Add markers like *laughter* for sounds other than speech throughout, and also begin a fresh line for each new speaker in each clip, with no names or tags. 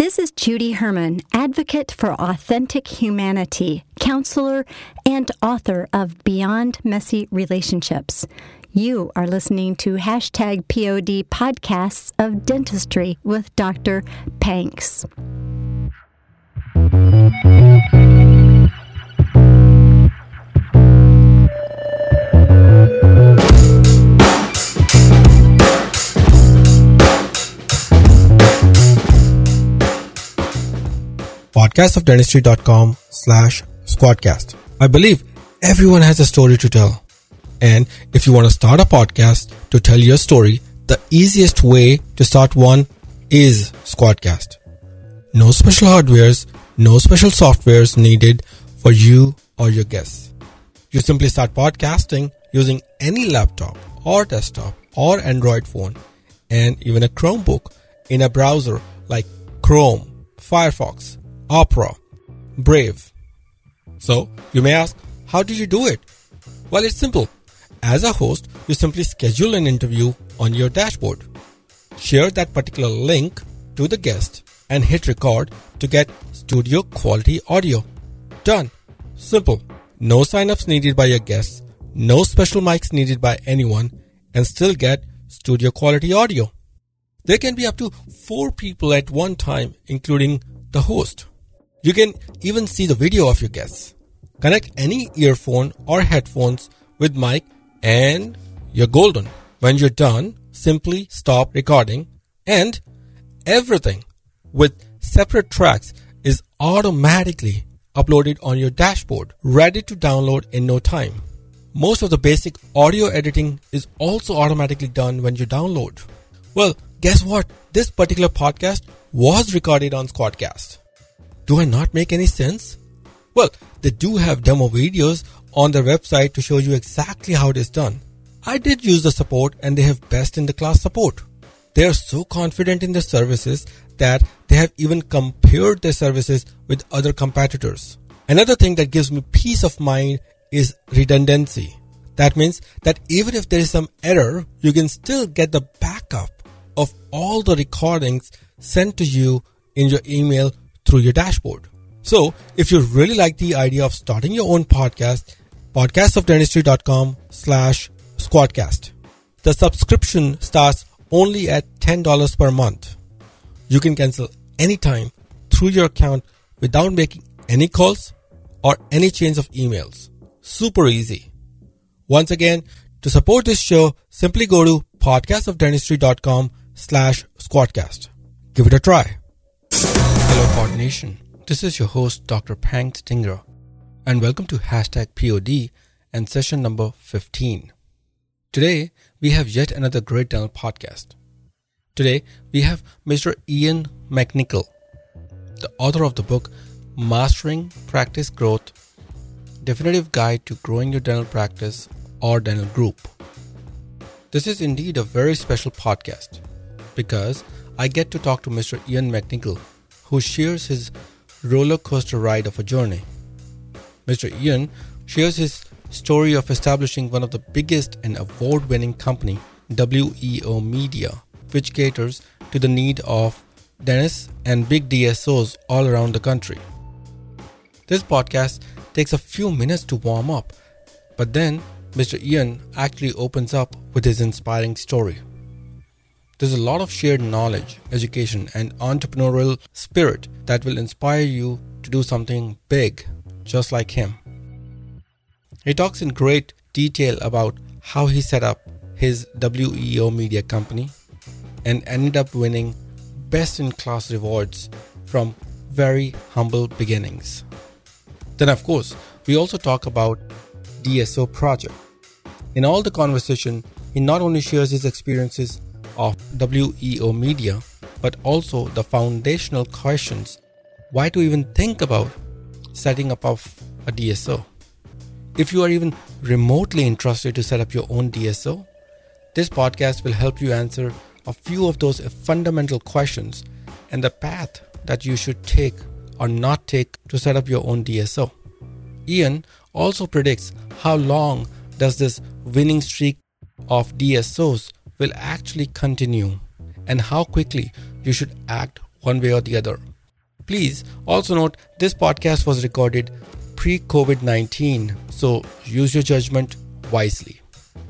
This is Judy Herman, advocate for authentic humanity, counselor, and author of Beyond Messy Relationships. You are listening to hashtag POD podcasts of dentistry with Dr. Panks.
podcastofdentistry.com slash squadcast. I believe everyone has a story to tell. And if you want to start a podcast to tell your story, the easiest way to start one is Squadcast. No special hardwares, no special softwares needed for you or your guests. You simply start podcasting using any laptop or desktop or Android phone and even a Chromebook in a browser like Chrome, Firefox, Opera, Brave. So, you may ask, how did you do it? Well, it's simple. As a host, you simply schedule an interview on your dashboard. Share that particular link to the guest and hit record to get studio quality audio. Done. Simple. No signups needed by your guests, no special mics needed by anyone, and still get studio quality audio. There can be up to four people at one time, including the host. You can even see the video of your guests. Connect any earphone or headphones with mic and you're golden. When you're done, simply stop recording and everything with separate tracks is automatically uploaded on your dashboard, ready to download in no time. Most of the basic audio editing is also automatically done when you download. Well, guess what? This particular podcast was recorded on Squadcast. Do I not make any sense? Well, they do have demo videos on their website to show you exactly how it is done. I did use the support and they have best in the class support. They are so confident in their services that they have even compared their services with other competitors. Another thing that gives me peace of mind is redundancy. That means that even if there is some error, you can still get the backup of all the recordings sent to you in your email through your dashboard. So, if you really like the idea of starting your own podcast, podcastofdentistry.com slash squadcast. The subscription starts only at $10 per month. You can cancel anytime through your account without making any calls or any change of emails. Super easy. Once again, to support this show, simply go to podcastofdentistry.com slash squadcast. Give it a try. Hello, Pod Nation. This is your host, Dr. Pang Stingra, and welcome to hashtag POD and session number 15. Today, we have yet another great dental podcast. Today, we have Mr. Ian McNichol, the author of the book Mastering Practice Growth Definitive Guide to Growing Your Dental Practice or Dental Group. This is indeed a very special podcast because I get to talk to Mr. Ian McNichol who shares his roller coaster ride of a journey. Mr. Ian shares his story of establishing one of the biggest and award winning company, WEO Media, which caters to the need of dentists and big DSOs all around the country. This podcast takes a few minutes to warm up, but then Mr. Ian actually opens up with his inspiring story. There's a lot of shared knowledge, education, and entrepreneurial spirit that will inspire you to do something big, just like him. He talks in great detail about how he set up his WEO media company and ended up winning best in class rewards from very humble beginnings. Then, of course, we also talk about DSO project. In all the conversation, he not only shares his experiences of WEO media, but also the foundational questions why to even think about setting up of a DSO. If you are even remotely interested to set up your own DSO, this podcast will help you answer a few of those fundamental questions and the path that you should take or not take to set up your own DSO. Ian also predicts how long does this winning streak of DSOs will actually continue and how quickly you should act one way or the other. Please also note this podcast was recorded pre COVID 19, so use your judgment wisely.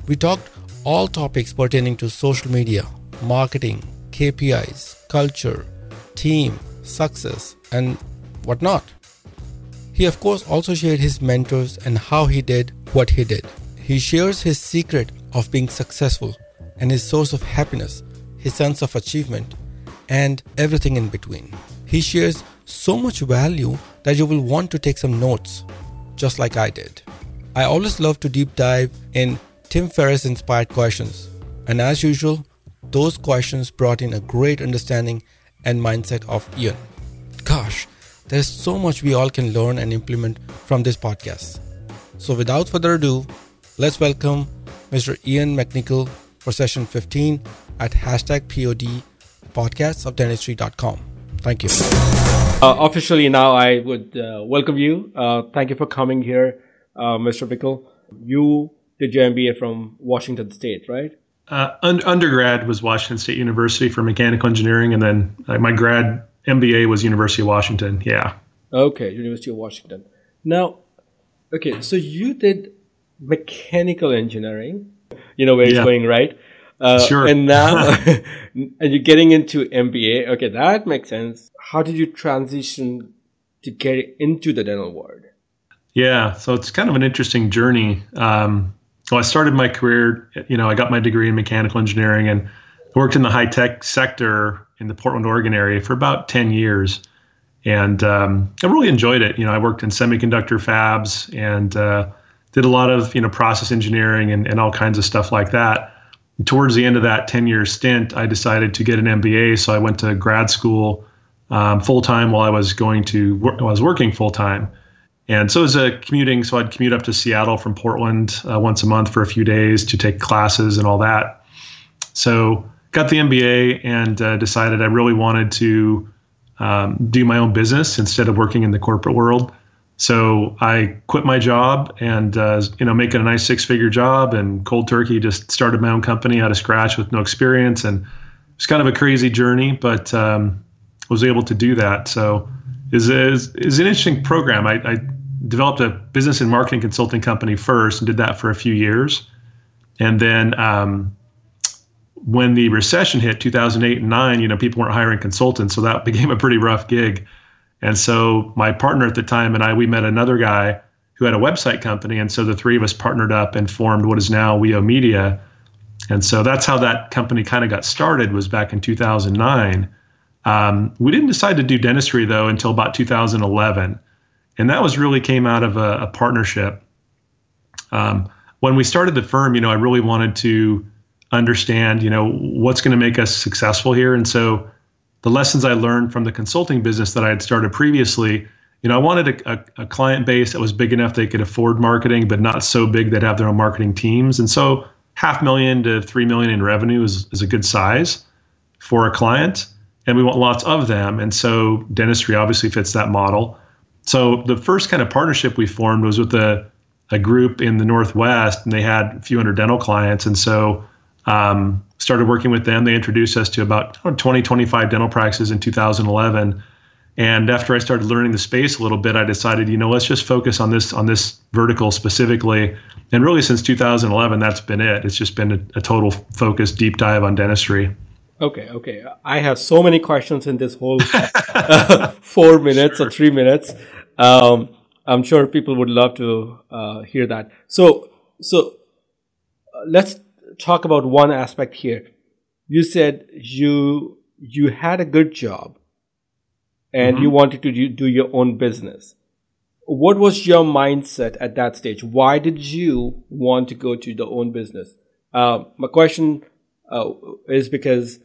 We talked all topics pertaining to social media, marketing, KPIs, culture, team, success, and whatnot. He, of course, also shared his mentors and how he did what he did. He shares his secret of being successful and his source of happiness, his sense of achievement, and everything in between. He shares so much value that you will want to take some notes, just like I did. I always love to deep dive in Tim Ferriss inspired questions, and as usual, those questions brought in a great understanding and mindset of Ian. Gosh, there's so much we all can learn and implement from this podcast. So, without further ado, let's welcome Mr. Ian McNichol for session 15 at hashtag POD podcasts of dentistry.com. Thank you.
Uh, officially, now I would uh, welcome you. Uh, thank you for coming here, uh, Mr. Bickle. You did your MBA from Washington State, right?
Uh, un- undergrad was Washington State University for mechanical engineering, and then uh, my grad MBA was University of Washington. Yeah.
Okay, University of Washington. Now, okay, so you did mechanical engineering. You know where yeah. it's going, right?
Uh, sure.
And now, *laughs* *laughs* and you're getting into MBA. Okay, that makes sense. How did you transition to get into the dental world?
Yeah, so it's kind of an interesting journey. Um, so I started my career, you know, I got my degree in mechanical engineering and worked in the high tech sector in the Portland, Oregon area for about 10 years. And um, I really enjoyed it. You know, I worked in semiconductor fabs and uh, did a lot of, you know, process engineering and, and all kinds of stuff like that towards the end of that 10 year stint, I decided to get an MBA. So I went to grad school um, full time while I was going to, wor- I was working full time. And so as a commuting, so I'd commute up to Seattle from Portland uh, once a month for a few days to take classes and all that. So got the MBA and uh, decided I really wanted to um, do my own business instead of working in the corporate world. So I quit my job and uh, you know making a nice six figure job and cold turkey just started my own company out of scratch with no experience and it's kind of a crazy journey, but um, was able to do that. So is is is an interesting program. I, I developed a business and marketing consulting company first and did that for a few years, and then um, when the recession hit 2008 and 9 you know people weren't hiring consultants so that *laughs* became a pretty rough gig and so my partner at the time and I, we met another guy who had a website company. And so the three of us partnered up and formed what is now WEO Media. And so that's how that company kind of got started was back in 2009. Um, we didn't decide to do dentistry though until about 2011. And that was really came out of a, a partnership. Um, when we started the firm, you know, I really wanted to understand, you know, what's going to make us successful here. And so the lessons I learned from the consulting business that I had started previously, you know, I wanted a, a, a, client base that was big enough they could afford marketing, but not so big they'd have their own marketing teams. And so half million to three million in revenue is, is a good size for a client. And we want lots of them. And so dentistry obviously fits that model. So the first kind of partnership we formed was with a, a group in the Northwest, and they had a few hundred dental clients. And so um, started working with them. They introduced us to about 20, 25 dental practices in 2011. And after I started learning the space a little bit, I decided, you know, let's just focus on this on this vertical specifically. And really, since 2011, that's been it. It's just been a, a total focus deep dive on dentistry.
Okay, okay. I have so many questions in this whole uh, *laughs* four minutes sure. or three minutes. Um, I'm sure people would love to uh, hear that. So, so uh, let's talk about one aspect here. You said you you had a good job and mm-hmm. you wanted to do your own business. What was your mindset at that stage? Why did you want to go to the own business? Uh, my question uh, is because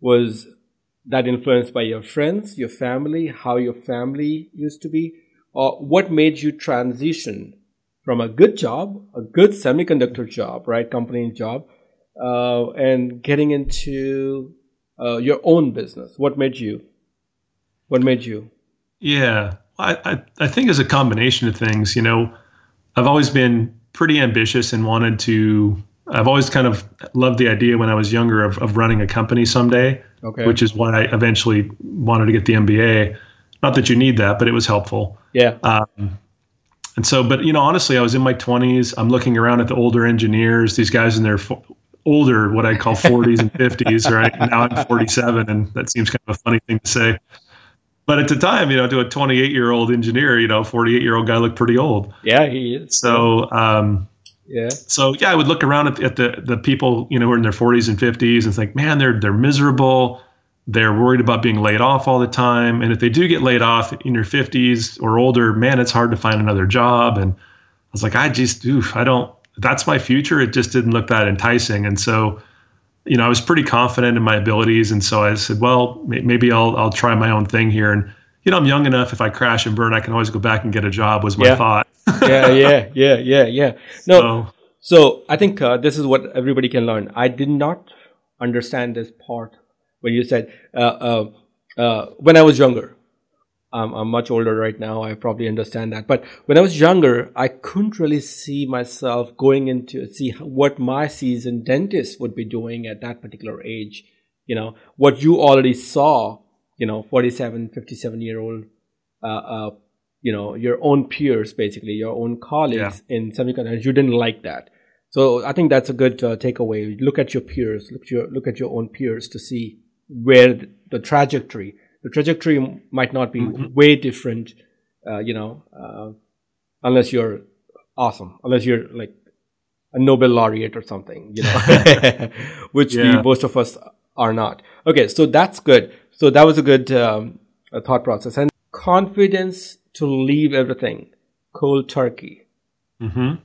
was that influenced by your friends, your family, how your family used to be, or what made you transition from a good job, a good semiconductor job, right, company job, uh, and getting into uh, your own business? What made you? What made you?
Yeah, I, I, I think it's a combination of things. You know, I've always been pretty ambitious and wanted to. I've always kind of loved the idea when I was younger of, of running a company someday, okay. which is why I eventually wanted to get the MBA. Not that you need that, but it was helpful.
Yeah.
Um, and so, but you know, honestly, I was in my 20s. I'm looking around at the older engineers, these guys in their fo- older, what I call 40s and 50s, right? Now I'm 47, and that seems kind of a funny thing to say. But at the time, you know, to a 28 year old engineer, you know, 48 year old guy looked pretty old.
Yeah, he is.
So, um,
yeah.
So yeah, I would look around at, at the the people, you know, who are in their 40s and 50s, and think, man, they're they're miserable. They're worried about being laid off all the time, and if they do get laid off in your 50s or older, man, it's hard to find another job. And I was like, I just, oof, I don't. That's my future. It just didn't look that enticing, and so you know, I was pretty confident in my abilities, and so I said, well, maybe I'll I'll try my own thing here. And you know, I'm young enough. If I crash and burn, I can always go back and get a job. Was my
Yeah.
thought. *laughs*
yeah, yeah, yeah, yeah, yeah. No,
So,
so I think uh, this is what everybody can learn. I did not understand this part where you said uh, uh, uh, when I was younger. Um, I'm much older right now. I probably understand that. But when I was younger, I couldn't really see myself going into see what my seasoned dentist would be doing at that particular age. You know what you already saw. You know, 47, 57 year old uh, uh, you know your own peers basically your own colleagues in semiconductors you didn't like that so i think that's a good uh, takeaway look at your peers look at your look at your own peers to see where the trajectory the trajectory might not be way different uh, you know uh, unless you're awesome unless you're like a nobel laureate or something you know *laughs* which
Yeah.
we most of us are not. Okay so that's good. So that was a good um, uh, thought process. And confidence to leave everything cold turkey.
Mhm.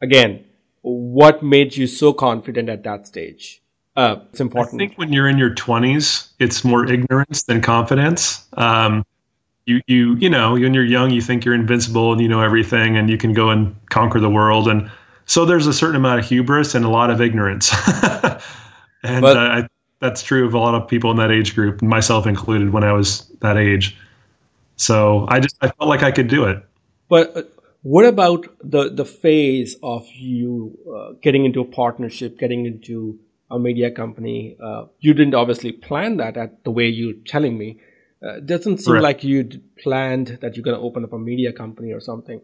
again what made you so confident at that stage uh, it's important.
I think when you're in your 20s, it's more ignorance than confidence. Um, you you you know when you're young, you think you're invincible and you know everything and you can go and conquer the world, and so there's a certain amount of hubris and a lot of ignorance. *laughs* and
But-
uh, I, that's true of a lot of people in that age group, myself included, when I was that age. So I just I felt like I could do it.
But uh, what about the the phase of you uh, getting into a partnership, getting into a media company? Uh, you didn't obviously plan that at the way you're telling me. Uh, it doesn't seem
Correct.
like you'd planned that you're going to open up a media company or something.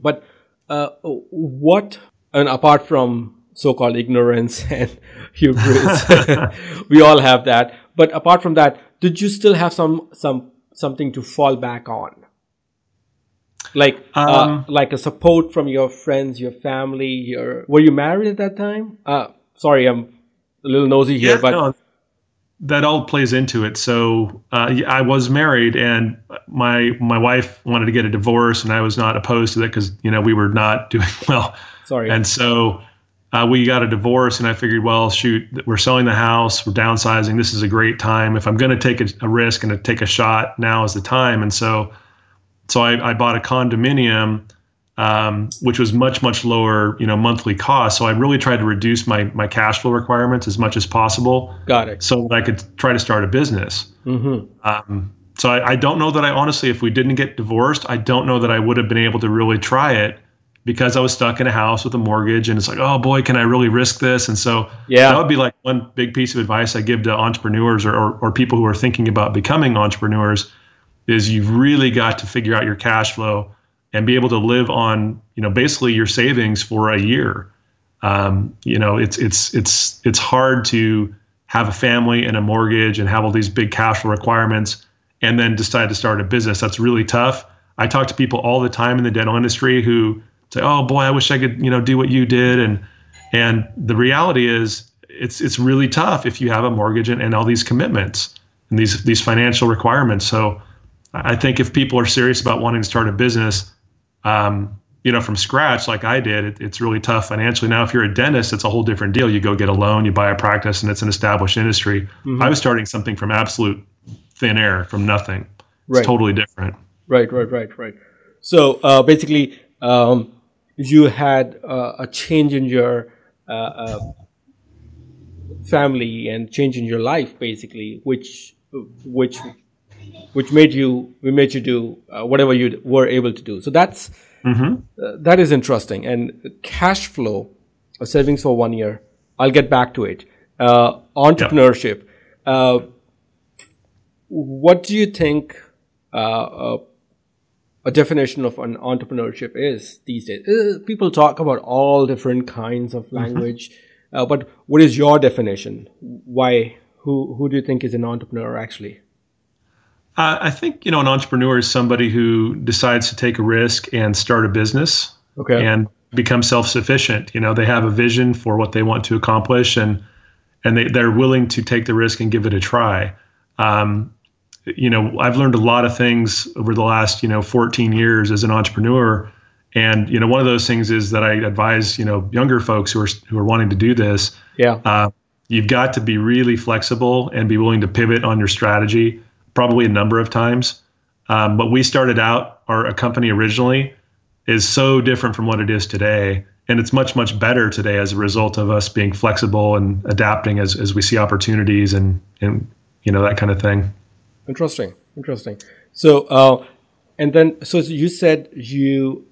But uh, what, and apart from so-called ignorance *laughs* and hubris, *laughs* we all have that. But apart from that, did you still have some some something to fall back on? like uh,
Um,
like a support from your friends, your family, your were you married at that time? Uh sorry, I'm a little nosy here, but
no, that all plays into it. So uh, I was married, and my my wife wanted to get a divorce, and I was not opposed to that because you know we were not *laughs* doing well,
sorry.
and so uh, we got a divorce, and I figured, well, shoot, we're selling the house, we're downsizing. This is a great time. If I'm going to take a, a risk and to take a shot, now is the time. And so, so I, I bought a condominium um, which was much much lower you know monthly cost so i really tried to reduce my my cash flow requirements as much as possible
Got it.
so that i could try to start a business
Mm-hmm.
um, so I, I don't know that i honestly if we didn't get divorced i don't know that i would have been able to really try it because i was stuck in a house with a mortgage and it's like oh boy can i really risk this and so
Yeah.
that would be like one big piece of advice i give to entrepreneurs or, or, or people who are thinking about becoming entrepreneurs is you've really got to figure out your cash flow and be able to live on you know basically your savings for a year. Um, you know it's it's it's it's hard to have a family and a mortgage and have all these big cash flow requirements and then decide to start a business. That's really tough. I talk to people all the time in the dental industry who say oh boy i wish i could you know do what you did. And and the reality is it's it's really tough if you have a mortgage and, and all these commitments and these these financial requirements. So i think if people are serious about wanting to start a business um, you know, from scratch, like I did, it, it's really tough financially. Now, if you're a dentist, it's a whole different deal. You go get a loan, you buy a practice, and it's an established industry. I was starting something from absolute thin air, from nothing. It's totally different.
Right, right, right, right. So uh, basically, um, you had uh, a change in your uh, uh, family and change in your life, basically, which which which made you we made you do uh, whatever you were able to do. So that's
hmm
uh, that is interesting. And cash flow, uh, savings for one year. I'll get back to it. Uh, entrepreneurship. Uh, what do you think? uh, a definition of an entrepreneurship is these days. Uh, people talk about all different kinds of mm-hmm. language, mm-hmm. uh, but what is your definition? Why? Who who do you think is an entrepreneur actually?
Uh, I think you know an entrepreneur is somebody who decides to take a risk and start a business.
Okay.
And become self-sufficient. You know, they have a vision for what they want to accomplish, and and they they're willing to take the risk and give it a try. Um, you know, I've learned a lot of things over the last, you know, 14 years as an entrepreneur. And, you know, one of those things is that I advise, you know, younger folks who are, who are wanting to do this.
Yeah. Uh,
you've got to be really flexible and be willing to pivot on your strategy probably a number of times. Um, but we started out, our company originally is so different from what it is today. And it's much, much better today as a result of us being flexible and adapting as, as we see opportunities and, and, you know, that kind of thing.
Interesting. Interesting. So, uh, and then, so you said you,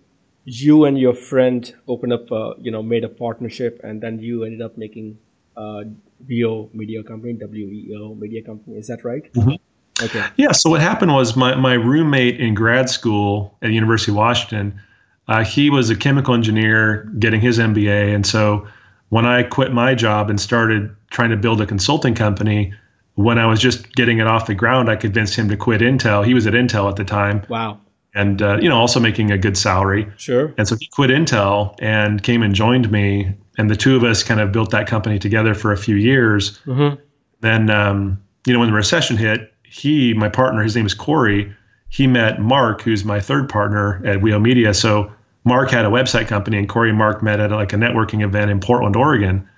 you and your friend opened up, uh, you know, made a partnership, and then you ended up making uh, VO Media Company, WEO Media Company. Is that right?
Mm-hmm. Okay. Yeah. So what happened was my my roommate in grad school at the University of Washington, uh, he was a chemical engineer getting his MBA, and so when I quit my job and started trying to build a consulting company, when I was just getting it off the ground, I convinced him to quit Intel. He was at Intel at the time.
Wow.
And uh, you know, also making a good salary.
Sure.
And so he quit Intel and came and joined me, and the two of us kind of built that company together for a few years. Mm-hmm. Then, um, you know, when the recession hit, he, my partner, his name is Corey. He met Mark, who's my third partner at WEO Media. So Mark had a website company, and Corey and Mark met at like a networking event in Portland, Oregon.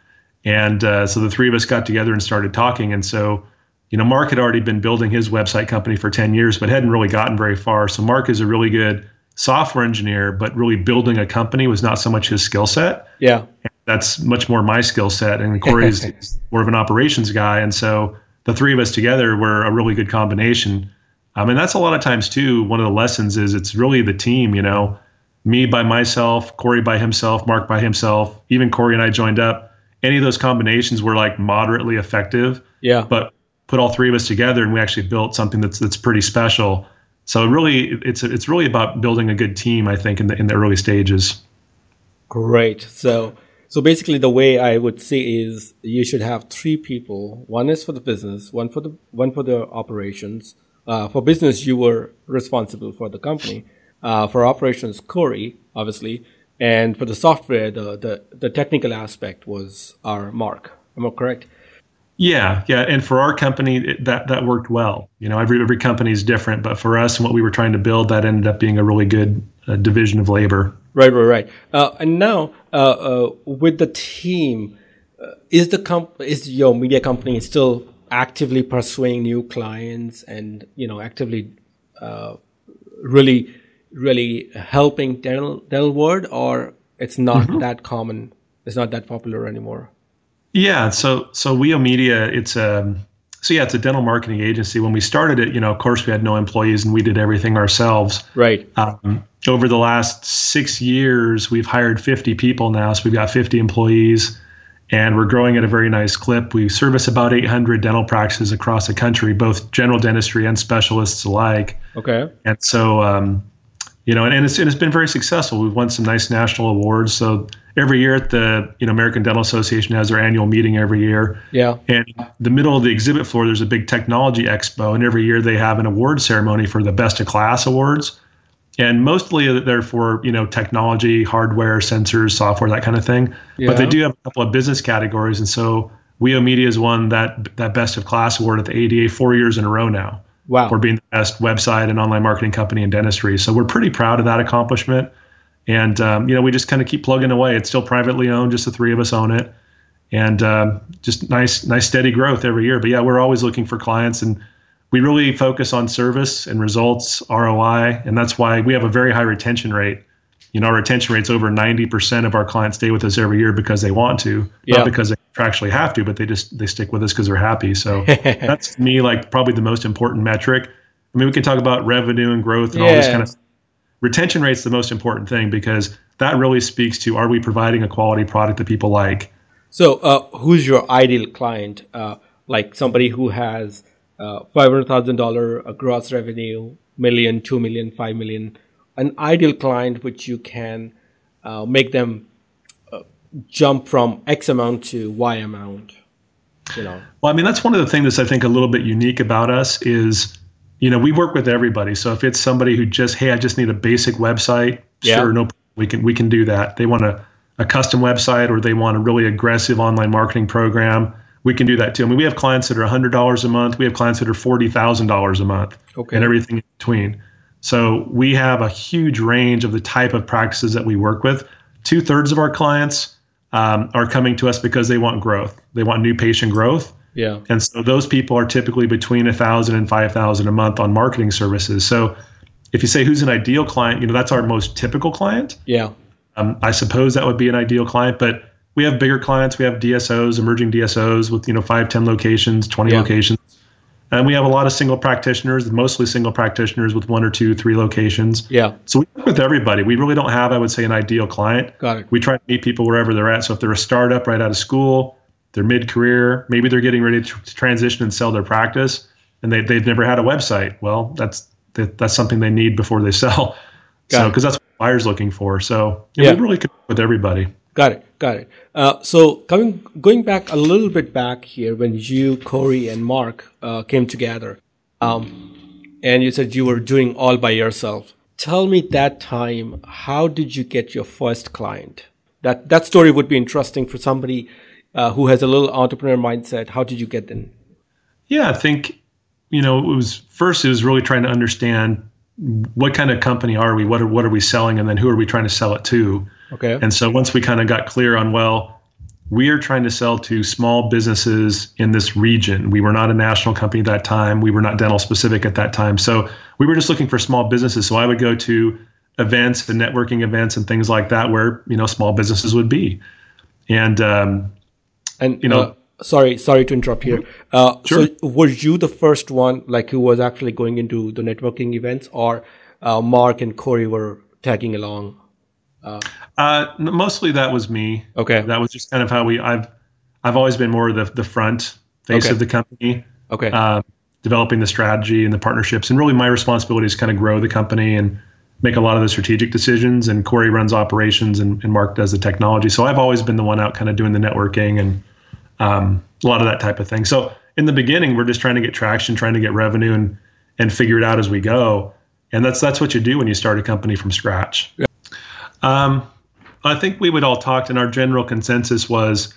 And uh, so the three of us got together and started talking. And so, you know, Mark had already been building his website company for 10 years, but hadn't really gotten very far. So Mark is a really good software engineer, but really building a company was not so much his skill set.
Yeah.
That's much more my skill set. And Corey is *laughs* more of an operations guy. And so the three of us together were a really good combination. Um, and that's a lot of times too. One of the lessons is it's really the team, you know, me by myself, Corey by himself, Mark by himself, even Corey and I joined up any of those combinations were like moderately effective.
Yeah.
But put all three of us together and we actually built something that's that's pretty special. So really, it's it's really about building a good team. I think in the in the early stages.
Great. So so basically, the way I would say is you should have three people. One is for the business, one for the one for the operations. Uh, for business, you were responsible for the company. Uh, for operations, Corey, obviously, and for the software, the, the, the technical aspect was our mark. Am I correct?
Yeah, yeah, and for our company, it, that that worked well. You know, every every company is different, but for us and what we were trying to build, that ended up being a really good uh, division of labor.
Right, right, right. Uh, and now, with the team, uh, is the comp is your media company still actively pursuing new clients and you know actively uh, really really helping dental dental word, or it's not mm-hmm. that common. It's not that popular anymore.
Yeah. So so WEO Media, it's a um, so yeah, it's a dental marketing agency. When we started it, you know, of course, we had no employees and we did everything ourselves.
Right.
Um, over the last six years, we've hired 50 people now, so we've got 50 employees, and we're growing at a very nice clip. We service about 800 dental practices across the country, both general dentistry and specialists alike.
Okay.
And so, um, you know, and, and, it's, and it's been very successful. We've won some nice national awards. So every year at the you know American Dental Association has their annual meeting every year.
Yeah.
And the middle of the exhibit floor, there's a big technology expo, and every year they have an award ceremony for the best of class awards. And mostly they're for you know technology, hardware, sensors, software, that kind of thing. Yeah. But they do have a couple of business categories, and so WEO Media has won that that best of class award at the ADA four years in a row now.
Wow.
For being the best website and online marketing company in dentistry. So we're pretty proud of that accomplishment. And, um, you know, we just kind of keep plugging away. It's still privately owned, just the three of us own it. And um, just nice, nice, steady growth every year. But yeah, we're always looking for clients and we really focus on service and results, ROI. And that's why we have a very high retention rate. You know, our retention rate's over 90% of our clients stay with us every year because they want to,
yeah.
not because they actually have to, but they just, they stick with us because they're happy. So *laughs* that's to me, like probably the most important metric. I mean, we can talk about revenue and growth and yeah. all this kind of retention rate's the most important thing because that really speaks to are we providing a quality product that people like
so uh, who's your ideal client uh, like somebody who has uh, $500000 gross revenue million, two million, five million, an ideal client which you can uh, make them uh, jump from X amount to Y amount. You know.
Well, I mean, that's one of the things that's I think a little bit unique about us is, you know, we work with everybody. So if it's somebody who just, hey, I just need a basic website, yeah. sure, no, we can we can do that. They want a, a custom website or they want a really aggressive online marketing program we can do that too. I mean, we have clients that are $100 a month. We have clients that are $40,000 a month okay. and everything in between. So we have a huge range of the type of practices that we work with. Two thirds of our clients um, are coming to us because they want growth. They want new patient growth.
Yeah.
And so those people are typically between a thousand and five thousand a month on marketing services. So if you say who's an ideal client, you know that's our most typical client.
Yeah.
Um, I suppose that would be an ideal client, but we have bigger clients. We have DSOs, emerging DSOs with you know five, ten locations, twenty yeah. locations, and we have a lot of single practitioners, mostly single practitioners with one or two, three locations.
Yeah.
So we work with everybody. We really don't have, I would say, an ideal client.
Got it.
We try to meet people wherever they're at. So if they're a startup right out of school, they're mid-career, maybe they're getting ready to transition and sell their practice, and they they've never had a website. Well, that's that's something they need before they *laughs* sell. Got so because that's what buyers looking for. So yeah, we really connect with everybody.
Got it. Got it. Uh, so coming, going back a little bit back here, when you, Corey, and Mark uh, came together, um, and you said you were doing all by yourself. Tell me that time, how did you get your first client? That that story would be interesting for somebody uh, who has a little entrepreneur mindset. How did you get them?
Yeah, I think you know it was first. It was really trying to understand what kind of company are we? What are what are we selling? And then who are we trying to sell it to?
Okay.
And so once we kind of got clear on well, we are trying to sell to small businesses in this region. We were not a national company at that time. We were not dental specific at that time. So we were just looking for small businesses. So I would go to events and networking events and things like that where you know small businesses would be. And um,
and you know. Uh, sorry, sorry to interrupt here. Uh, sure. So, were you the first one, like, who was actually going into the networking events, or uh, Mark and Corey were tagging along?
Uh, uh, mostly that was me.
Okay,
that was just kind of how we. I've I've always been more the the front face okay. of the company.
Okay. Uh,
developing the strategy and the partnerships, and really my responsibility is kind of grow the company and make a lot of the strategic decisions. And Corey runs operations, and, and Mark does the technology. So I've always been the one out, kind of doing the networking and um, a lot of that type of thing. So in the beginning, we're just trying to get traction, trying to get revenue, and and figure it out as we go. And that's that's what you do when you start a company from scratch. Yeah. Um, I think we would all talk, and our general consensus was,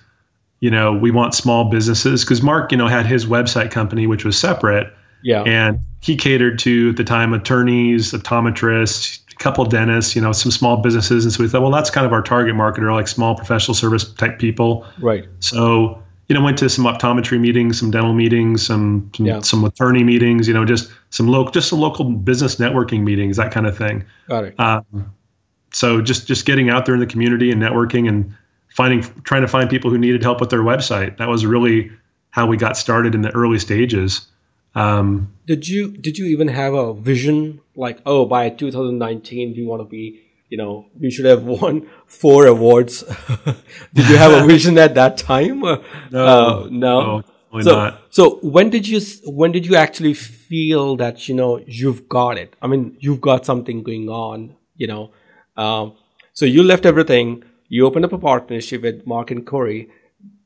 you know, we want small businesses because Mark, you know, had his website company which was separate.
Yeah.
And he catered to at the time attorneys, optometrists, a couple dentists, you know, some small businesses. And so we thought, well, that's kind of our target market, or like small professional service type people.
Right.
So you know, went to some optometry meetings, some dental meetings, some some, yeah. some attorney meetings, you know, just some local, just some local business networking meetings, that kind of thing.
Got it.
Um, so just just getting out there in the community and networking and finding, trying to find people who needed help with their website. That was really how we got started in the early stages. Um,
did you did you even have a vision like, oh, by 2019, do you want to be you know, we should have won *laughs* four awards. *laughs* did you have a vision at that time? *laughs*
No, uh, no.
no so, not. so when did you when did you actually feel that you know you've got it? I mean, you've got something going on. You know, um, so you left everything. You opened up a partnership with Mark and Corey.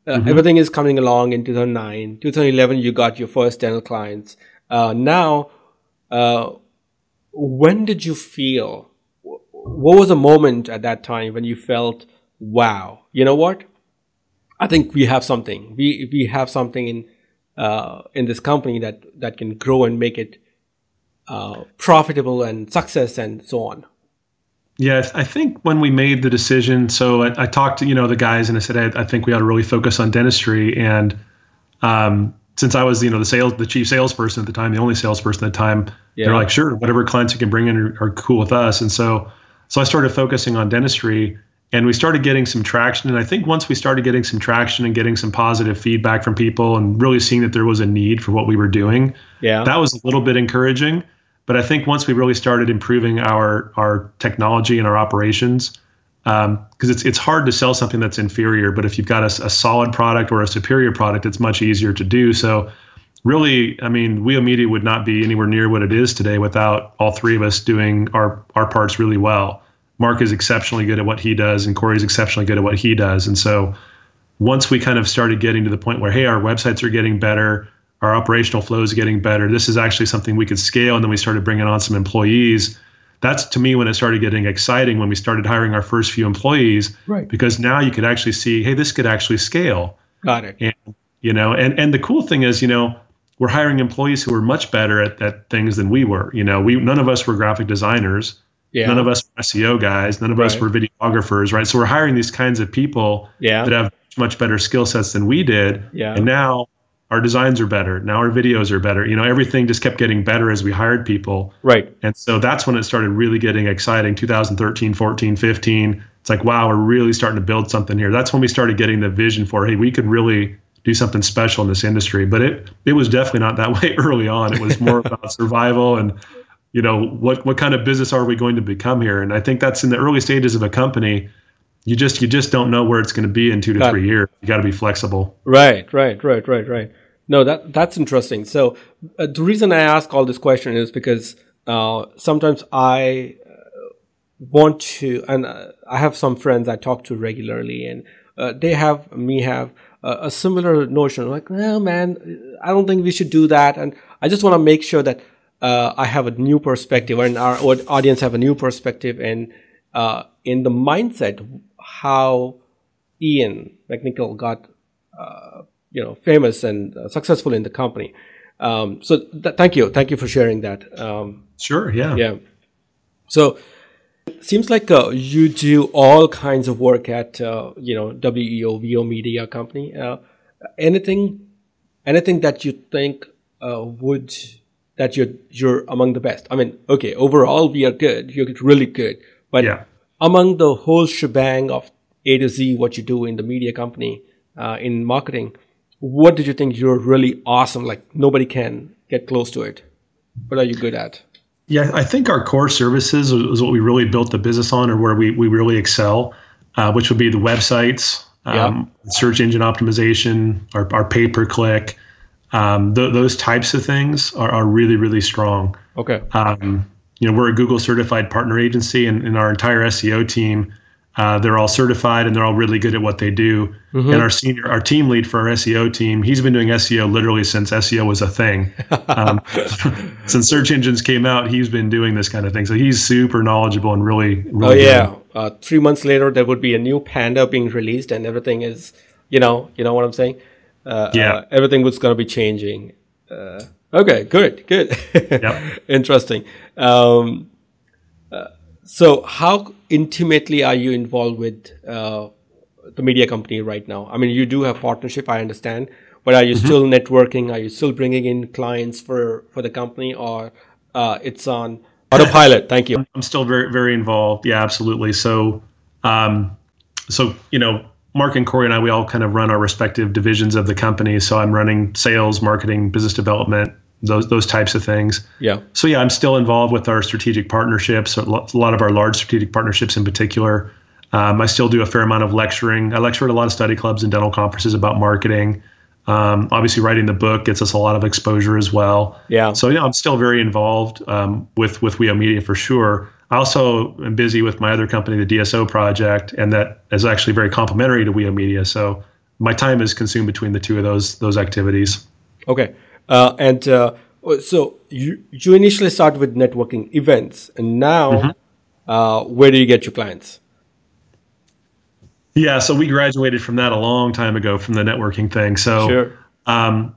Uh, mm-hmm. Everything is coming along in 2009. 2011, you got your first dental clients. Uh, now, uh, when did you feel what was a moment at that time when you felt, wow, you know what? I think we have something. We we have something in uh, in this company that that can grow and make it uh, profitable and success and so on.
Yeah, I think when we made the decision, so I, I talked to you know the guys and I said I, I, think we ought to really focus on dentistry and um, since I was you know the sales the chief salesperson at the time, the only salesperson at the time, yeah. they're like sure whatever clients you can bring in are, are cool with us, and so so I started focusing on dentistry and we started getting some traction. And I think once we started getting some traction and getting some positive feedback from people and really seeing that there was a need for what we were doing,
yeah.
that was a little bit encouraging. But I think once we really started improving our our technology and our operations, because um, it's it's hard to sell something that's inferior. But if you've got a, a solid product or a superior product, it's much easier to do. So really, I mean, WEO Media would not be anywhere near what it is today without all three of us doing our our parts really well. Mark is exceptionally good at what he does, and Corey is exceptionally good at what he does. And so, once we kind of started getting to the point where, hey, our websites are getting better, our operational flow is getting better. This is actually something we could scale, and then we started bringing on some employees. That's to me when it started getting exciting when we started hiring our first few employees,
right?
Because now you could actually see, hey, this could actually scale.
Got it.
And you know, and and the cool thing is, you know, we're hiring employees who are much better at, at things than we were. You know, we none of us were graphic designers. Yeah. None of us were SEO guys. None of right. us were videographers, right? So we're hiring these kinds of people
yeah.
that have much better skill sets than we did.
Yeah.
And now our designs are better. Now our videos are better. You know, everything just kept getting better as we hired people.
Right.
And so that's when it started really getting exciting. 2013, 14, 15. It's like, wow, we're really starting to build something here. That's when we started getting the vision for, hey, we could really do something special in this industry. But it it was definitely not that *laughs* way early on. It was more about survival and you know what what kind of business are we going to become here. And I think that's in the early stages of a company. You just you just don't know where it's going to be in two to got three years. You got to be flexible.
Right, right, right, right, right. No, that that's interesting. So uh, the reason I ask all this question is because uh, sometimes I uh, want to, and uh, I have some friends I talk to regularly, and uh, they have me have a similar notion like, well, man, I don't think we should do that. And I just want to make sure that uh, I have a new perspective and our audience have a new perspective and uh, in the mindset how Ian McNichol got, uh, you know, famous and uh, successful in the company. Um, so th- thank you. Thank you for sharing that. Um,
sure. Yeah.
Yeah. So, it Seems like uh, you do all kinds of work at uh, you know WEO WEO Media Company. Uh, anything, anything that you think uh, would that you're you're among the best. I mean, okay, overall we are good. You're really good, but
yeah.
among the whole shebang of A to Z, what you do in the media company uh, in marketing, what did you think you're really awesome? Like nobody can get close to it. What are you good at?
Yeah, I think our core services is what we really built the business on, or where we, we really excel, uh, which would be the websites, um, search engine optimization, our, our pay per click. Um, th- those types of things are, are really, really strong.
Okay.
Um, you know, we're a Google certified partner agency, and, and our entire SEO team uh, they're all certified and they're all really good at what they do. Mm-hmm. And our senior, our team lead for our SEO team, he's been doing SEO literally since SEO was a thing. Um, *laughs* since search engines came out, he's been doing this kind of thing. So he's super knowledgeable and really, really.
Oh yeah, uh, three months later there would be a new Panda being released, and everything is, you know, you know what I'm saying? Uh,
yeah,
uh, everything was going to be changing. Uh, okay, good, good,
yep. *laughs*
interesting. Um, so how intimately are you involved with uh, the media company right now? I mean, you do have partnership, I understand, but are you mm-hmm. still networking? Are you still bringing in clients for for the company, or uh, it's on autopilot? Thank you.
I'm still very very involved. Yeah, absolutely. So, um, so you know, Mark and Corey and I, we all kind of run our respective divisions of the company. So I'm running sales, marketing, business development, those those types of things.
Yeah.
So yeah, I'm still involved with our strategic partnerships, a lot of our large strategic partnerships in particular. Um, I still do a fair amount of lecturing. I lecture at a lot of study clubs and dental conferences about marketing. Um, obviously, writing the book gets us a lot of exposure as well.
Yeah.
So yeah, I'm still very involved um, with with WEO Media for sure. I also am busy with my other company, the DSO project, and that is actually very complementary to WEO Media. So my time is consumed between the two of those those activities.
Okay. Uh, and uh, so you you initially start with networking events, and now mm-hmm. uh, where do you get your clients?
Yeah, so we graduated from that a long time ago from the networking thing. So,
sure.
um,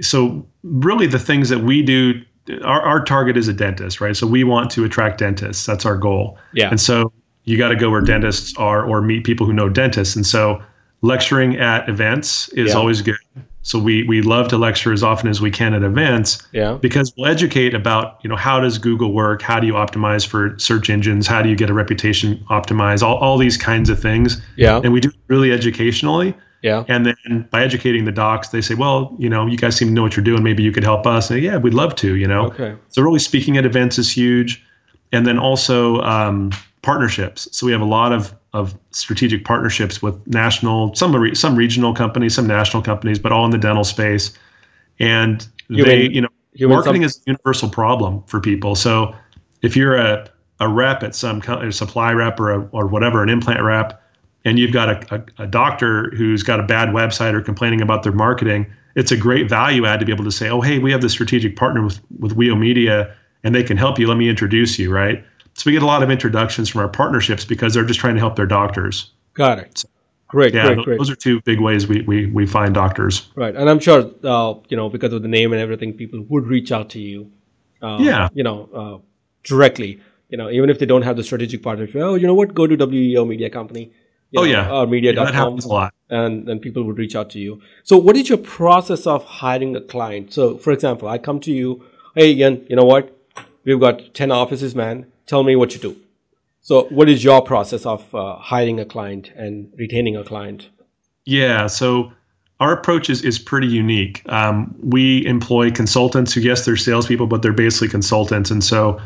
so really the things that we do, our, our target is a dentist, right? So we want to attract dentists. That's our goal.
Yeah.
And so you got to go where dentists are or meet people who know dentists. And so lecturing at events is yeah. always good. So we we love to lecture as often as we can at events.
Yeah.
Because we'll educate about, you know, how does Google work? How do you optimize for search engines? How do you get a reputation optimized? All, all these kinds of things.
Yeah.
And we do it really educationally.
Yeah.
And then by educating the docs, they say, well, you know, you guys seem to know what you're doing. Maybe you could help us. And yeah, we'd love to, you know.
Okay.
So really speaking at events is huge. And then also um, partnerships. So we have a lot of of strategic partnerships with national, some some regional companies, some national companies, but all in the dental space. And they, you know, marketing some- is a universal problem for people. So if you're a, a rep at some a supply rep or a, or whatever, an implant rep, and you've got a, a, a doctor who's got a bad website or complaining about their marketing, it's a great value add to be able to say, oh, hey, we have this strategic partner with, with WEO Media and they can help you. Let me introduce you, right? So we get a lot of introductions from our partnerships because they're just trying to help their doctors.
Got it. So, great,
yeah,
great,
those,
great.
Those are two big ways we, we, we find doctors.
Right. And I'm sure, uh, you know, because of the name and everything, people would reach out to you. Uh,
yeah.
You know, uh, directly. You know, even if they don't have the strategic partnership, oh, you know what? Go to WEO Media Company.
oh, know, yeah.
Or media.com.
Yeah, that happens a lot.
And then people would reach out to you. So, what is your process of hiring a client? So, for example, I come to you, hey, Ian, you know what? We've got 10 offices, man. Tell me what you do. So, what is your process of uh, hiring a client and retaining a client?
Yeah. So, our approach is, is pretty unique. Um, we employ consultants who, yes, they're salespeople, but they're basically consultants. And so,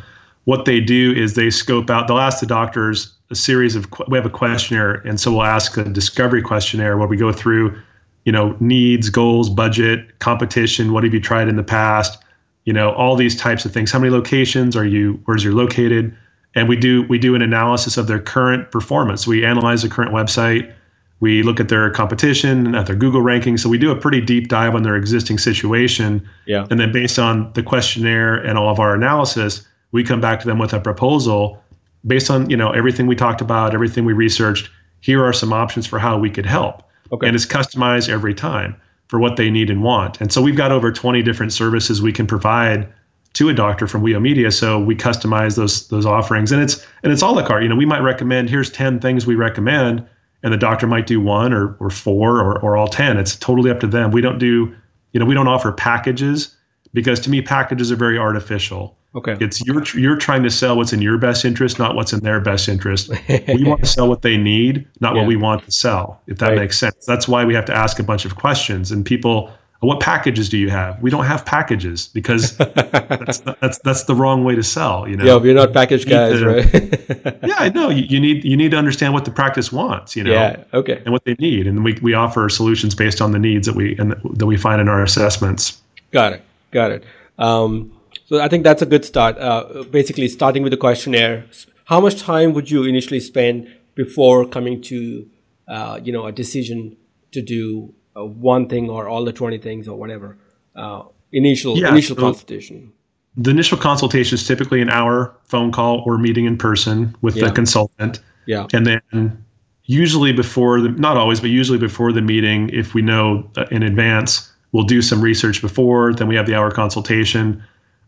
what they do is they scope out, they'll ask the doctors a series of, we have a questionnaire. And so, we'll ask a discovery questionnaire where we go through, you know, needs, goals, budget, competition. What have you tried in the past? You know, all these types of things. How many locations are you, where's you're located? and we do we do an analysis of their current performance. We analyze the current website. We look at their competition, and at their Google ranking. So we do a pretty deep dive on their existing situation.
Yeah.
And then based on the questionnaire and all of our analysis, we come back to them with a proposal based on you know everything we talked about, everything we researched. Here are some options for how we could help.
Okay.
And it's customized every time for what they need and want. And so we've got over 20 different services we can provide to a doctor from WEO Media. So we customize those those offerings, and it's and it's all la carte. You know, we might recommend here's ten things we recommend, and the doctor might do one or or four or or all ten. It's totally up to them. We don't do, you know, we don't offer packages because to me packages are very artificial.
Okay.
It's you're you're trying to sell what's in your best interest, not what's in their best interest. we *laughs* want to sell what they need, not yeah. what we want to sell. If that right. makes sense. That's why we have to ask a bunch of questions, and people what packages do you have? We don't have packages because *laughs* that's, that's that's the wrong way to sell. You know,
yeah, we're not package guys, to, right? *laughs*
yeah, I know. You, you, need you need to understand what the practice wants. You know,
yeah, okay,
and what they need, and we we offer solutions based on the needs that we and that we find in our assessments.
Got it, got it. Um, so I think that's a good start. Uh, basically, starting with the questionnaire. How much time would you initially spend before coming to, uh, you know, a decision to do uh, one thing or all the 20 things or whatever uh, initial yeah, initial so consultation
the initial consultation is typically an hour phone call or meeting in person with yeah. the consultant
yeah
and then usually before the not always but usually before the meeting if we know uh, in advance we'll do some research before then we have the hour consultation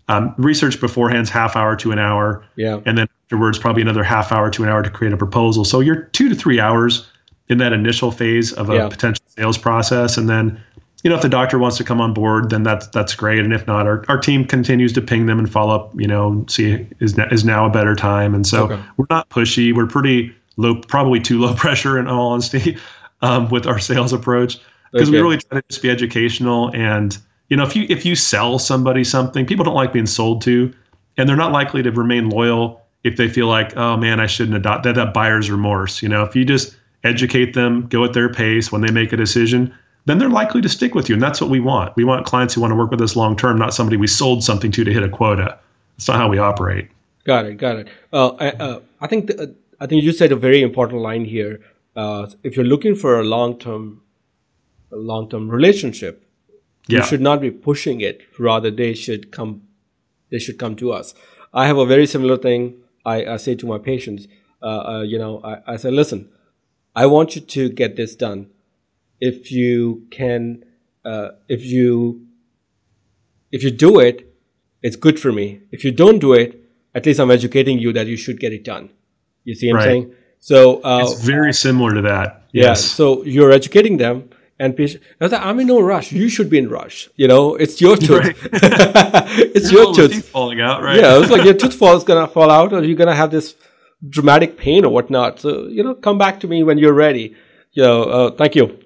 um, research beforehand's half hour to an hour
yeah
and then afterwards probably another half hour to an hour to create a proposal so you're two to three hours in that initial phase of a yeah. potential sales process. And then, you know, if the doctor wants to come on board, then that's that's great. And if not, our, our team continues to ping them and follow up. You know, see is is now a better time. And so okay. we're not pushy. We're pretty low, probably too low *laughs* pressure in all honesty, um, with our sales approach because okay. we really try to just be educational. And you know, if you if you sell somebody something, people don't like being sold to, and they're not likely to remain loyal if they feel like, oh man, I shouldn't adopt that. That buyer's remorse. You know, if you just educate them, go at their pace when they make a decision, then they're likely to stick with you. And that's what we want. We want clients who want to work with us long term, not somebody we sold something to to hit a quota. That's not how we operate.
Got it. Got it. Uh, I, uh, I think the, uh, I think you said a very important line here. Uh, if you're looking for a long term, long term relationship, yeah. you should not be pushing it. Rather, they should come. They should come to us. I have a very similar thing. I, I say to my patients. Uh, uh, you know, I, I say, listen, I want you to get this done. If you can, uh, if you, if you do it, it's good for me. If you don't do it, at least I'm educating you that you should get it done. You see what right. I'm saying? So
uh, it's very similar to that.
Yes. Yeah. So you're educating them, and I'm in no rush. You should be in rush. You know, it's your *laughs* tooth. Right. *laughs* *laughs* it's your, your tooth
falling out, right?
Yeah, it's like your tooth fall is gonna fall out, or you're gonna have this dramatic pain or whatnot. So you know, come back to me when you're ready. You know, uh, thank you.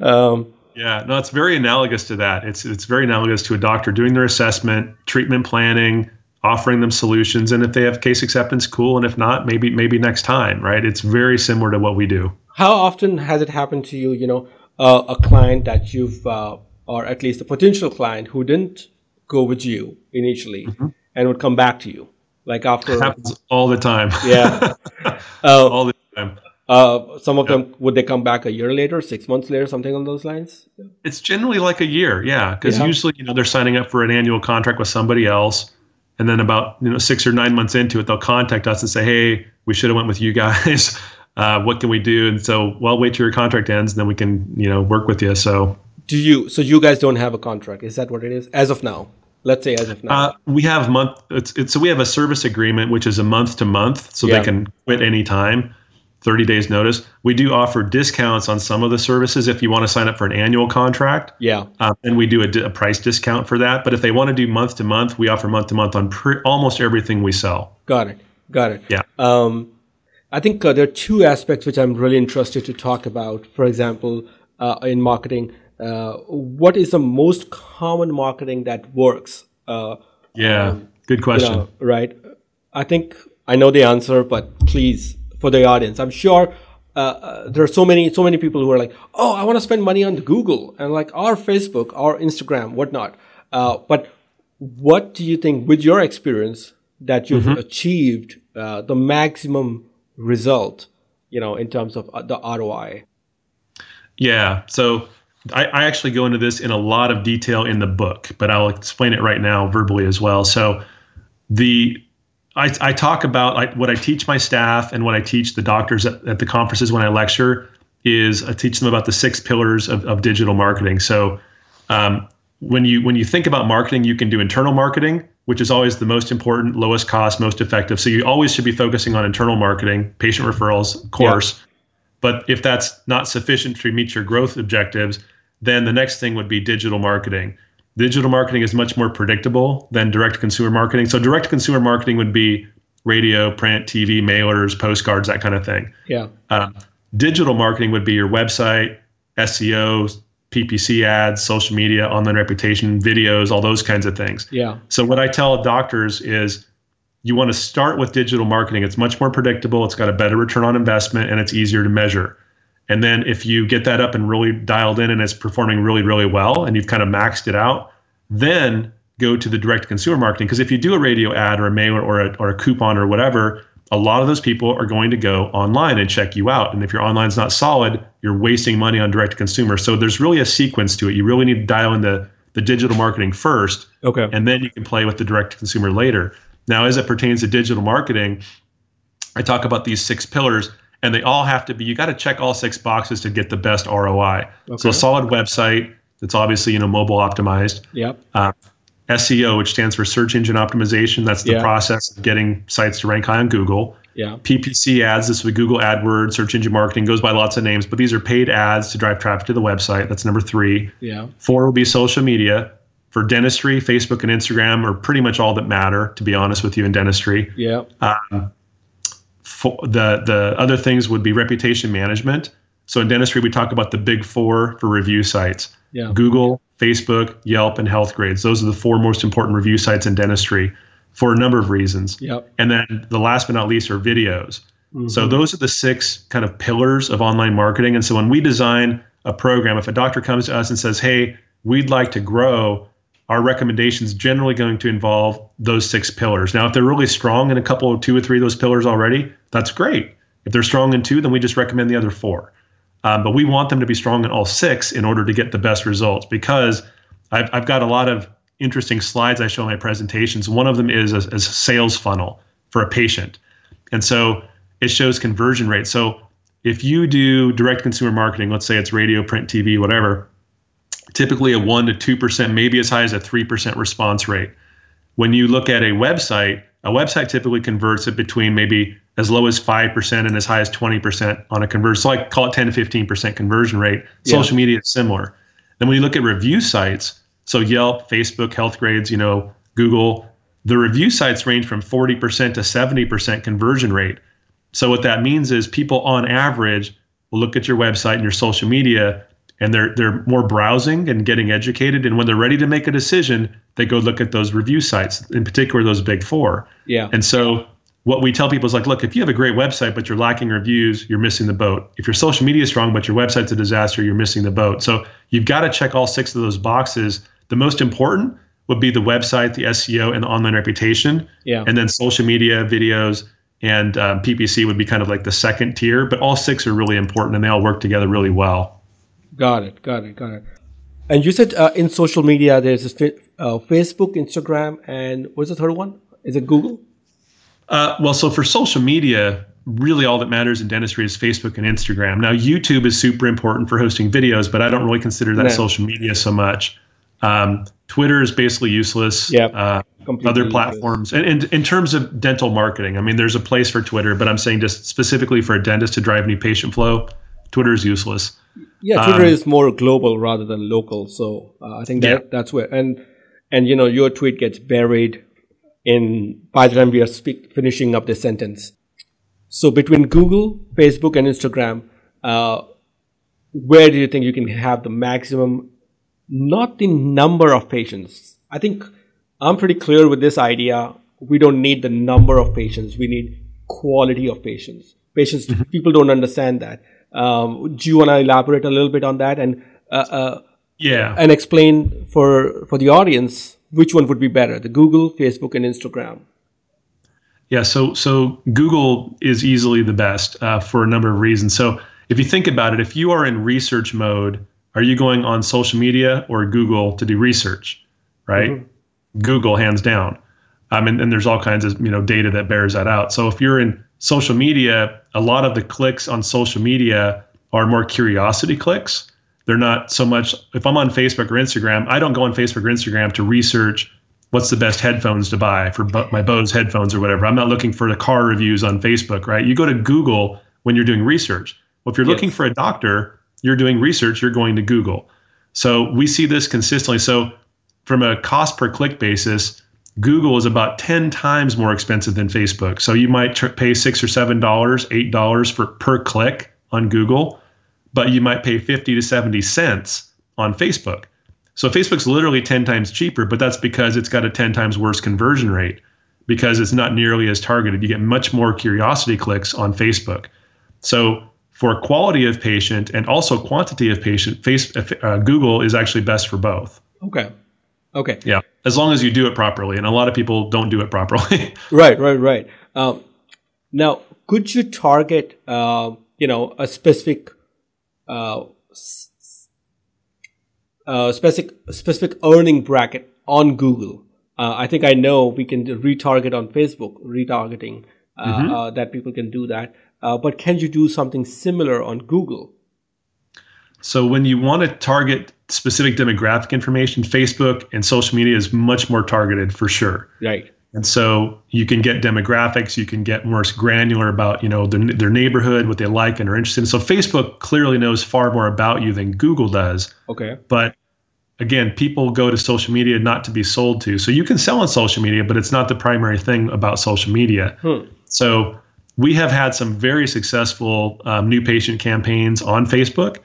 um, yeah, no, it's very analogous to that. It's it's very analogous to a doctor doing their assessment, treatment planning, offering them solutions, and if they have case acceptance, cool. And if not, maybe maybe next time, right? It's very similar to what we do.
How often has it happened to you? You know, uh, a client that you've uh, or at least a potential client who didn't go with you initially
Mm-hmm.
and would come back to you, like after
It happens all the time.
yeah. *laughs* Uh,
all the time.
uh, some of them would they come back a year later, six months later, something on those lines?
It's generally like a year, yeah, because
Yeah.
usually you know they're signing up for an annual contract with somebody else, and then about you know six or nine months into it, they'll contact us and say, "Hey, we should have went with you guys. *laughs* Uh, what can we do?" And so, well, wait till your contract ends, and then we can you know work with you. So
Do you? So you guys don't have a contract? Is that what it is as of now? Let's say as of now.
uh, we have month. It's, it's so we have a service agreement which is a month to month, so
Yeah.
they can quit anytime. 30 days notice. We do offer discounts on some of the services if you want to sign up for an annual contract.
yeah.
Um, and we do a, a price discount for that. But if they want to do month to month, we offer month to month on pre- almost everything we sell.
Got it. Got it.
Yeah.
Um, I think uh, there are two aspects which I'm really interested to talk about. For example, uh, in marketing, uh, what is the most common marketing that works? Uh,
Yeah. Good
you
question.
know, right? I think I know the answer, but please, for the audience, I'm sure uh, uh, there are so many, so many people who are like, "Oh, I want to spend money on Google and like our Facebook, our Instagram, whatnot." Uh, but what do you think, with your experience, that you've achieved uh, the maximum result? You know, in terms of uh, the ROI.
Yeah. So I, I actually go into this in a lot of detail in the book, but I'll explain it right now verbally as well. So the I, I talk about I, what I teach my staff and what I teach the doctors at, at the conferences when I lecture is I teach them about the six pillars of, of digital marketing. So um, when you when you think about marketing, you can do internal marketing, which is always the most important, lowest cost, most effective. So you always should be focusing on internal marketing, patient referrals, of course. But if that's not sufficient to meet your growth objectives, then the next thing would be digital marketing. Digital marketing is much more predictable than direct consumer marketing. So direct consumer marketing would be radio, print, TV, mailers, postcards, that kind of thing.
Yeah.
Um, digital marketing would be your website, SEO, PPC ads, social media, online reputation, videos, all those kinds of things.
Yeah.
So what I tell doctors is you want to start with digital marketing. It's much more predictable, it's got a better return on investment and it's easier to measure. And then if you get that up and really dialed in and it's performing really really well and you've kind of maxed it out, then go to the direct consumer marketing because if you do a radio ad or a mailer or a, or a coupon or whatever, a lot of those people are going to go online and check you out. And if your online's not solid, you're wasting money on direct to consumer. So there's really a sequence to it. You really need to dial in the, the digital marketing first
Okay.
and then you can play with the direct to consumer later. Now, as it pertains to digital marketing, I talk about these six pillars, and they all have to be. You got to check all six boxes to get the best ROI. So, a solid website that's obviously you know mobile optimized.
Yep.
Uh, SEO, which stands for search engine optimization, that's the
Yeah.
process of getting sites to rank high on Google.
Yeah.
PPC ads, this would be Google AdWords, search engine marketing, goes by lots of names, but these are paid ads to drive traffic to the website. That's number three.
Yeah.
Four will be social media. For dentistry, Facebook and Instagram are pretty much all that matter, to be honest with you, in dentistry.
Yeah.
Um, for the the other things would be reputation management. So in dentistry, we talk about the big four for review sites:
Yeah.
Google, Facebook, Yelp, and Healthgrades. Those are the four most important review sites in dentistry for a number of reasons.
Yep.
And then the last but not least are videos. So mm-hmm. those are the six kind of pillars of online marketing. And so when we design a program, if a doctor comes to us and says, "Hey, we'd like to grow," our recommendations generally going to involve those six pillars. Now, if they're really strong in a couple of two or three of those pillars already, that's great. If they're strong in two, then we just recommend the other four. Um, but we want them to be strong in all six in order to get the best results because I've, I've got a lot of interesting slides I show in my presentations. One of them is a, a sales funnel for a patient. And so it shows conversion rate. So if you do direct consumer marketing, let's say it's radio, print, TV, whatever, typically a 1% to 2%, maybe as high as a 3% response rate. When you look at a website, a website typically converts at between maybe as low as 5% and as high as 20% on a conversion. So I call it 10 to 15% conversion rate.
Yeah.
Social media is similar. Then when you look at review sites, so Yelp, Facebook, Healthgrades, you know, Google, the review sites range from 40% to 70% conversion rate. So what that means is people on average will look at your website and your social media and they're they're more browsing and getting educated and when they're ready to make a decision, they go look at those review sites, in particular those big 4.
Yeah.
And so what we tell people is like, look, if you have a great website but you're lacking reviews, you're missing the boat. If your social media is strong but your website's a disaster, you're missing the boat. So you've got to check all six of those boxes. The most important would be the website, the SEO, and the online reputation.
Yeah.
And then social media, videos, and um, PPC would be kind of like the second tier. But all six are really important, and they all work together really well.
Got it. Got it. Got it. And you said uh, in social media, there's this, uh, Facebook, Instagram, and what's the third one? Is it Google?
Uh, well, so for social media, really all that matters in dentistry is Facebook and Instagram. Now, YouTube is super important for hosting videos, but I don't really consider that social media so much. Um, Twitter is basically useless.
Yeah.
Uh, other platforms, and, and in terms of dental marketing, I mean, there's a place for Twitter, but I'm saying just specifically for a dentist to drive new patient flow, Twitter is useless.
Yeah, Twitter um, is more global rather than local, so uh, I think that yeah. that's where and and you know your tweet gets buried in by the time we are speak, finishing up this sentence. So between Google, Facebook, and Instagram, uh, where do you think you can have the maximum? Not the number of patients. I think I'm pretty clear with this idea. We don't need the number of patients. We need quality of patients. Patients, mm-hmm. people don't understand that. Um, do you want to elaborate a little bit on that and uh, uh,
yeah,
and explain for for the audience which one would be better, the Google, Facebook, and Instagram?
Yeah, so so Google is easily the best uh, for a number of reasons. So if you think about it, if you are in research mode, are you going on social media or Google to do research? Right, mm-hmm. Google hands down. Um, and, and there's all kinds of you know data that bears that out. So if you're in social media, a lot of the clicks on social media are more curiosity clicks. They're not so much, if I'm on Facebook or Instagram, I don't go on Facebook or Instagram to research what's the best headphones to buy for my Bose headphones or whatever. I'm not looking for the car reviews on Facebook, right? You go to Google when you're doing research. Well, if you're yes. looking for a doctor, you're doing research, you're going to Google. So we see this consistently. So from a cost per click basis, Google is about 10 times more expensive than Facebook. So you might tr- pay six or seven dollars, eight dollars for per click on Google but you might pay 50 to 70 cents on Facebook. So Facebook's literally 10 times cheaper, but that's because it's got a 10 times worse conversion rate because it's not nearly as targeted. You get much more curiosity clicks on Facebook. So for quality of patient and also quantity of patient, face, uh, Google is actually best for both.
Okay. Okay.
Yeah, as long as you do it properly, and a lot of people don't do it properly. *laughs*
right, right, right. Um, now, could you target, uh, you know, a specific uh, uh, specific specific earning bracket on Google. Uh, I think I know we can retarget on Facebook, retargeting uh, mm-hmm. Uh, that people can do that. Uh, but can you do something similar on Google?
So when you want to target specific demographic information, Facebook and social media is much more targeted for sure.
Right.
And so you can get demographics, you can get more granular about, you know, their, their neighborhood, what they like and are interested in. So Facebook clearly knows far more about you than Google does.
Okay.
But again, people go to social media not to be sold to. So you can sell on social media, but it's not the primary thing about social media. Hmm. So we have had some very successful um, new patient campaigns on Facebook,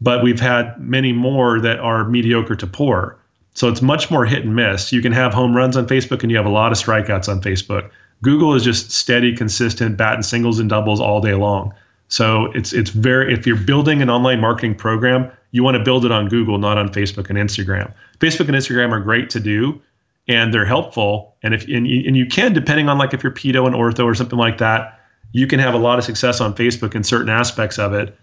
but we've had many more that are mediocre to poor. So it's much more hit and miss. You can have home runs on Facebook and you have a lot of strikeouts on Facebook. Google is just steady, consistent, batting singles and doubles all day long. So it's it's very if you're building an online marketing program, you want to build it on Google, not on Facebook and Instagram. Facebook and Instagram are great to do and they're helpful. And if and you, and you can, depending on like if you're pedo and ortho or something like that, you can have a lot of success on Facebook in certain aspects of it.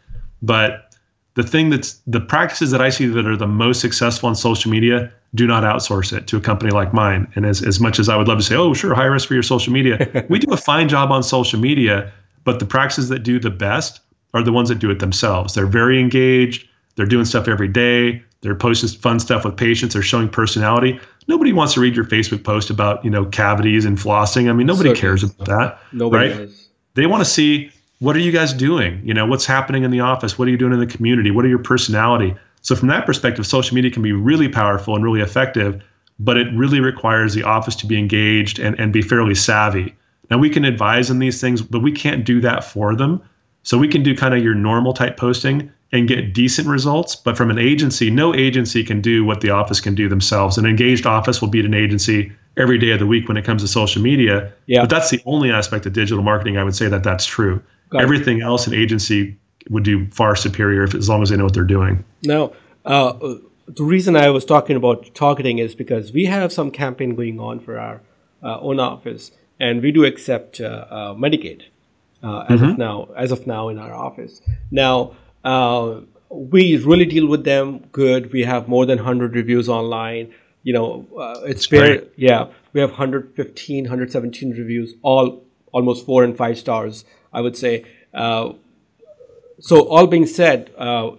But the thing that's the practices that I see that are the most successful on social media do not outsource it to a company like mine. And as, as much as I would love to say, oh, sure, hire us for your social media, *laughs* we do a fine job on social media, but the practices that do the best are the ones that do it themselves. They're very engaged, they're doing stuff every day, they're posting fun stuff with patients, they're showing personality. Nobody wants to read your Facebook post about, you know, cavities and flossing. I mean, nobody Certainly. cares about that.
Nobody
right? Does. They want to see what are you guys doing? You know, what's happening in the office? What are you doing in the community? What are your personality? So from that perspective, social media can be really powerful and really effective, but it really requires the office to be engaged and, and be fairly savvy. Now we can advise on these things, but we can't do that for them. So we can do kind of your normal type posting and get decent results. But from an agency, no agency can do what the office can do themselves. An engaged office will beat an agency every day of the week when it comes to social media.
Yeah.
But that's the only aspect of digital marketing I would say that that's true.
Got it.
Everything else an agency would do far superior if as long as they know what they're doing.
Now, uh, the reason I was talking about targeting is because we have some campaign going on for our uh, own office, and we do accept uh, uh, Medicaid uh, as of now. As of now, in our office. Now, uh, we really deal with them good. We have more than 100 reviews online. You know, uh, it's very yeah. We have 115, 117 reviews, all almost four and five stars. I would say. Uh, so all being said, uh,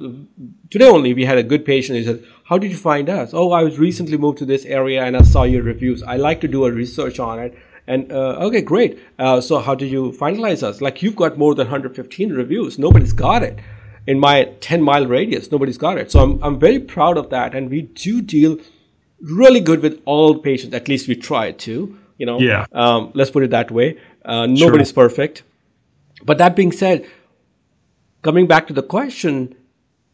today only we had a good patient. He said, "How did you find us?" Oh, I was recently moved to this area and I saw your reviews. I like to do a research on it. And uh, okay, great. Uh, so how did you finalize us? Like you've got more than 115 reviews. Nobody's got it in my 10 mile radius. Nobody's got it. So I'm I'm very proud of that. And we do deal really good with all patients. At least we try to. You know.
Yeah.
Um, let's put it that way. Uh, nobody's perfect. But that being said, coming back to the question,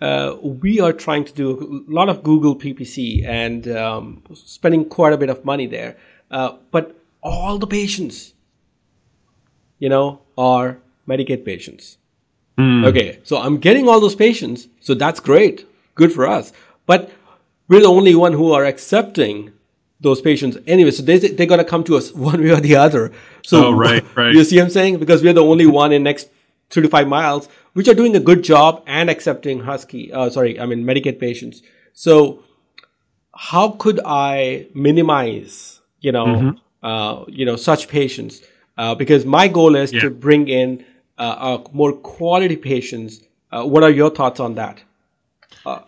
uh, we are trying to do a lot of Google PPC and um, spending quite a bit of money there. Uh, but all the patients, you know, are Medicaid patients. Okay, so I'm getting all those patients, so that's great, good for us. But we're the only one who are accepting those patients anyway. So they they're gonna come to us *laughs* one way or the other. So
Oh, right, right. *laughs*
You see what I'm saying? Because we're the only one in next three to five miles, which are doing a good job and accepting Husky. Uh, sorry, I mean Medicaid patients. So how could I minimize, you know,
Mm-hmm.
uh, you know, such patients? Uh, because my goal is
Yeah.
to bring in uh, uh, more quality patients. Uh, what are your thoughts on that?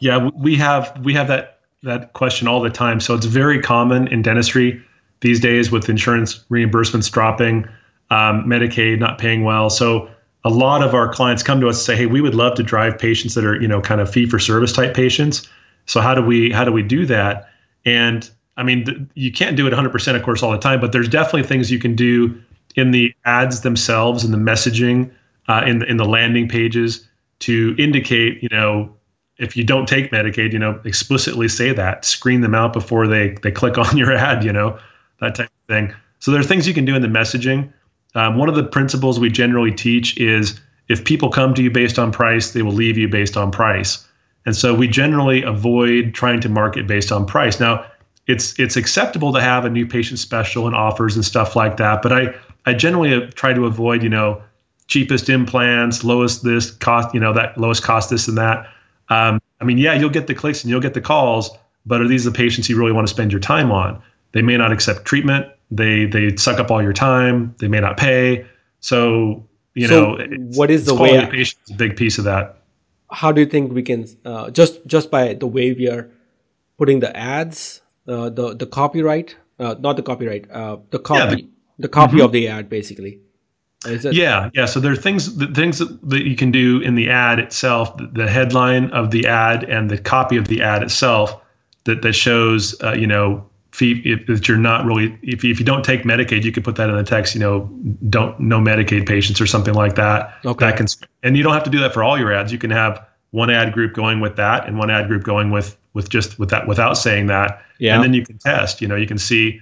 Yeah, we have we have that that question all the time. So it's very common in dentistry these days with insurance reimbursements dropping, um, Medicaid not paying well. So a lot of our clients come to us and say, "Hey, we would love to drive patients that are you know kind of fee for service type patients. So how do we how do we do that?" And I mean, th- you can't do it 100% of course all the time, but there's definitely things you can do in the ads themselves and the messaging uh, in the, in the landing pages to indicate, you know, if you don't take Medicaid, you know, explicitly say that, screen them out before they they click *laughs* on your ad, you know, that type of thing. So there are things you can do in the messaging. Um, one of the principles we generally teach is if people come to you based on price, they will leave you based on price. And so we generally avoid trying to market based on price. Now, it's it's acceptable to have a new patient special and offers and stuff like that, but I I generally try to avoid, you know, cheapest implants, lowest this cost, you know, that lowest cost this and that. Um, I mean, yeah, you'll get the clicks and you'll get the calls, but are these the patients you really want to spend your time on? They may not accept treatment. They they suck up all your time. They may not pay. So you
So
know,
what is the way-
patient is a big piece of that.
How do you think we can uh, just just by the way we are putting the ads, uh, the the copyright, uh, not the copyright, uh, the copy,
the-
the, copy of the ad, basically.
Yeah, yeah. So there are things the things that, that you can do in the ad itself, the, the headline of the ad and the copy of the ad itself that that shows, uh, you know, if, if you're not really if you, if you don't take Medicaid, you could put that in the text, you know, don't no Medicaid patients or something like that.
Okay.
That can and you don't have to do that for all your ads. You can have one ad group going with that and one ad group going with with just with that without saying that.
Yeah.
And then you can test. You know, you can see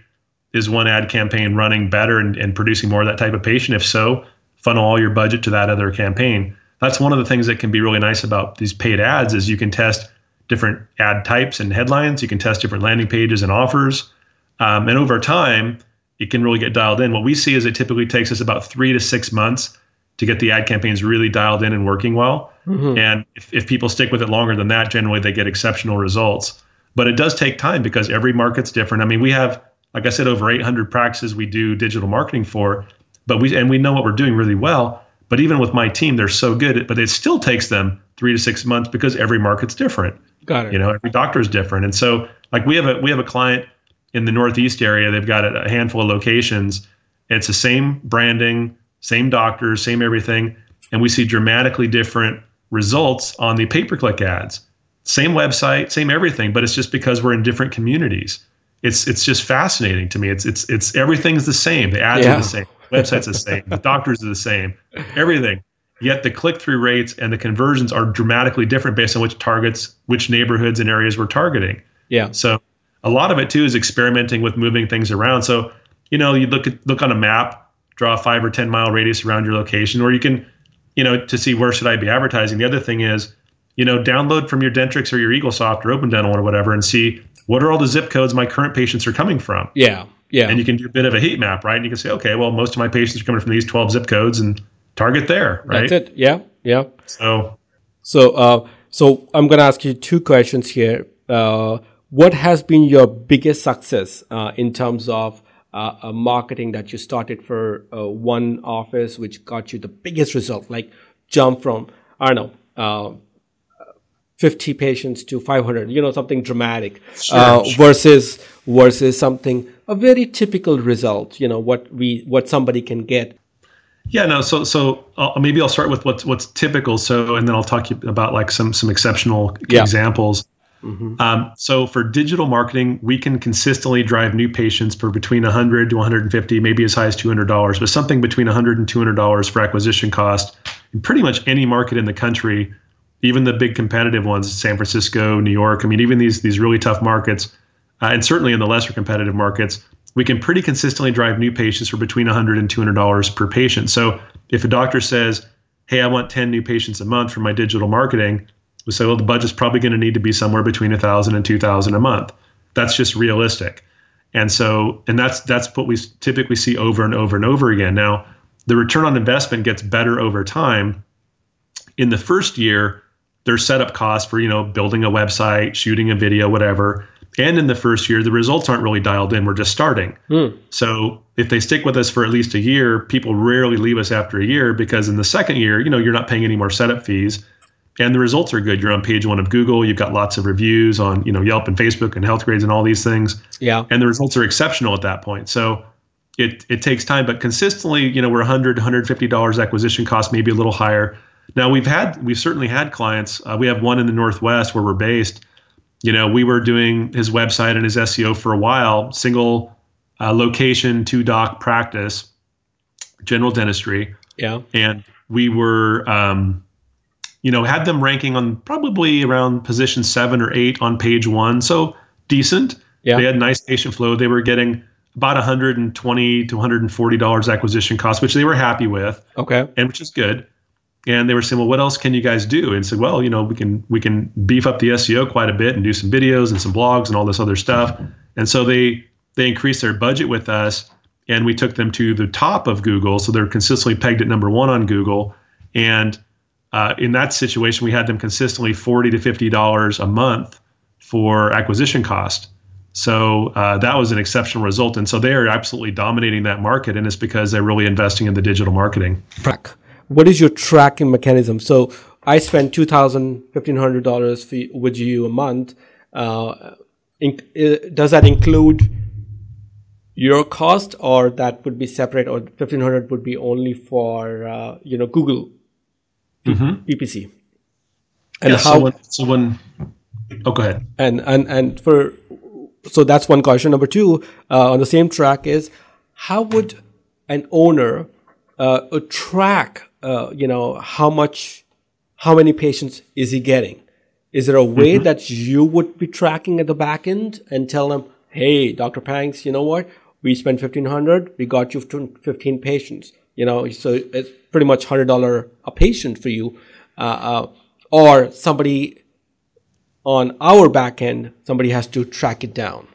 is one ad campaign running better and, and producing more of that type of patient? If so, funnel all your budget to that other campaign. That's one of the things that can be really nice about these paid ads is you can test different ad types and headlines. You can test different landing pages and offers. Um, and over time, it can really get dialed in. What we see is it typically takes us about three to six months to get the ad campaigns really dialed in and working well. And if, if people stick with it longer than that, generally they get exceptional results. But it does take time because every market's different. I mean, we have, like I said, over 800 practices we do digital marketing for, but we and we know what we're doing really well. But even with my team, they're so good, but it still takes them three to six months because every market's different.
Got it.
You know, every doctor is different, and so like we have a we have a client in the Northeast area. They've got a handful of locations. It's the same branding, same doctors, same everything, and we see dramatically different results on the pay-per-click ads. Same website, same everything, but it's just because we're in different communities. It's it's just fascinating to me. It's it's it's everything's the same. The ads
Yeah.
are the same. Website's the same. The doctors are the same. Everything. Yet the click-through rates and the conversions are dramatically different based on which targets, which neighborhoods and areas we're targeting.
Yeah.
So a lot of it too is experimenting with moving things around. So, you know, you look at, look on a map, draw a five or 10 mile radius around your location, or you can, you know, to see where should I be advertising. The other thing is, you know, download from your Dentrix or your EagleSoft or Open Dental or whatever and see what are all the zip codes my current patients are coming from.
Yeah. Yeah.
And you can do a bit of a heat map, right? And you can say, okay, well, most of my patients are coming from these 12 zip codes and target there, right?
That's it. Yeah. Yeah.
So,
so, uh, so I'm going to ask you two questions here. Uh, what has been your biggest success uh, in terms of uh, marketing that you started for uh, one office, which got you the biggest result? Like jump from I don't know. 50 patients to 500 you know something dramatic sure, sure. versus versus something a very typical result you know what we what somebody can get
yeah, no. So, so uh, maybe I'll start with what's what's typical. So, and then I'll talk about like some some exceptional yeah. examples. Mm-hmm. Um, so, for digital marketing, we can consistently drive new patients for between 100 to 150, maybe as high as 200 dollars, but something between 100 and 200 dollars for acquisition cost in pretty much any market in the country, even the big competitive ones, San Francisco, New York. I mean, even these these really tough markets, uh, and certainly in the lesser competitive markets we can pretty consistently drive new patients for between $100 and 200 dollars per patient. So if a doctor says, "Hey, I want 10 new patients a month for my digital marketing," we say, "Well, the budget's probably going to need to be somewhere between 1,000 and 2,000 a month." That's just realistic. And so, and that's that's what we typically see over and over and over again. Now, the return on investment gets better over time. In the first year, there's setup costs for you know building a website, shooting a video, whatever and in the first year, the results aren't really dialed in. We're just starting. Mm. So if they stick with us for at least a year, people rarely leave us after a year because in the second year, you know, you're not paying any more setup fees and the results are good. You're on page one of Google. You've got lots of reviews on, you know, Yelp and Facebook and Healthgrades and all these things.
Yeah.
And the results are exceptional at that point. So it, it takes time, but consistently, you know, we're 100, 150 dollars acquisition cost, maybe a little higher. Now we've had, we've certainly had clients. Uh, we have one in the Northwest where we're based you know, we were doing his website and his SEO for a while, single uh, location, two doc practice, general dentistry.
Yeah.
And we were, um, you know, had them ranking on probably around position seven or eight on page one. So decent.
Yeah.
They had nice patient flow. They were getting about 120 to 140 dollars acquisition cost, which they were happy with.
Okay.
And which is good and they were saying, "Well, what else can you guys do?" And said, "Well, you know, we can we can beef up the SEO quite a bit and do some videos and some blogs and all this other stuff." And so they they increased their budget with us, and we took them to the top of Google. So they're consistently pegged at number one on Google, and uh, in that situation, we had them consistently forty to fifty dollars a month for acquisition cost. So uh, that was an exceptional result, and so they are absolutely dominating that market, and it's because they're really investing in the digital marketing
what is your tracking mechanism? So I spend two thousand, fifteen hundred dollars with you a month. Uh, in, uh, does that include your cost, or that would be separate, or fifteen hundred would be only for uh, you know Google mm-hmm. PPC?
And yeah, how? So when, so when, oh, go ahead.
And and and for so that's one question. Number two, uh, on the same track is how would an owner uh, track uh, you know, how much, how many patients is he getting? Is there a way mm-hmm. that you would be tracking at the back end and tell them, hey, Dr. Panks, you know what? We spent 1500 we got you 15 patients. You know, so it's pretty much $100 a patient for you. Uh, uh, or somebody on our back end, somebody has to track it down.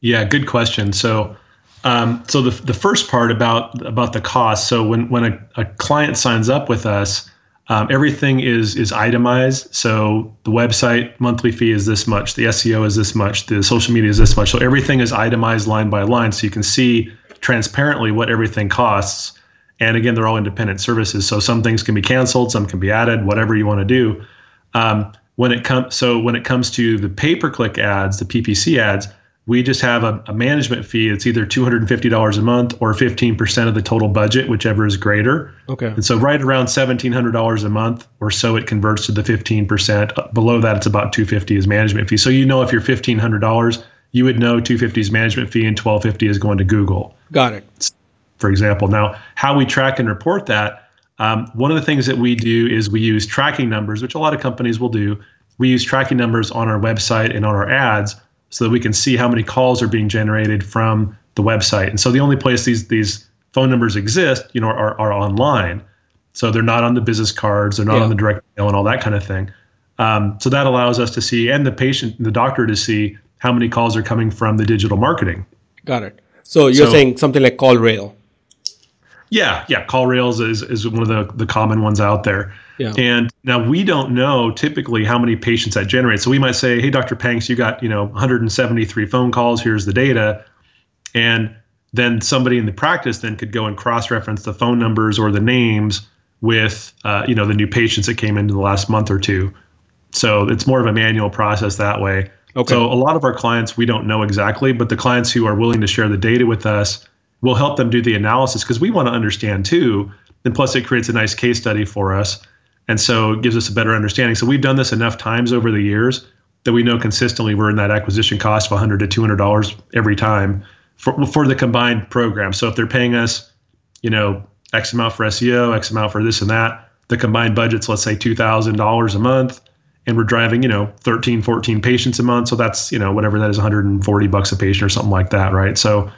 Yeah, good question. So um, so the, the first part about about the cost. So when when a, a client signs up with us, um, everything is is itemized. So the website monthly fee is this much, the SEO is this much, the social media is this much. So everything is itemized line by line, so you can see transparently what everything costs. And again, they're all independent services, so some things can be canceled, some can be added, whatever you want to do. Um, when it comes, so when it comes to the pay per click ads, the PPC ads we just have a, a management fee. It's either $250 a month or 15% of the total budget, whichever is greater.
Okay.
And so right around $1,700 a month or so, it converts to the 15%. Below that, it's about 250 is management fee. So you know if you're $1,500, you would know 250 is management fee and 1250 is going to Google.
Got it.
For example. Now, how we track and report that, um, one of the things that we do is we use tracking numbers, which a lot of companies will do. We use tracking numbers on our website and on our ads so that we can see how many calls are being generated from the website. And so the only place these these phone numbers exist, you know, are, are online. So they're not on the business cards, they're not yeah. on the direct mail and all that kind of thing. Um, so that allows us to see, and the patient, the doctor to see how many calls are coming from the digital marketing.
Got it. So you're so, saying something like CallRail.
Yeah, yeah. CallRails is, is one of the, the common ones out there.
Yeah.
And now we don't know typically how many patients that generates. So we might say, hey, Dr. Panks, you got, you know, 173 phone calls. Here's the data. And then somebody in the practice then could go and cross-reference the phone numbers or the names with, uh, you know, the new patients that came into the last month or two. So it's more of a manual process that way. Okay. So a lot of our clients we don't know exactly, but the clients who are willing to share the data with us will help them do the analysis because we want to understand too. And plus, it creates a nice case study for us, and so it gives us a better understanding. So we've done this enough times over the years that we know consistently we're in that acquisition cost of 100 to 200 dollars every time for for the combined program. So if they're paying us, you know, X amount for SEO, X amount for this and that, the combined budget's let's say two thousand dollars a month and we're driving, you know, 13, 14 patients a month. So that's, you know, whatever that is, 140 bucks a patient or something like that, right? So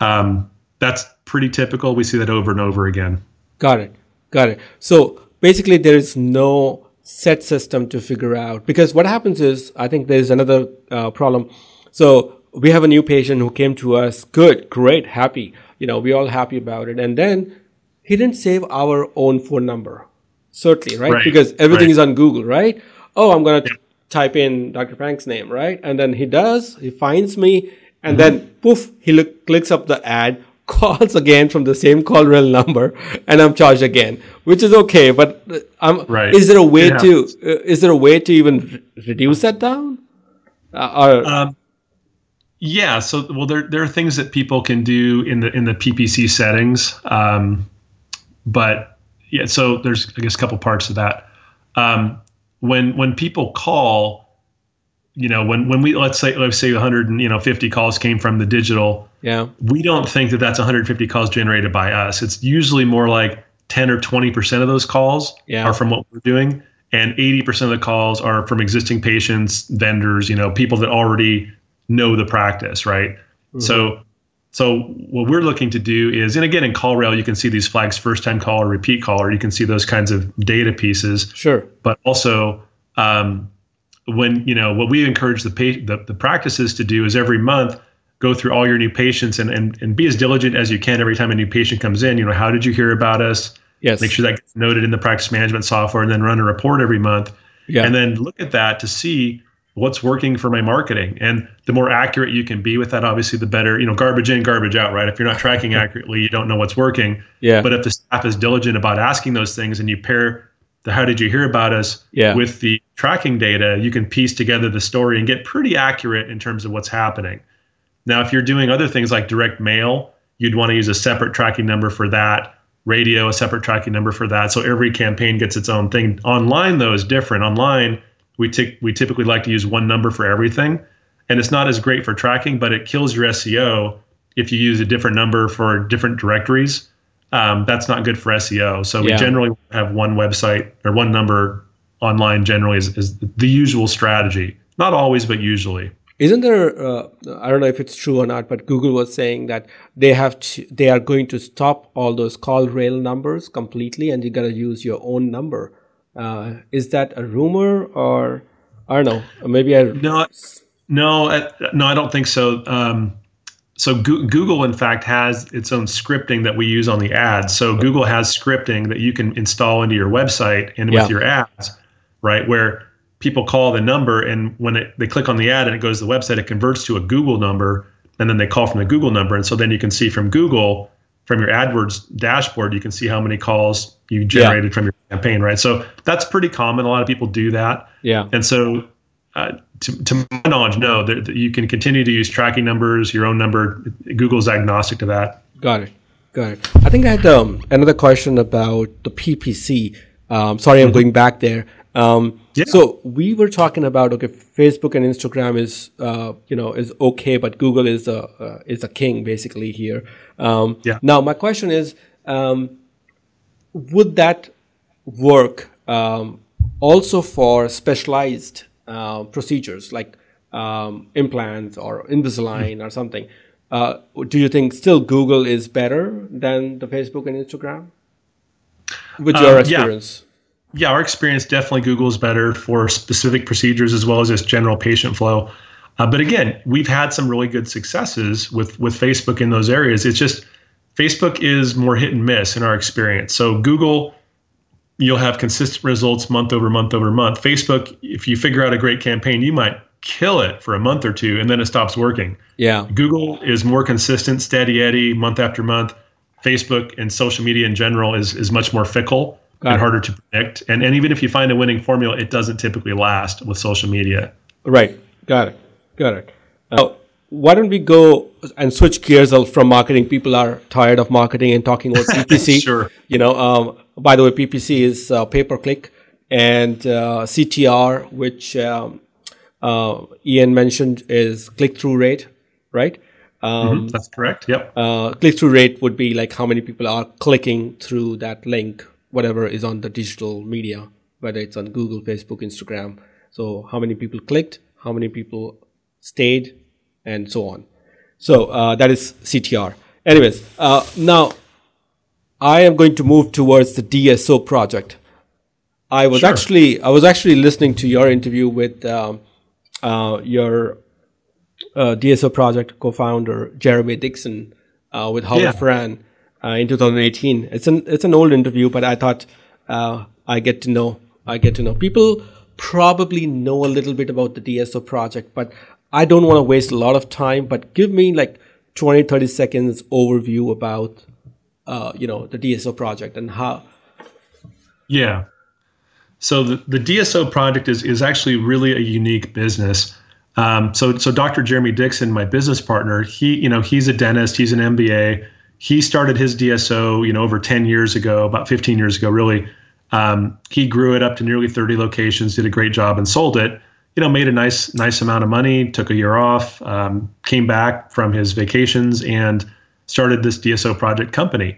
um, that's pretty typical. We see that over and over again.
Got it. Got it. So basically, there is no set system to figure out because what happens is, I think there's another uh, problem. So we have a new patient who came to us, good, great, happy. You know, we're all happy about it. And then he didn't save our own phone number. Certainly, right? right. Because everything right. is on Google, right? oh, I'm going to type in Dr. Frank's name, right? And then he does, he finds me, and mm-hmm. then poof, he look, clicks up the ad, calls again from the same CallRail number, and I'm charged again, which is okay. But uh, I'm, right. is there a way to, uh, is there a way to even reduce that down?
Uh, or, um, yeah. So, well, there there are things that people can do in the in the PPC settings, um, but yeah. So there's I guess a couple parts of that. Um, when when people call, you know, when when we let's say let's say 100 you know 50 calls came from the digital,
yeah,
we don't think that that's 150 calls generated by us. It's usually more like 10 or 20 percent of those calls yeah. are from what we're doing, and 80 percent of the calls are from existing patients, vendors, you know, people that already know the practice, right? Mm-hmm. So so what we're looking to do is, and again in CallRail, you can see these flags first time call or repeat call, or you can see those kinds of data pieces.
Sure.
But also, um, when you know what we encourage the, pa- the the practices to do is every month go through all your new patients and, and and be as diligent as you can every time a new patient comes in. You know, how did you hear about us?
Yes.
Make sure that gets noted in the practice management software, and then run a report every month. Yeah. And then look at that to see what's working for my marketing and the more accurate you can be with that obviously the better you know garbage in garbage out right if you're not tracking *laughs* accurately you don't know what's working
yeah
but if the staff is diligent about asking those things and you pair the how did you hear about us
yeah.
with the tracking data you can piece together the story and get pretty accurate in terms of what's happening now if you're doing other things like direct mail you'd want to use a separate tracking number for that radio a separate tracking number for that so every campaign gets its own thing online though is different online we, t- we typically like to use one number for everything. And it's not as great for tracking, but it kills your SEO if you use a different number for different directories. Um, that's not good for SEO. So we generally have one website or one number online generally is, is the usual strategy. Not always, but usually.
Isn't there? Uh, I don't know if it's true or not, but Google was saying that they have to, they are going to stop all those CallRail numbers completely, and you got to use your own number. Uh, is that a rumor or I don't know? Maybe I
no, no, I, no. I don't think so. Um, so Go- Google, in fact, has its own scripting that we use on the ads. So Google has scripting that you can install into your website and with your ads, right? Where people call the number, and when it, they click on the ad and it goes to the website, it converts to a Google number, and then they call from the Google number, and so then you can see from Google from your AdWords dashboard, you can see how many calls you generated yeah. from your campaign, right? So that's pretty common. A lot of people do that.
Yeah.
And so, uh, to, to my knowledge, no, that, that you can continue to use tracking numbers, your own number. Google's agnostic to that.
Got it. Got it. I think I had um, another question about the PPC. Um, sorry, I'm mm-hmm. going back there. Um, yeah. So we were talking about okay, Facebook and Instagram is uh, you know is okay, but Google is a uh, is a king basically here. Um,
yeah.
Now my question is, um, would that work um, also for specialized uh, procedures like um, implants or Invisalign or something. Uh, do you think still Google is better than the Facebook and Instagram? With your
Um,
experience,
yeah, our experience definitely Google is better for specific procedures as well as just general patient flow. Uh, but again, we've had some really good successes with with Facebook in those areas. It's just Facebook is more hit and miss in our experience. So Google, you'll have consistent results month over month over month. Facebook, if you figure out a great campaign, you might kill it for a month or two and then it stops working.
yeah,
Google is more consistent, steady Eddie, month after month. Facebook and social media in general is is much more fickle and harder to predict. And and even if you find a winning formula, it doesn't typically last with social media.
right. Got it. Got it. Now, why don't we go and switch gears from marketing? People are tired of marketing and talking about *laughs* PPC.
Sure.
You know, um, by the way, PPC is uh, pay per click, and uh, CTR, which um, uh, Ian mentioned, is click through rate, right? Um,
That's correct. Yep.
uh, click through rate would be like how many people are clicking through that link, whatever is on the digital media, whether it's on Google, Facebook, Instagram. So, how many people clicked, how many people stayed, and so on. So, uh, that is CTR. Anyways, uh, now I am going to move towards the DSO project. I was
Sure.
actually I was actually listening to your interview with um, uh, your uh, DSO project co-founder Jeremy Dixon uh, with Howard
Yeah.
Farran uh, in 2018. It's an it's an old interview, but I thought uh, I get to know I get to know people probably know a little bit about the DSO project, but I don't want to waste a lot of time. But give me like 20 30 seconds overview about uh, you know the DSO project and how
Yeah. So the, the DSO project is is actually really a unique business. Um, so so Dr. Jeremy Dixon, my business partner, he you know he's a dentist, he's an MBA. He started his DSO you know over 10 years ago, about 15 years ago, really. Um, he grew it up to nearly 30 locations, did a great job, and sold it. You know, made a nice nice amount of money. Took a year off, um, came back from his vacations, and started this DSO project company.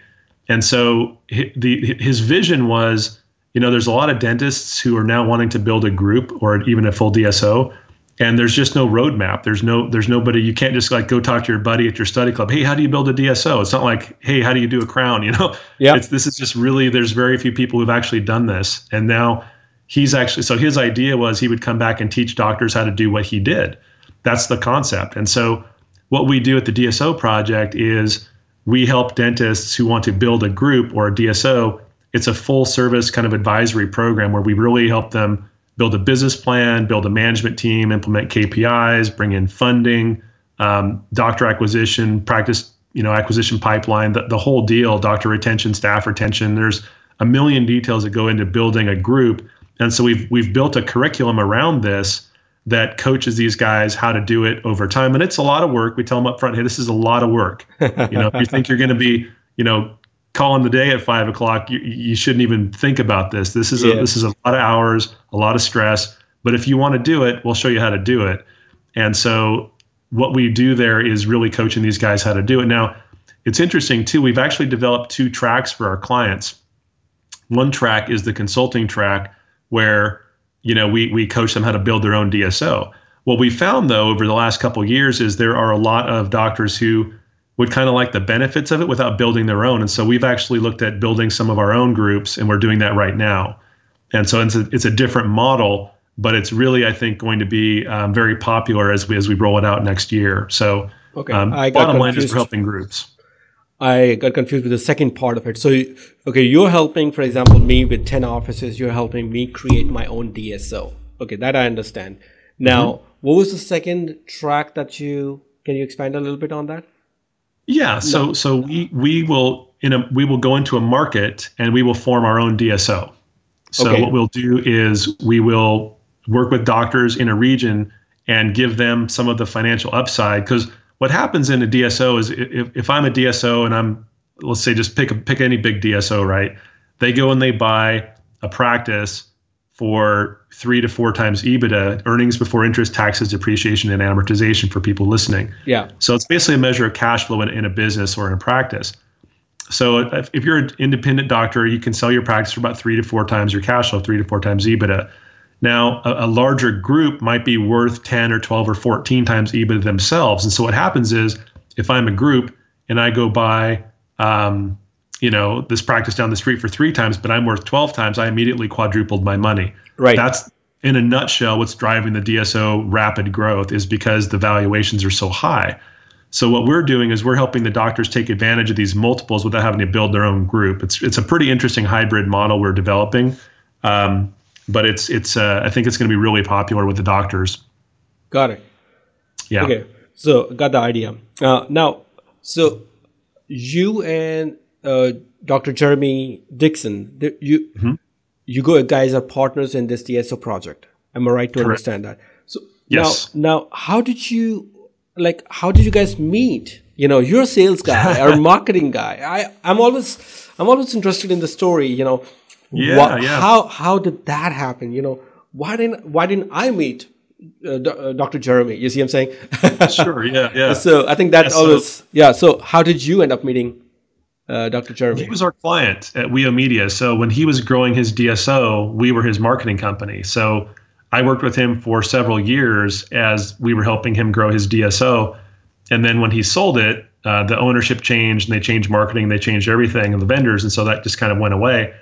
And so hi- the his vision was, you know, there's a lot of dentists who are now wanting to build a group or even a full DSO, and there's just no roadmap. There's no there's nobody. You can't just like go talk to your buddy at your study club. Hey, how do you build a DSO? It's not like, hey, how do you do a crown? *laughs* You know,
Yeah.
It's this is just really there's very few people who've actually done this, and now he's actually so his idea was he would come back and teach doctors how to do what he did. That's the concept, and so what we do at the DSO project is we help dentists who want to build a group or a DSO. It's a full service kind of advisory program where we really help them build a business plan, build a management team, implement KPIs, bring in funding, um, doctor acquisition, practice, you know, acquisition pipeline, the, the whole deal, doctor retention, staff retention. There's a million details that go into building a group. And so we've we've built a curriculum around this that coaches these guys how to do it over time. And it's a lot of work. We tell them up front, hey, this is a lot of work. You know, if you think you're going to be, you know, calling the day at five o'clock, you, you shouldn't even think about this. This is
Yeah.
a this is a lot of hours, a lot of stress. But if you want to do it, we'll show you how to do it. And so what we do there is really coaching these guys how to do it. Now, it's interesting too. We've actually developed two tracks for our clients. One track is the consulting track where you know we we coach them how to build their own DSO. What we found though over the last couple of years is there are a lot of doctors who would kind of like the benefits of it without building their own. And so we've actually looked at building some of our own groups, and we're doing that right now. And so it's a, it's a different model, but it's really I think going to be um, very popular as we as we roll it out next year. So
Okay,
um,
I got
bottom line is we're helping groups.
I got confused with the second part of it. So, okay, you're helping, for example, me with 10 offices, you're helping me create my own DSO. Okay, that I understand. Now,
Mm-hmm.
what was the second track that you, can you expand a little bit on that?
Yeah, so so we we will in a we will go into a market and we will form our own DSO. So
Okay.
what we'll do is we will work with doctors in a region and give them some of the financial upside because what happens in a DSO is if, if I'm a DSO and I'm let's say just pick a, pick any big DSO, right? They go and they buy a practice for three to four times EBITDA, earnings before interest, taxes, depreciation, and amortization for people listening.
Yeah.
So it's basically a measure of cash flow in, in a business or in a practice. So if, if you're an independent doctor, you can sell your practice for about three to four times your cash flow, three to four times EBITDA. Now, a, a, larger group might be worth 10 or 12 or 14 times EBITDA themselves. And so what happens is if I'm a group and I go buy, um, you know, this practice down the street for three times, but I'm worth 12 times, I immediately quadrupled my money.
Right.
That's in a nutshell what's driving the DSO rapid growth is because the valuations are so high. So what we're doing is we're helping the doctors take advantage of these multiples without having to build their own group. It's it's a pretty interesting hybrid model we're developing. Um, but it's it's uh, I think it's going to be really popular with the doctors.
Got it.
Yeah.
Okay. So got the idea. Uh, now, so you and uh, Dr. Jeremy Dixon, you mm-hmm. you go guys are partners in this DSO project. Am I right to Correct. understand that? So yes. now, now, how did you like? How did you guys meet? You know, you're a sales guy *laughs* or marketing guy. I I'm always I'm always interested in the story. You know,
yeah, what, yeah.
How how did that happen? You know, why didn't why didn't I meet uh, Dr. Uh, Jeremy? You see, what I'm saying. *laughs*
sure. Yeah. Yeah. *laughs*
So I think that always. So, yeah. So how did you end up meeting uh, Dr. Jeremy?
He was our client at WEO Media. So when he was growing his DSO, we were his marketing company. So I worked with him for several years as we were helping him grow his DSO. And then when he sold it, uh, the ownership changed and they changed marketing, they changed everything and the vendors. And so that just kind of went away.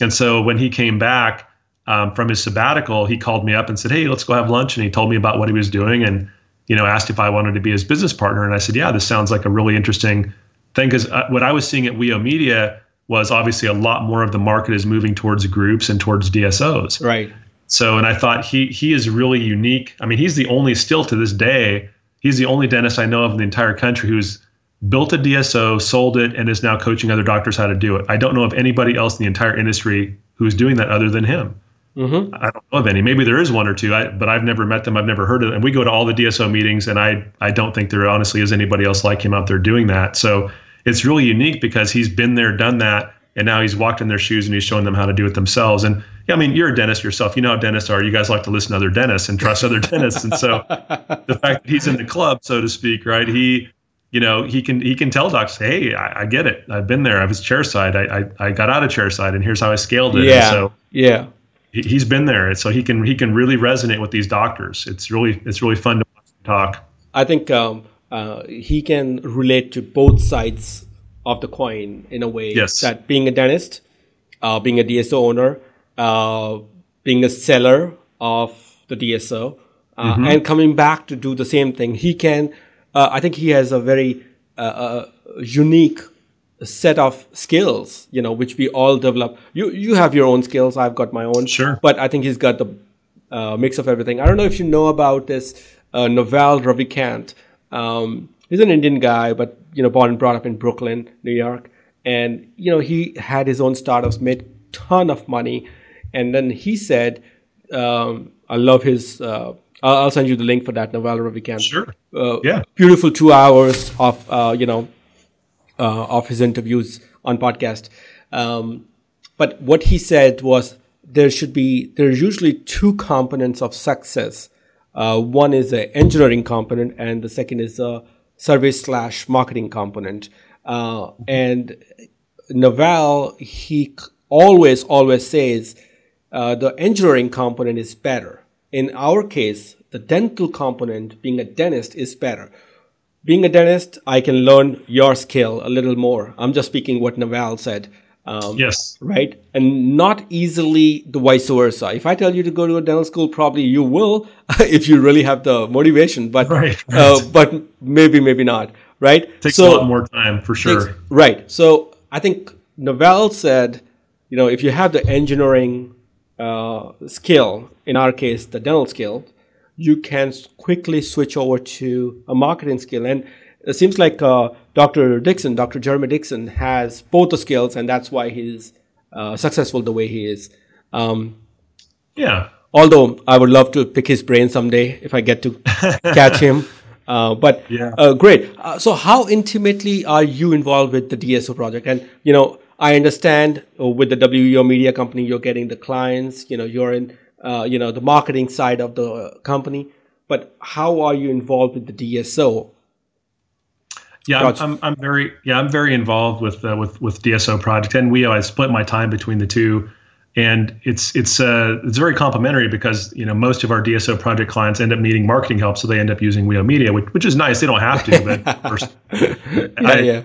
And so when he came back um, from his sabbatical, he called me up and said, "Hey, let's go have lunch." And he told me about what he was doing, and you know, asked if I wanted to be his business partner. And I said, "Yeah, this sounds like a really interesting thing." Because uh, what I was seeing at WEO Media was obviously a lot more of the market is moving towards groups and towards DSOs.
Right.
So, and I thought he he is really unique. I mean, he's the only still to this day. He's the only dentist I know of in the entire country who's built a DSO, sold it, and is now coaching other doctors how to do it. I don't know of anybody else in the entire industry who's doing that other than him. Mm-hmm. I don't know of any. Maybe there is one or two, I, but I've never met them. I've never heard of them. And we go to all the DSO meetings, and I I don't think there honestly is anybody else like him out there doing that. So it's really unique because he's been there, done that, and now he's walked in their shoes and he's showing them how to do it themselves. And yeah, I mean, you're a dentist yourself. You know how dentists are. You guys like to listen to other dentists and trust other dentists. And so *laughs* the fact that he's in the club, so to speak, right? He you know, he can he can tell docs, hey, I, I get it. I've been there. I was chair side. I, I, I got out of chair side, and here's how I scaled it.
Yeah. so yeah,
he, has been there, so he can he can really resonate with these doctors. It's really it's really fun to talk.
I think um, uh, he can relate to both sides of the coin in a way.
Yes.
That being a dentist, uh, being a DSO owner, uh, being a seller of the DSO, uh, mm-hmm. and coming back to do the same thing, he can uh, I think he has a very uh, unique set of skills, you know, which we all develop. You you have your own skills. I've got my own.
Sure.
But I think he's got the uh, mix of everything. I don't know if you know about this uh, Naval Ravikant. Um, he's an Indian guy, but you know, born and brought up in Brooklyn, New York, and you know, he had his own startups, made ton of money, and then he said, um, "I love his." Uh, I'll send you the link for that, Naval Ravikant.
Sure. Uh, yeah.
Beautiful two hours of uh, you know uh, of his interviews on podcast. Um, but what he said was there should be there's usually two components of success. Uh, one is the engineering component, and the second is a service slash marketing component. Uh, and Naval he always always says uh, the engineering component is better in our case, the dental component, being a dentist, is better. Being a dentist, I can learn your skill a little more. I'm just speaking what Naval said.
Um, yes.
Right? And not easily the vice versa. If I tell you to go to a dental school, probably you will *laughs* if you really have the motivation, but,
right,
right. Uh, but maybe, maybe not. Right?
Takes so, a lot more time for sure. Takes,
right. So I think Naval said, you know, if you have the engineering uh, skill, in our case, the dental skill, you can quickly switch over to a marketing skill. And it seems like uh, Dr. Dixon, Dr. Jeremy Dixon, has both the skills, and that's why he's uh, successful the way he is. Um,
yeah.
Although I would love to pick his brain someday if I get to *laughs* catch him. Uh, but
yeah.
Uh, great. Uh, so, how intimately are you involved with the DSO project? And you know, I understand uh, with the WEO media company, you're getting the clients, you know, you're in, uh, you know, the marketing side of the company, but how are you involved with the DSO?
Yeah, I'm, I'm, I'm, very, yeah, I'm very involved with, uh, with, with DSO project and WEO. I split my time between the two. and it's it's uh, it's very complementary because you know most of our DSO project clients end up needing marketing help, so they end up using WEO Media, which, which is nice. They don't have to, but first, *laughs*
yeah,
I,
yeah.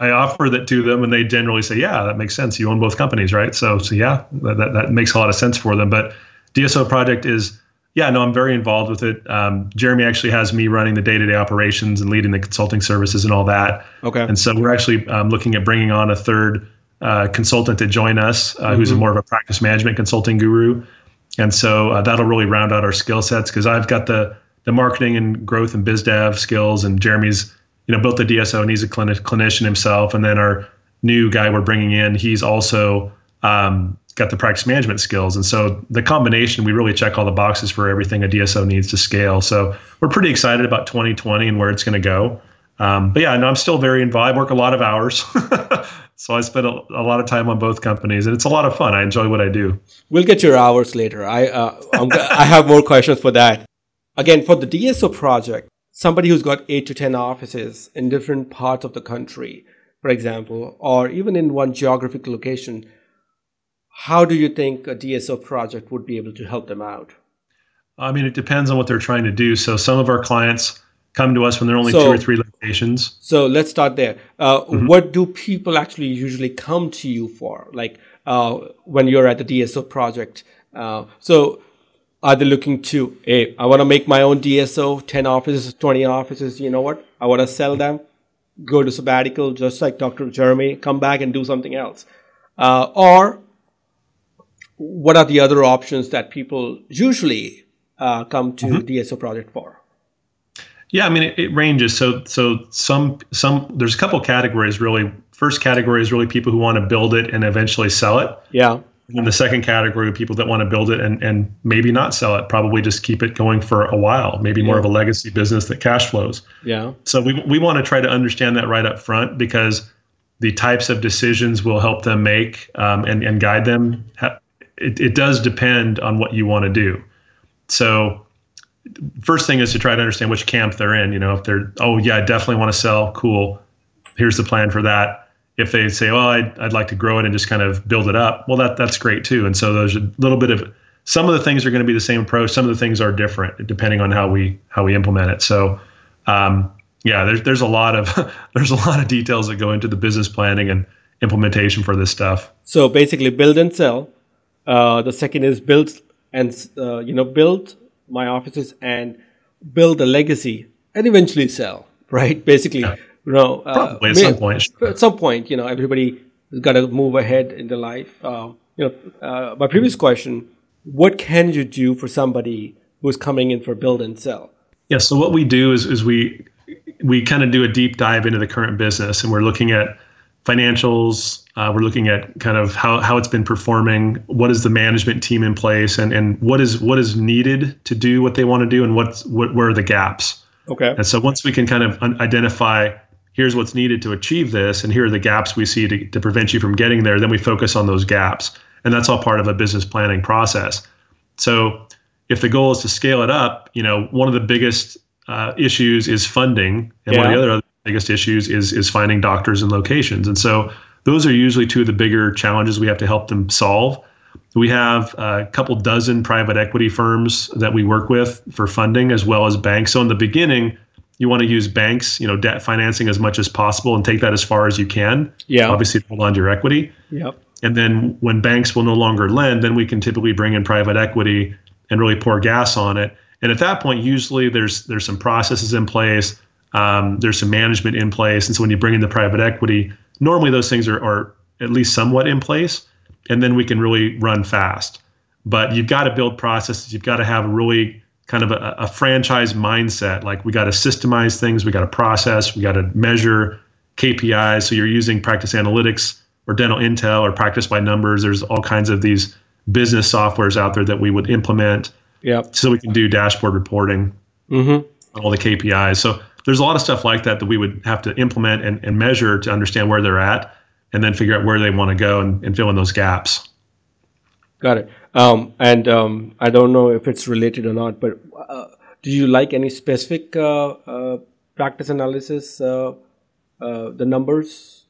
I offer that to them, and they generally say, "Yeah, that makes sense. You own both companies, right?" So, so yeah, that, that, that makes a lot of sense for them. But DSO project is, yeah, no, I'm very involved with it. Um, Jeremy actually has me running the day-to-day operations and leading the consulting services and all that.
Okay.
And so we're actually um, looking at bringing on a third uh, consultant to join us, uh, who's more of a practice management consulting guru. And so uh, that'll really round out our skill sets because I've got the the marketing and growth and biz dev skills, and Jeremy's you know built the DSO and he's a clini- clinician himself. And then our new guy we're bringing in, he's also um, got the practice management skills. And so the combination, we really check all the boxes for everything a DSO needs to scale. So we're pretty excited about 2020 and where it's going to go. Um, but yeah, no, I'm still very involved. I work a lot of hours. *laughs* so I spend a, a, lot of time on both companies and it's a lot of fun. I enjoy what I do.
We'll get your hours later. I, uh, I have more questions for that. Again, for the DSO project, somebody who's got eight to 10 offices in different parts of the country, for example, or even in one geographic location, how do you think a DSO project would be able to help them out?
I mean, it depends on what they're trying to do. So some of our clients come to us when they're only so, two or three locations.
So let's start there. Uh, mm-hmm. What do people actually usually come to you for? Like uh, when you're at the DSO project. Uh, so are they looking to, hey, I want to make my own DSO, 10 offices, 20 offices. You know what? I want to sell them, go to sabbatical, just like Dr. Jeremy, come back and do something else. Uh, or what are the other options that people usually uh, come to mm-hmm. DSO project for?
Yeah, I mean it, it, ranges. So so some some there's a couple categories really. First category is really people who want to build it and eventually sell it.
Yeah.
And the second category of people that want to build it and, and maybe not sell it, probably just keep it going for a while, maybe more of a legacy business that cash flows.
Yeah.
So we, we want to try to understand that right up front because the types of decisions will help them make um, and, and guide them. It, it does depend on what you want to do. So first thing is to try to understand which camp they're in. You know, if they're, oh yeah, I definitely want to sell, cool. Here's the plan for that. If they say, well, I'd, I'd like to grow it and just kind of build it up, well, that that's great too. And so there's a little bit of some of the things are going to be the same approach. Some of the things are different depending on how we how we implement it. So, um, yeah, there's there's a lot of *laughs* there's a lot of details that go into the business planning and implementation for this stuff.
So basically, build and sell. Uh, the second is build and uh, you know build my offices and build a legacy and eventually sell, *laughs* right? Basically, yeah. you know,
uh, probably at some point.
At some point, you know, everybody has got to move ahead in their life. Uh, you know, uh, my previous question: What can you do for somebody who's coming in for build and sell?
Yeah. So what we do is is we we kind of do a deep dive into the current business, and we're looking at financials. Uh, we're looking at kind of how, how it's been performing. What is the management team in place, and and what is what is needed to do what they want to do, and what's what where are the gaps.
Okay.
And so once we can kind of identify here's what's needed to achieve this, and here are the gaps we see to, to prevent you from getting there, then we focus on those gaps, and that's all part of a business planning process. So if the goal is to scale it up, you know, one of the biggest uh, issues is funding, and yeah. one of the other biggest issues is is finding doctors and locations. And so those are usually two of the bigger challenges we have to help them solve. We have a couple dozen private equity firms that we work with for funding as well as banks. So in the beginning, you want to use banks, you know, debt financing as much as possible and take that as far as you can.
Yeah.
Obviously hold on to your equity.
Yep.
And then when banks will no longer lend, then we can typically bring in private equity and really pour gas on it. And at that point, usually there's there's some processes in place um, there's some management in place, and so when you bring in the private equity, normally those things are, are at least somewhat in place, and then we can really run fast. But you've got to build processes. You've got to have a really kind of a, a franchise mindset. Like we got to systemize things. We got to process. We got to measure KPIs. So you're using practice analytics or dental intel or practice by numbers. There's all kinds of these business softwares out there that we would implement.
Yeah.
So we can do dashboard reporting
mm-hmm.
on all the KPIs. So there's a lot of stuff like that that we would have to implement and, and measure to understand where they're at and then figure out where they want to go and, and fill in those gaps.
Got it. Um, and um, I don't know if it's related or not, but uh, do you like any specific uh, uh, practice analysis, uh, uh, the numbers?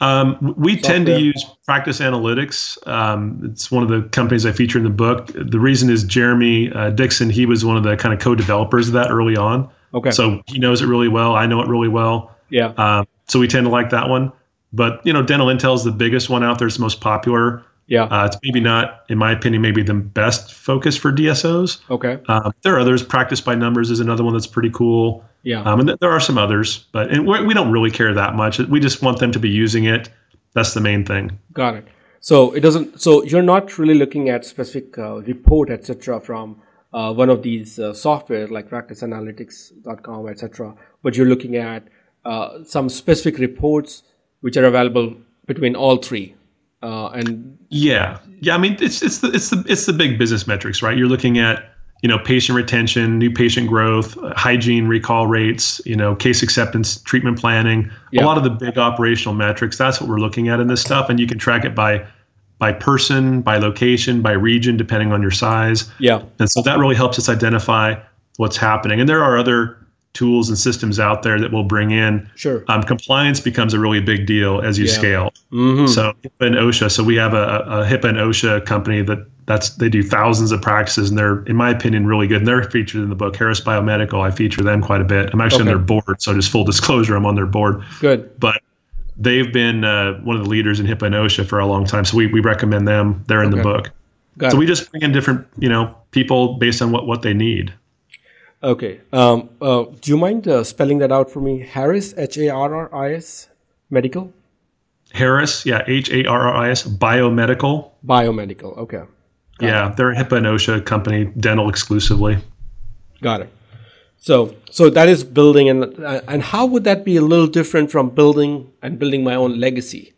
Um, we tend to use Practice Analytics. Um, it's one of the companies I feature in the book. The reason is Jeremy uh, Dixon. He was one of the kind of co-developers of that early on.
Okay.
So he knows it really well. I know it really well.
Yeah.
Um, so we tend to like that one. But you know, Dental Intel is the biggest one out there. It's the most popular.
Yeah.
Uh, it's maybe not, in my opinion, maybe the best focus for DSOs.
okay.
Um, there are others. Practice by Numbers is another one that's pretty cool.
Yeah.
Um, and th- there are some others, but and we we don't really care that much. We just want them to be using it. That's the main thing.
Got it. So it doesn't. So you're not really looking at specific uh, report, etc., from uh, one of these uh, software like PracticeAnalytics.com, etc. But you're looking at uh, some specific reports which are available between all three. Uh, and
Yeah, yeah. I mean, it's it's the it's the it's the big business metrics, right? You're looking at you know patient retention, new patient growth, hygiene recall rates, you know case acceptance, treatment planning.
Yeah.
A lot of the big operational metrics. That's what we're looking at in this stuff, and you can track it by by person, by location, by region, depending on your size.
yeah,
And so that really helps us identify what's happening. And there are other tools and systems out there that will bring in.
sure.
Um, compliance becomes a really big deal as you
Yeah.
scale.
hmm
So HIPAA and OSHA. So we have a, a HIPAA and OSHA company that that's they do thousands of practices, and they're in my opinion really good. And they're featured in the book Harris Biomedical. I feature them quite a bit. I'm actually
Okay.
on their board, so just full disclosure, I'm on their board.
Good.
But they've been uh, one of the leaders in HIPAA and OSHA for a long time. So we, we recommend them. They're in the book.
Got
So
it.
we just bring in different you know people based on what what they need.
Okay. Um, uh, do you mind uh, spelling that out for me? Harris, H A R R I S, medical,
Harris, yeah, H A R R I S, Biomedical.
biomedical. Okay.
Yeah, they're a HIPAA and OSHA company, dental exclusively.
Got it. So, so that is building, and and how would that be a little different from building and building my own legacy?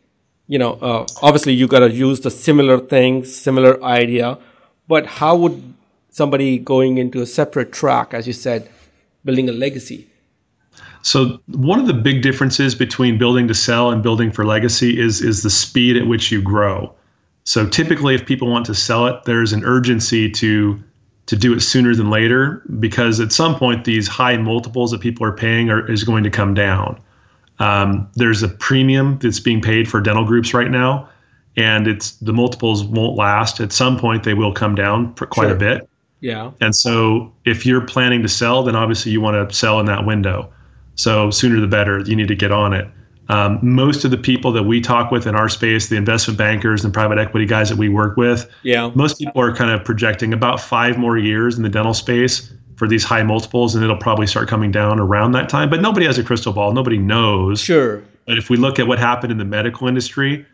You know, uh, obviously you got to use the similar things, similar idea, but how would somebody going into a separate track, as you said, building a legacy?
So one of the big differences between building to sell and building for legacy is is the speed at which you grow. So typically if people want to sell it, there's an urgency to to do it sooner than later because at some point these high multiples that people are paying are is going to come down. Um, there's a premium that's being paid for dental groups right now, and it's the multiples won't last. At some point, they will come down quite
Sure.
a bit.
Yeah.
And so if you're planning to sell, then obviously you want to sell in that window. So sooner the better. You need to get on it. Um, most of the people that we talk with in our space, the investment bankers and private equity guys that we work with,
Yeah.
most people are kind of projecting about five more years in the dental space for these high multiples, and it'll probably start coming down around that time. But nobody has a crystal ball. Nobody knows.
Sure.
But if we look at what happened in the medical industry,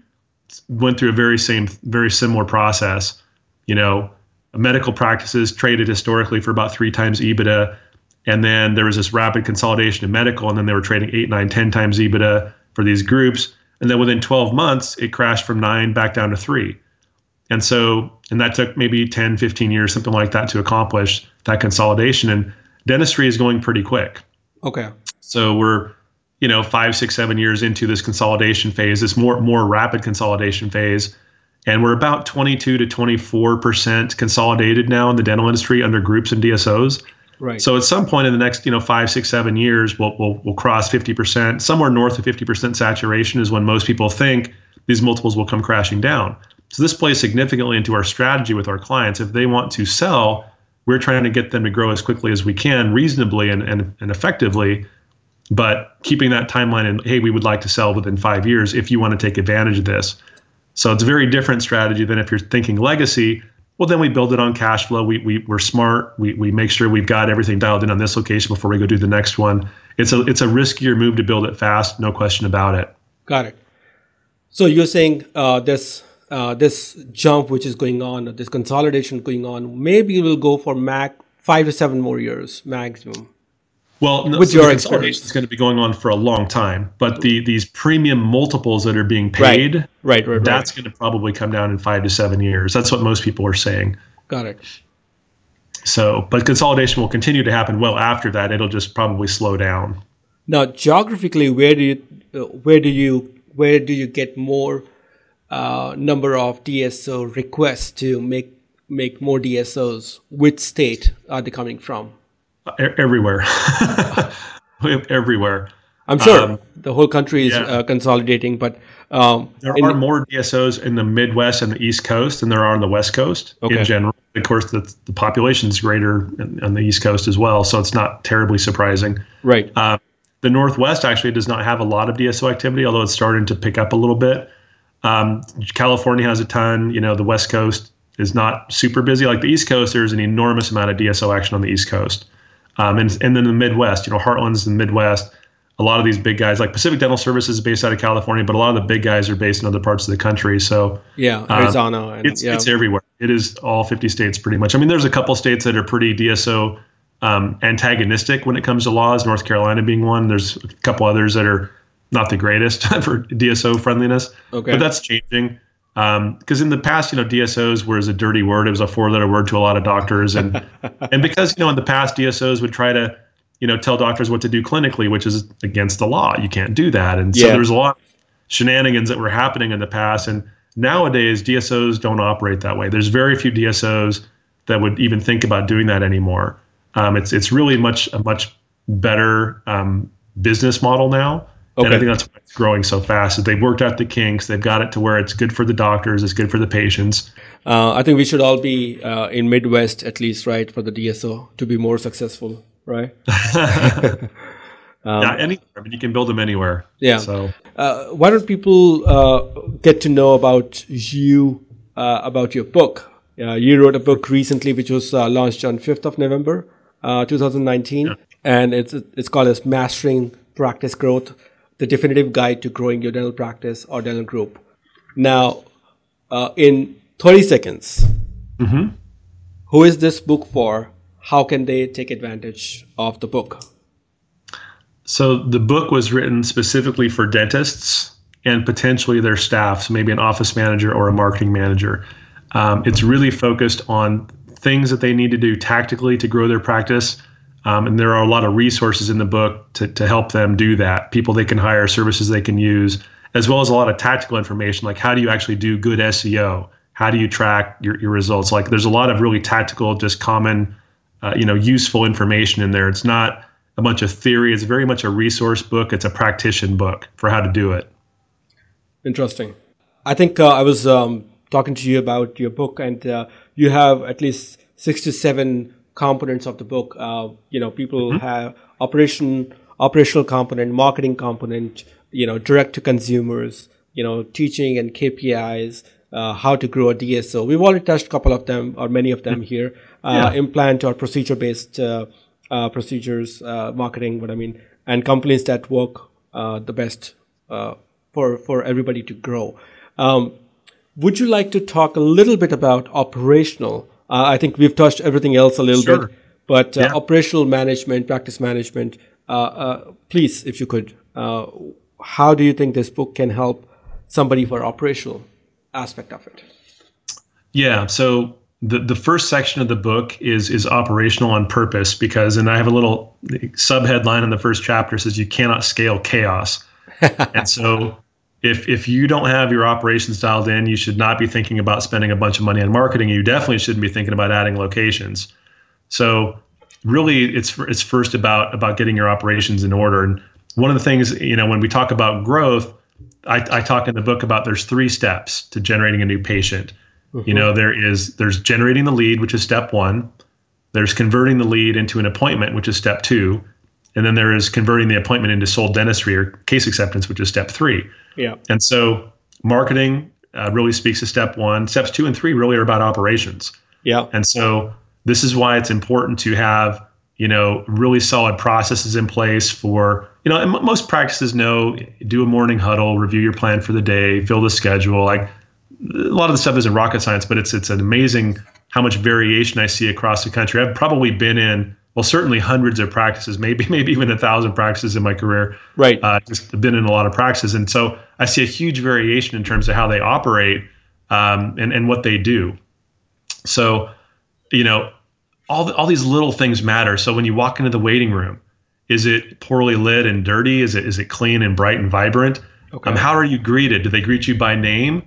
went through a very same, very similar process. You know, medical practices traded historically for about three times EBITDA, and then there was this rapid consolidation in medical, and then they were trading eight, nine, ten times EBITDA for these groups, and then within 12 months, it crashed from nine back down to three. And so, and that took maybe 10, 15 years, something like that, to accomplish that consolidation. And dentistry is going pretty quick.
Okay.
So we're, you know, five, six, seven years into this consolidation phase, this more more rapid consolidation phase, and we're about 22 to 24 percent consolidated now in the dental industry under groups and DSOs.
Right.
So at some point in the next, you know, five, six, seven years, we'll we'll, we'll cross 50 percent. Somewhere north of 50 percent saturation is when most people think these multiples will come crashing down. So this plays significantly into our strategy with our clients. If they want to sell, we're trying to get them to grow as quickly as we can, reasonably and, and, and effectively, but keeping that timeline and hey, we would like to sell within five years if you want to take advantage of this. So it's a very different strategy than if you're thinking legacy. Well, then we build it on cash flow. We, we, we're smart. We, we make sure we've got everything dialed in on this location before we go do the next one. It's a, it's a riskier move to build it fast, no question about it.
Got it. So you're saying uh, this uh, this jump which is going on, this consolidation going on, maybe we'll go for Mac five to seven more years maximum.
Well, no,
With
so
your
consolidation is going to be going on for a long time, but the these premium multiples that are being paid,
Right, right, right.
that's going to probably come down in five to seven years. That's what most people are saying.
Got it.
So, but consolidation will continue to happen well after that. It'll just probably slow down.
Now, geographically, where do you uh, where do you where do you get more uh, number of DSO requests to make make more DSOs? Which state are they coming from?
Everywhere, *laughs* everywhere.
I'm sure
Um,
the whole country is
yeah.
uh, consolidating, but Um,
There
in-
are more DSOs in the Midwest and the East Coast than there are on the West Coast
Okay.
in general. Of course, the, the population is greater in- on the East Coast as well, so it's not terribly surprising.
right.
Uh, the Northwest actually does not have a lot of DSO activity, although it's starting to pick up a little bit. Um, California has a ton. You know, the West Coast is not super busy. Like the East Coast, there's an enormous amount of DSO action on the East Coast. Um, and, and then the Midwest, you know, Heartland's in the Midwest. A lot of these big guys, like Pacific Dental Services, is based out of California, but a lot of the big guys are based in other parts of the country. So
yeah, Arizona and
uh, it's
yeah.
it's everywhere. It is all 50 states pretty much. I mean, there's a couple states that are pretty DSO um, antagonistic when it comes to laws. North Carolina being one. There's a couple others that are not the greatest *laughs* for DSO friendliness.
Okay.
but that's changing. Because in the past, you know, DSOs was a dirty word. It was a four-letter word to a lot of doctors, and *laughs* and because you know in the past DSOs would try to, you know, tell doctors what to do clinically, which is against the law. You can't do that, and so
Yeah.
there was a lot of shenanigans that were happening in the past. And nowadays, DSOs don't operate that way. There's very few DSOs that would even think about doing that anymore. Um, it's it's really much a much better um, business model now. And I think that's why it's growing so fast. Is they've worked out the kinks. They've got it to where it's good for the doctors. It's good for the patients.
Uh, I think we should all be uh, in Midwest at least, right, for the DSO to be more successful, right? *laughs*
yeah, anywhere. I mean, you can build them anywhere.
Um, Yeah.
So
Uh, why don't people uh, get to know about you, uh, about your book? Uh, you wrote a book recently, which was uh, launched on 5th of November, uh, 2019, and it's it's called as Mastering Practice Growth: The Definitive Guide to Growing Your Dental Practice or Dental Group. Now, uh, in 30 seconds, who is this book for? How can they take advantage of the book?
So the book was written specifically for dentists and potentially their staff, so maybe an office manager or a marketing manager. Um, it's really focused on things that they need to do tactically to grow their practice. Um, and there are a lot of resources in the book to, to help them do that. People they can hire, services they can use, as well as a lot of tactical information like how do you actually do good SEO? How do you track your, your results? Like there's a lot of really tactical, just common, uh, you know, useful information in there. It's not a bunch of theory. It's very much a resource book. It's a practitioner book for how to do it.
Interesting. I think uh, I was um, talking to you about your book, and uh, you have at least six to seven components of the book. Uh, you know, people have operation, operational component, marketing component. You know, direct to consumers. You know, teaching and KPIs. Uh, how to grow a DSO. We've already touched a couple of them or many of them here. Uh,
Yeah.
Implant or procedure based uh, uh, procedures, uh, marketing. What I mean, and companies that work uh, the best uh, for for everybody to grow. Um, would you like to talk a little bit about operational? Uh, I think we've touched everything else a little
Sure.
bit, but uh,
Yeah.
operational management, practice management. Uh, uh, please, if you could, uh, how do you think this book can help somebody for operational aspect of it?
Yeah. So the the first section of the book is is operational on purpose because, and I have a little sub headline in the first chapter says you cannot scale chaos, *laughs* and so. If, if you don't have your operations dialed in, you should not be thinking about spending a bunch of money on marketing. You definitely shouldn't be thinking about adding locations. So really it's it's first about about getting your operations in order. And one of the things you know when we talk about growth I, I talk in the book about there's three steps to generating a new patient. You mm-hmm. know there is there's generating the lead which is step one. There's converting the lead into an appointment which is step two. And then there is converting the appointment into sold dentistry or case acceptance which is step three
Yeah.
and so marketing uh, really speaks to step one steps two and three really are about operations
Yeah.
and so this is why it's important to have, you know, really solid processes in place for, you know, and m- most practices know do a morning huddle, review your plan for the day, fill the schedule. Like a lot of the stuff isn't rocket science, but it's it's an amazing how much variation I see across the country. I've probably been in well, certainly hundreds of practices, maybe *laughs* maybe even a thousand practices in my career.
Right.
Uh, just been in a lot of practices, and so I see a huge variation in terms of how they operate um, and and what they do. So, you know, all the, all these little things matter. So when you walk into the waiting room, is it poorly lit and dirty? Is it is it clean and bright and vibrant?
Okay.
Um, how are you greeted? Do they greet you by name,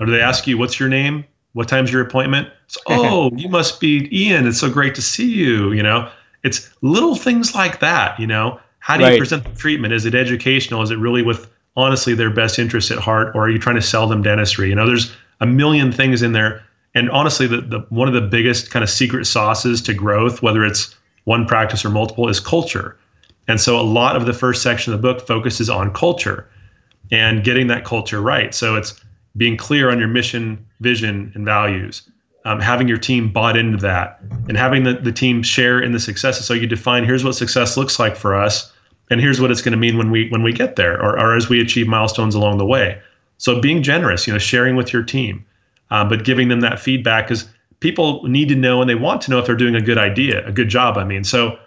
or do they ask you what's your name? What time's your appointment? So, *laughs* oh, you must be Ian. It's so great to see you. You know, it's little things like that. You know, how do
Right.
you present the treatment? Is it educational? Is it really with honestly their best interest at heart, or are you trying to sell them dentistry? You know, there's a million things in there. And honestly, the, the one of the biggest kind of secret sauces to growth, whether it's one practice or multiple, is culture. And so a lot of the first section of the book focuses on culture and getting that culture right. So it's being clear on your mission, vision, and values, um, having your team bought into that, and having the, the team share in the successes. So you define here's what success looks like for us, and here's what it's going to mean when we when we get there, or, or as we achieve milestones along the way. So being generous, you know, sharing with your team, uh, but giving them that feedback because people need to know and they want to know if they're doing a good idea, a good job. I mean, so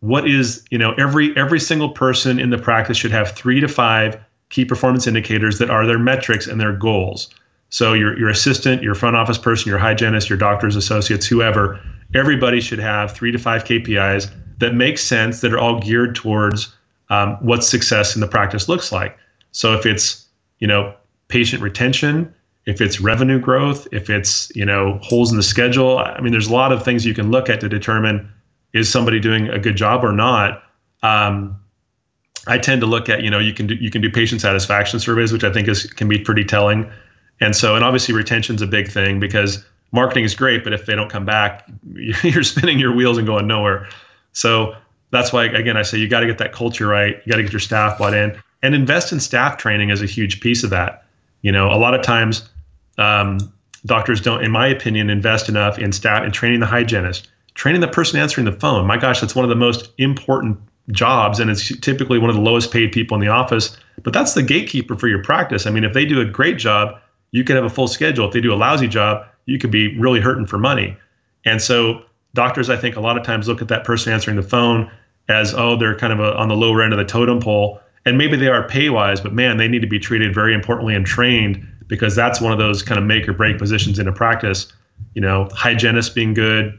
what is you know every every single person in the practice should have three to five key performance indicators that are their metrics and their goals. So your your assistant, your front office person, your hygienist, your doctors, associates, whoever, everybody should have three to five KPIs that make sense that are all geared towards um, what success in the practice looks like. So if it's you know patient retention, if it's revenue growth, if it's you know holes in the schedule, I mean there's a lot of things you can look at to determine is somebody doing a good job or not. Um, I tend to look at you know you can do you can do patient satisfaction surveys, which I think is can be pretty telling. And so and obviously retention's a big thing because marketing is great, but if they don't come back, *laughs* you're spinning your wheels and going nowhere. So that's why again I say you got to get that culture right. You got to get your staff bought in and invest in staff training is a huge piece of that. You know, a lot of times um, doctors don't, in my opinion, invest enough in staff and training the hygienist, training the person answering the phone. My gosh, that's one of the most important jobs and it's typically one of the lowest paid people in the office but that's the gatekeeper for your practice i mean if they do a great job you could have a full schedule. If they do a lousy job you could be really hurting for money. And so doctors i think a lot of times look at that person answering the phone as oh they're kind of a, on the lower end of the totem pole. And maybe they are pay wise but man they need to be treated very importantly and trained because that's one of those kind of make or break positions in a practice. You know hygienist being good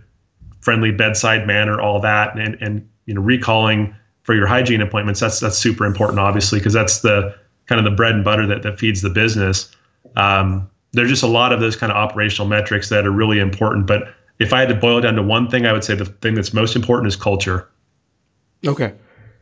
friendly bedside manner all that and, and you know recalling for your hygiene appointments that's that's super important obviously because that's the kind of the bread and butter that, that feeds the business um, there's just a lot of those kind of operational metrics that are really important but if i had to boil it down to one thing i would say the thing that's most important is culture
okay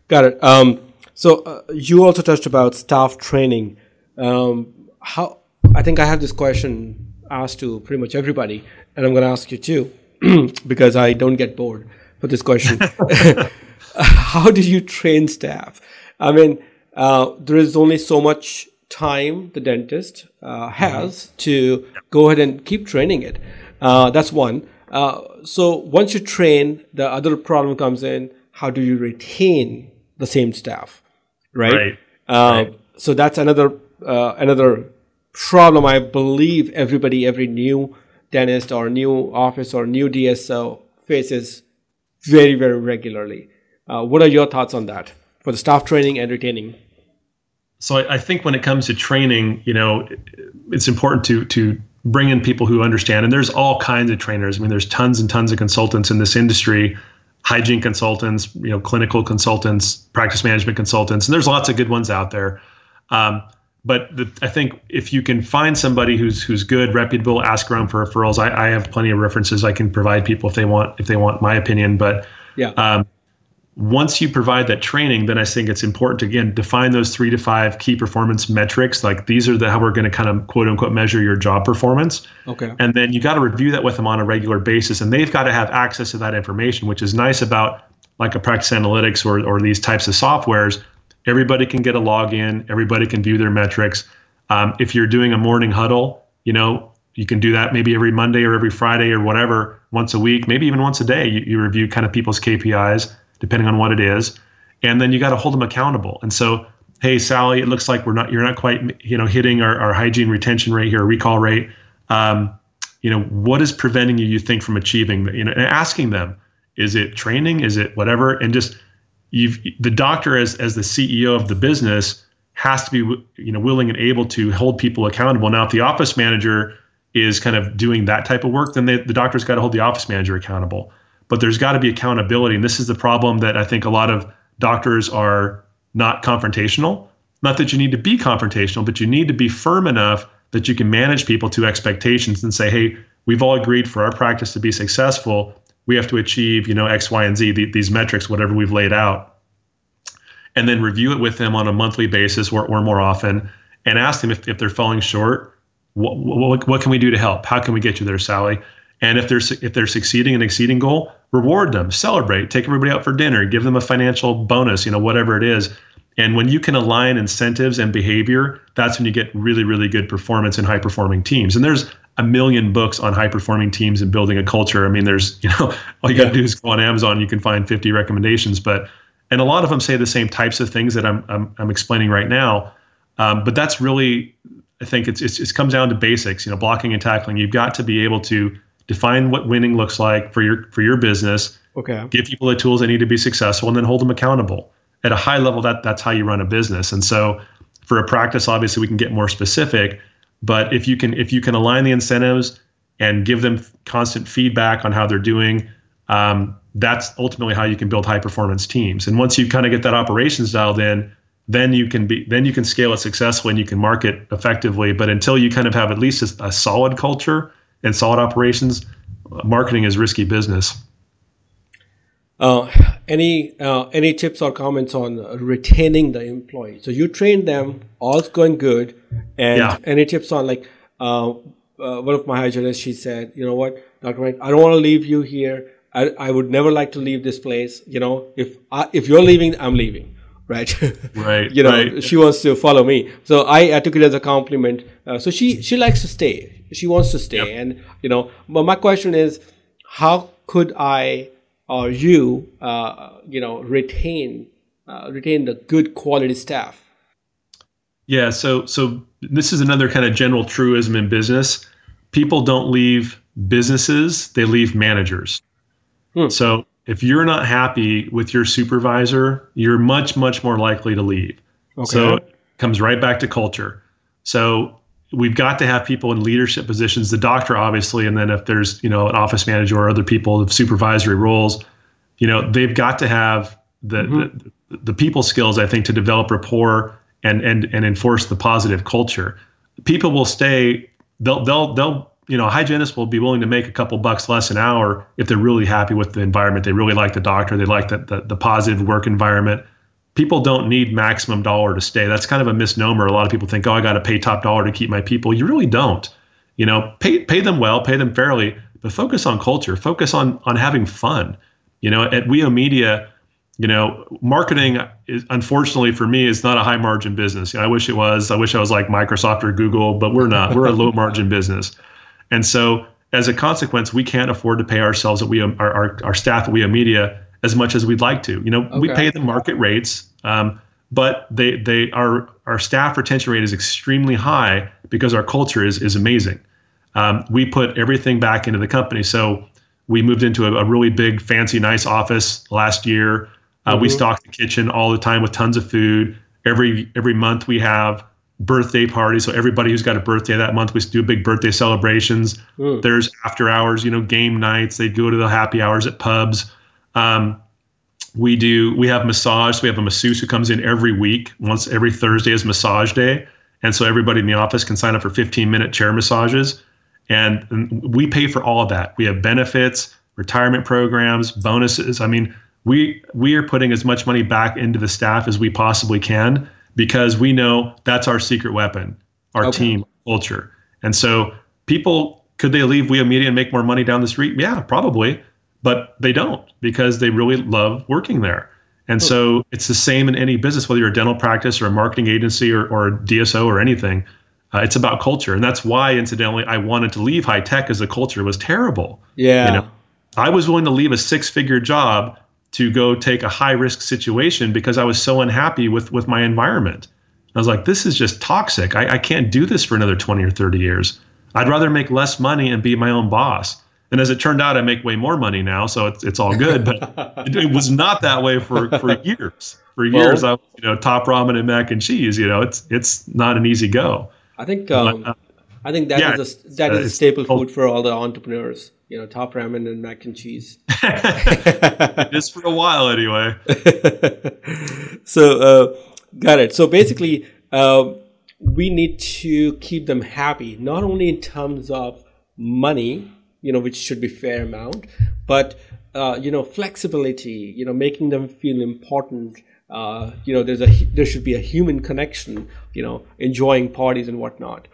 got it um, so uh, you also touched about staff training um, how i think i have this question asked to pretty much everybody and i'm going to ask you too *clears throat* because i don't get bored for this question. *laughs* *laughs* How do you train staff? I mean, uh, there is only so much time the dentist uh, has mm-hmm. to go ahead and keep training it. Uh, that's one. Uh, so once you train, the other problem comes in: how do you retain the same staff? Right.
Right. Uh,
right. So that's another uh, another problem. I believe everybody, every new dentist or new office or new DSO faces very, very regularly. Uh, what are your thoughts on that for the staff training and retaining?
So I, I, think when it comes to training, you know, it's important to to bring in people who understand. And there's all kinds of trainers. I mean, there's tons and tons of consultants in this industry, hygiene consultants, you know, clinical consultants, practice management consultants, and there's lots of good ones out there. Um, but the, I think if you can find somebody who's who's good, reputable, ask around for referrals. I, I, have plenty of references I can provide people if they want if they want my opinion. But
yeah, um,
once you provide that training, then I think it's important to again define those three to five key performance metrics. Like these are the how we're going to kind of quote unquote measure your job performance.
Okay,
and then you got to review that with them on a regular basis, and they've got to have access to that information, which is nice about like a practice analytics or or these types of softwares Everybody can get a login. Everybody can view their metrics. Um, if you're doing a morning huddle, you know, you can do that maybe every Monday or every Friday or whatever, once a week, maybe even once a day. You, you review kind of people's KPIs depending on what it is, and then you got to hold them accountable. And so, hey, Sally, it looks like we're not you're not quite you know hitting our, our hygiene retention rate here, recall rate. Um, you know, what is preventing you, you think, from achieving? You know, and asking them, is it training? Is it whatever? And just you've the doctor as as the CEO of the business has to be you know willing and able to hold people accountable. Now, if the office manager is kind of doing that type of work, then they, the doctor's got to hold the office manager accountable. But there's got to be accountability, and this is the problem that I think a lot of doctors are not confrontational. Not that you need to be confrontational, but you need to be firm enough that you can manage people to expectations and say, hey, we've all agreed for our practice to be successful. We have to achieve you know x y and z the, these metrics whatever we've laid out. And then review it with them on a monthly basis or, or more often and ask them if, if they're falling short. What, what, what can we do to help? How can we get you there sally and if they're if they're succeeding and exceeding goal reward them celebrate take everybody out for dinner give them a financial bonus you know whatever it is and when you can align incentives and behavior that's when you get really really good performance in high performing teams and there's a million books on high performing teams and building a culture i mean there's *laughs* you know all you got to yeah. do is go on amazon you can find 50 recommendations but and a lot of them say the same types of things that I'm I'm, I'm explaining right now. Um, but that's really, I think it's, it's it comes down to basics. You know, blocking and tackling. You've got to be able to define what winning looks like for your for your business.
Okay.
Give people the tools they need to be successful, and then hold them accountable at a high level. That that's how you run a business. And so, for a practice, obviously, we can get more specific. But if you can if you can align the incentives and give them constant feedback on how they're doing, um, that's ultimately how you can build high performance teams. And once you kind of get that operations dialed in, then you can be then you can scale it successfully and you can market effectively. But until you kind of have at least a, a solid culture and solid operations, marketing is risky business.
Uh, any uh, any tips or comments on retaining the employee? So you train them, all's going good, and yeah. any tips on like uh, uh one of my hygienists? She said, you know what, Doctor Mike, I don't want to leave you here. I, I would never like to leave this place. You know, if I, if you're leaving, I'm leaving. Right.
Right. *laughs*
you know,
right.
she wants to follow me. So I, I took it as a compliment. Uh, so she she likes to stay. She wants to stay. Yep. And you know, but my question is, how could I or you, uh, you know, retain uh, retain the good quality staff?
Yeah. So so this is another kind of general truism in business. People don't leave businesses; they leave managers. Hmm. So if you're not happy with your supervisor, you're much, much more likely to leave. Okay. So it comes right back to culture. So we've got to have people in leadership positions, the doctor, obviously, and then if there's, you know, an office manager or other people of supervisory roles, you know, they've got to have the, mm-hmm. the, the people skills, I think, to develop rapport and and and enforce the positive culture. People will stay, they'll they'll they'll you know, a hygienist will be willing to make a couple bucks less an hour if they're really happy with the environment. They really like the doctor. They like the, the, the positive work environment. People don't need maximum dollar to stay. That's kind of a misnomer. A lot of people think, oh, I got to pay top dollar to keep my people. You really don't. You know, pay pay them well, pay them fairly, but focus on culture. Focus on on having fun. You know, at WEO Media, you know, marketing is unfortunately for me is not a high margin business. You know, I wish it was. I wish I was like Microsoft or Google, but we're not. We're a low margin business. And so as a consequence, we can't afford to pay ourselves at we our, our, our staff at WEO Media as much as we'd like to. You know, okay. we pay the market rates, um, but they they our our staff retention rate is extremely high because our culture is is amazing. Um, we put everything back into the company. So we moved into a, a really big, fancy, nice office last year. Uh, mm-hmm. We stock the kitchen all the time with tons of food. Every every month we have birthday parties. So everybody who's got a birthday that month, we do big birthday celebrations. Mm. There's after hours, you know, game nights. They go to the happy hours at pubs. Um, we do. We have massage. So we have a masseuse who comes in every week. Once every Thursday is massage day, and so everybody in the office can sign up for 15 minute chair massages, and, and we pay for all of that. We have benefits, retirement programs, bonuses. I mean, we we are putting as much money back into the staff as we possibly can because we know that's our secret weapon, our okay. team culture. And so people could they leave WEO Media and make more money down the street? Yeah, probably, but they don't because they really love working there. And so it's the same in any business, whether you're a dental practice or a marketing agency or, or a DSO or anything. Uh, it's about culture, and that's why, incidentally, I wanted to leave high tech as the culture was terrible.
Yeah, you know,
I was willing to leave a six-figure job to go take a high risk situation because I was so unhappy with with my environment. I was like, this is just toxic. I, I can't do this for another 20 or 30 years. I'd rather make less money and be my own boss. And as it turned out, I make way more money now, so it's it's all good. But it, it, was not that way for for *laughs* years. For years, well, I was you know top ramen and mac and cheese. You know, it's it's not an easy go.
I think um, but, uh, I think that yeah, is a, that is a staple food for all the entrepreneurs you know, top ramen and mac and cheese. *laughs* *laughs*
Just for a while, anyway.
so, uh, got it. So basically, uh, we need to keep them happy, not only in terms of money, you know, which should be fair amount, but uh, you know, flexibility. You know, making them feel important. uh, you know, there's a there should be a human connection. You know, enjoying parties and whatnot.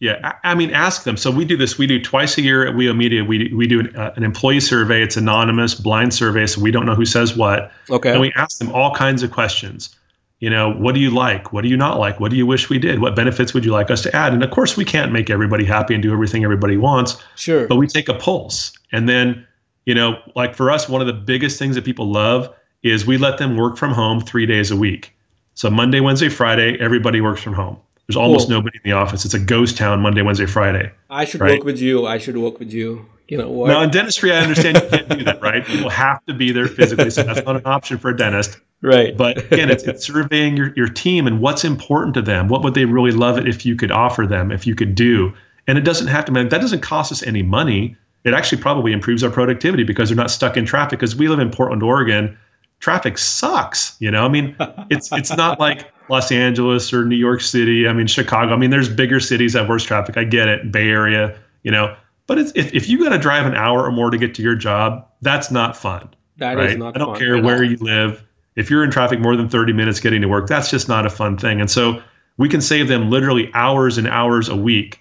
Yeah, I, I mean, ask them. So we do this. We do twice a year at WEO Media. We we do an, uh, an employee survey. It's anonymous, blind survey, so we don't know who says what.
Okay.
And we ask them all kinds of questions. You know, what do you like? What do you not like? What do you wish we did? What benefits would you like us to add? And of course, we can't make everybody happy and do everything everybody wants.
Sure.
But we take a pulse, and then you know, like for us, one of the biggest things that people love is we let them work from home three days a week. So Monday, Wednesday, Friday, everybody works from home. There's almost
Cool.
nobody in the office. It's a ghost town Monday, Wednesday, Friday.
I should
Right.
work with you. I should work with you. You know what?
Now in dentistry, I understand you can't do that, right? People have to be there physically, so that's not an option for a dentist.
Right.
But again, it's, it's surveying your, your team and what's important to them. What would they really love it if you could offer them, if you could do? And it doesn't have to, man, that doesn't cost us any money. It actually probably improves our productivity because they're not stuck in traffic. Because we live in Portland, Oregon, traffic sucks. You know, I mean, it's it's not like Los Angeles or New York City. I mean, Chicago. I mean, there's bigger cities that have worse traffic. I get it, Bay Area. You know, but it's, if if you got to drive an hour or more to get to your job, that's not fun.
That is
right?
not
I don't
fun
care where
all.
you live. If you're in traffic more than 30 minutes getting to work, that's just not a fun thing. And so we can save them literally hours and hours a week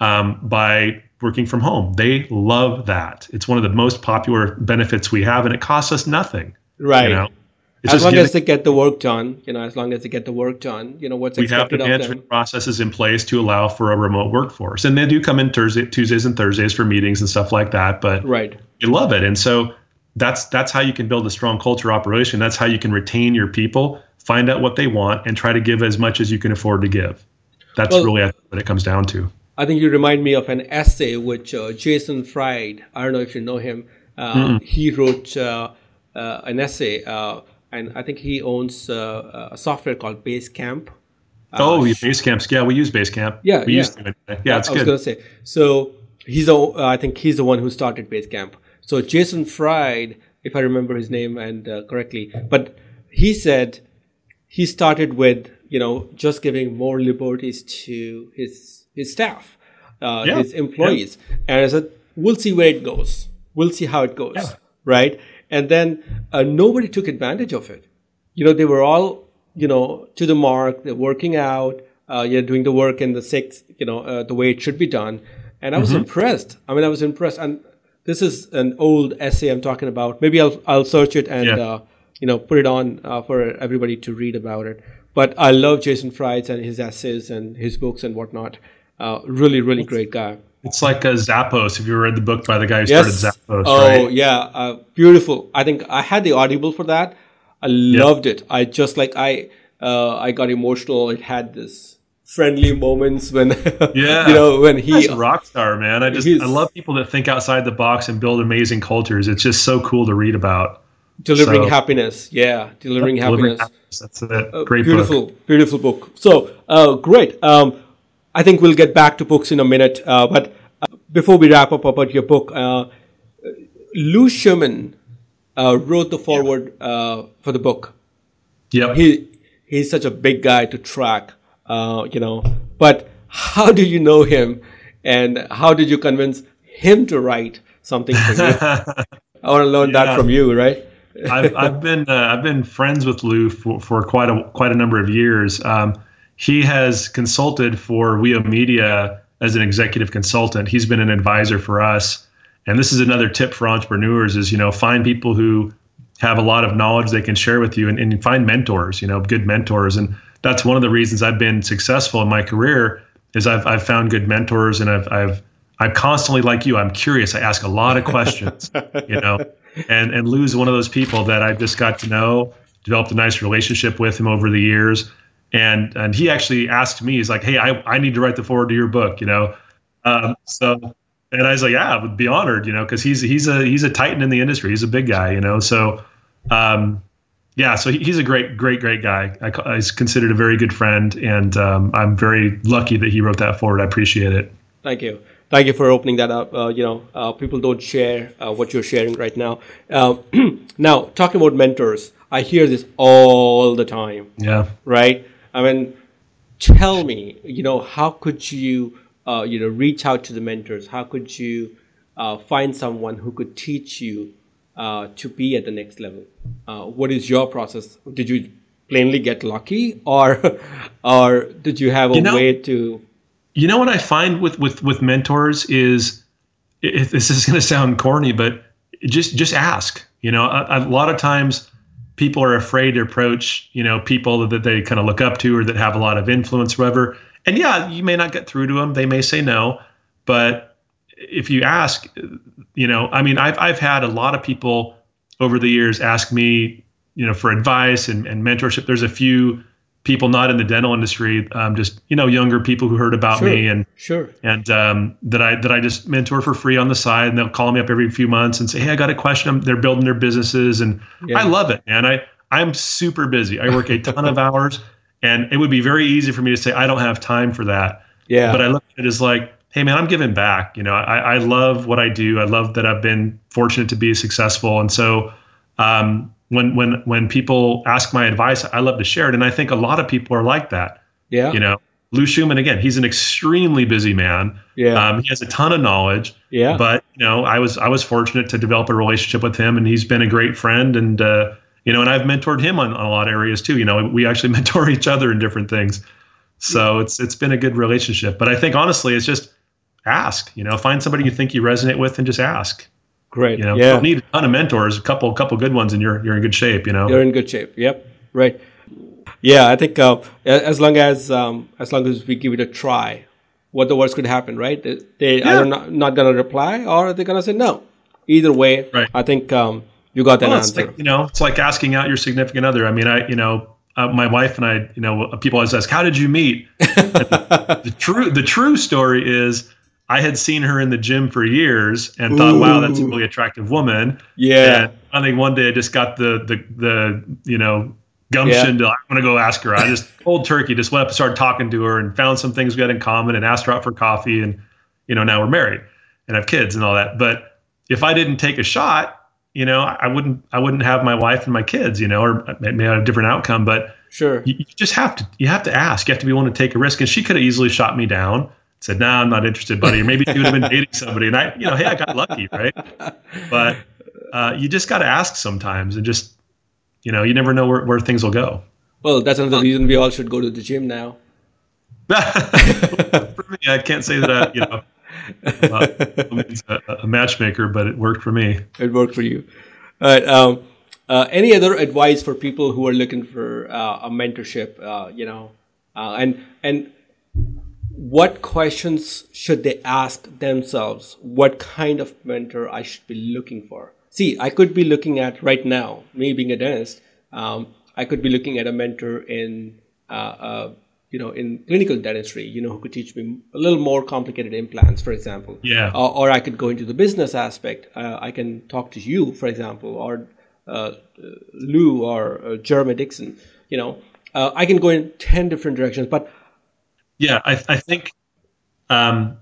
um, by working from home. They love that. It's one of the most popular benefits we have, and it costs us nothing.
right.
You know,
as long
giving-
as they get the work done, you know, as long as they get the work done, you know, what's
we have the management processes in place to allow for a remote workforce, and they do come in Thursday, Tuesdays and Thursdays for meetings and stuff like that. But
Right.
you love it and so that's that's how you can build a strong culture operation that's how you can retain your people find out what they want and try to give as much as you can afford to give that's
Well-
really what it comes down to
I think you remind me of an essay which uh, Jason Fried, I don't know if you know him, uh, he wrote uh, uh, an essay, uh, and I think he owns uh, a software called Basecamp.
oh you basecamps yeah we use basecamp
Yeah,
we
yeah.
used to yeah it's
I was going to say. So he's the, uh, I think he's the one who started Basecamp. So Jason Fried, if I remember his name and uh, correctly, but he said he started with you know just giving more liberties to his his staff, uh,
Yeah,
his employees, and I said we'll see where it goes. We'll see how it goes,
Yeah.
right? And then uh, nobody took advantage of it. You know, they were all you know to the mark. They're working out. Uh, you're doing the work in the six, you know, uh, the way it should be done. And I was impressed. I mean, I was impressed. And this is an old essay I'm talking about. Maybe I'll I'll search it and
Yeah.
uh, you know put it on uh, for everybody to read about it. But I love Jason Fried and his essays and his books and whatnot. Uh, really, really great guy.
it's like a zappos have you read the book by the guy who
Yes.
started zappos
oh
right
yeah, uh, beautiful. I think I had the Audible for that. I loved it. I just like I uh, I got emotional. It had this friendly moments when *laughs*
Yeah.
you know when he
He's a rock star, man. I just I love people that think outside the box and build amazing cultures. It's just so cool to read about.
delivering
so-
happiness. Yeah, delivering
Delivering
happiness.
happiness. That's it.
Uh,
Great
beautiful,
book.
beautiful book. So uh, great. Um, I think we'll get back to books in a minute, uh, but uh, before we wrap up about your book, uh, Lou Shuman uh, wrote the foreword uh, for the book.
yeah
He he's such a big guy to track, uh, you know. But how do you know him, and how did you convince him to write something for you? *laughs* I want to learn that from you, right?
I've, I've been uh, I've been friends with Lou for, for quite a quite a number of years. Um, he has consulted for WEO Media as an executive consultant. He's been an advisor for us, and this is another tip for entrepreneurs: is you know find people who have a lot of knowledge they can share with you, and, and find mentors. You know, good mentors, and that's one of the reasons I've been successful in my career. Is I've I've found good mentors, and I've I've I'm constantly like you. I'm curious. I ask a lot of questions, *laughs* you know, and and Lou's one of those people that I've just got to know, developed a nice relationship with him over the years, and and he actually asked me, he's like, hey, I I need to write the foreword to your book, you know, um, so. And I was like, yeah, I would be honored, you know, because he's he's a he's a titan in the industry. He's a big guy, you know. So, um, yeah, so he's a great, great, great guy. I, he's considered a very good friend, and um, I'm very lucky that he wrote that foreword. I appreciate it.
Thank you. Thank you for opening that up. Uh, you know, uh, people don't share uh, what you're sharing right now. Uh, *clears throat* now, talking about mentors, I hear this all the time,
Yeah.
right? I mean, tell me, you know, how could you, uh, you know, reach out to the mentors? How could you uh, find someone who could teach you uh, to be at the next level? Uh, what is your process? Did you plainly get lucky, or *laughs* or did you have a
You know-
way to?
you know what I find with with with mentors is it, this is going to sound corny, but just just ask. You know, a, a lot of times people are afraid to approach you know people that they kind of look up to or that have a lot of influence, or whatever. And yeah, you may not get through to them; they may say no. But if you ask, you know, I mean, I've I've had a lot of people over the years ask me, you know, for advice and, and mentorship. There's a few people not in the dental industry, um, just you know, younger people who heard about me and
Sure.
and um, that I that I just mentor for free on the side, and they'll call me up every few months and say, "Hey, I got a question." They're building their businesses, and
Yeah.
I love it, man. I I'm super busy. I work a ton of hours, and it would be very easy for me to say I don't have time for that.
Yeah.
But I look at it as like, hey, man, I'm giving back. You know, I, I love what I do. I love that I've been fortunate to be successful, and so um, when when when people ask my advice, I love to share it, and I think a lot of people are like that.
yeah.
You know, Lou Shuman again, he's an extremely busy man.
Yeah.
Um, he has a ton of knowledge,
yeah.
but you know, I was I was fortunate to develop a relationship with him, and he's been a great friend, and uh, you know, and I've mentored him on, on a lot of areas too. You know, we actually *laughs* mentor each other in different things, so it's it's been a good relationship. But I think honestly, it's just ask. You know, find somebody you think you resonate with, and just ask.
Great.
You know, you
yeah.
don't need a ton of mentors, a couple a couple good ones, and you're you're in good shape. You know,
You're in good shape. Yep. Right. Yeah, I think uh, as long as um, as long as we give it a try, what the worst could happen, right? They, they
Yeah.
either not, not gonna reply or they're gonna say no. Either way,
Right.
I think um, you got that
Well,
answer.
like, you know, it's like asking out your significant other. I mean, I, you know, uh, my wife and I, you know, people always ask, "How did you meet?" *laughs* the true, the true story is, I had seen her in the gym for years and thought, "Wow, that's a really attractive woman."
yeah.
And I think one day I just got the the the you know gumption to I'm gonna go ask her. I just cold turkey just went up and started talking to her and found some things we had in common and asked her out for coffee and you know now we're married and have kids and all that. But if I didn't take a shot, you know, I wouldn't I wouldn't have my wife and my kids, you know, or it may have a different outcome. But
Sure.
you, you just have to you have to ask. You have to be willing to take a risk. And she could have easily shot me down. Said, "No, nah, I'm not interested, buddy." Or maybe she would have been dating somebody, and I, you know, hey, I got lucky, right? But uh, you just got to ask sometimes, and just, you know, you never know where, where things will go.
Well, that's another reason we all should go to the gym now. *laughs*
for me, I can't say that I, you know, a, a matchmaker, but it worked for me.
It worked for you. All right. Um, uh, any other advice for people who are looking for uh, a mentorship? Uh, you know, uh, and and what questions should they ask themselves? What kind of mentor I should be looking for? See, I could be looking at right now, me being a dentist, um, I could be looking at a mentor in, uh, uh, you know, in clinical dentistry, you know, who could teach me a little more complicated implants, for example.
Yeah.
Or, or I could go into the business aspect. Uh, I can talk to you, for example, or uh, Lou or uh, Jeremy Dixon. You know, uh, I can go in ten different directions, but
Yeah, I, I think um,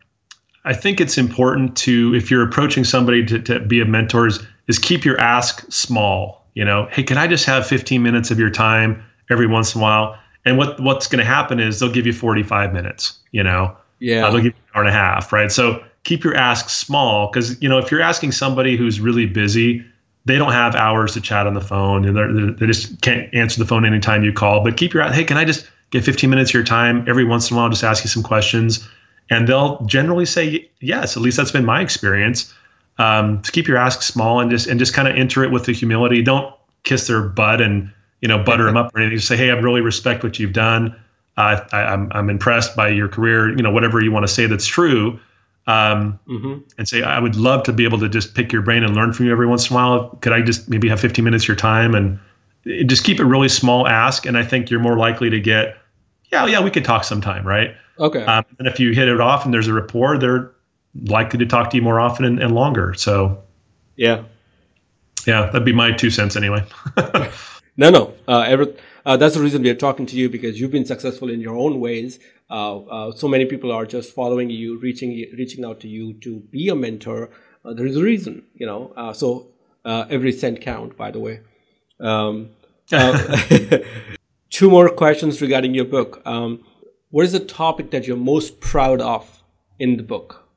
I think it's important to if you're approaching somebody to, to be a mentor is, is keep your ask small. You know, hey, can I just have 15 minutes of your time every once in a while? And what what's going to happen is they'll give you 45 minutes. You know,
yeah,
uh, they'll give you an hour and a half, right? So keep your ask small because you know if you're asking somebody who's really busy, they don't have hours to chat on the phone, and they're, they're- they just can't answer the phone anytime you call. But keep your ask, hey, can I just get 15 minutes of your time every once in a while? Just ask you some questions, and they'll generally say yes. At least that's been my experience. Um, to keep your ask small and just and just kind of enter it with the humility. Don't kiss their butt and you know butter them up or anything. Just say, hey, I really respect what you've done. Uh, I, I'm I'm impressed by your career. You know, whatever you want to say that's true. Um,
hmm
and say, I would love to be able to just pick your brain and learn from you every once in a while. Could I just maybe have 15 minutes of your time and just keep it really small ask? And I think you're more likely to get, yeah, yeah, we could talk sometime, right?
okay,
Um, and if you hit it off and there's a rapport, they're likely to talk to you more often and, and longer. So,
yeah.
yeah, that'd be my two cents anyway. *laughs*
No, no. Uh, every, uh, that's the reason we are talking to you because you've been successful in your own ways. Uh, uh, so many people are just following you, reaching reaching out to you to be a mentor. Uh, there is a reason, you know. Uh, so uh, every cent count, by the way. Um, *laughs* *laughs* two more questions regarding your book. Um, what is the topic that you're most proud of in the book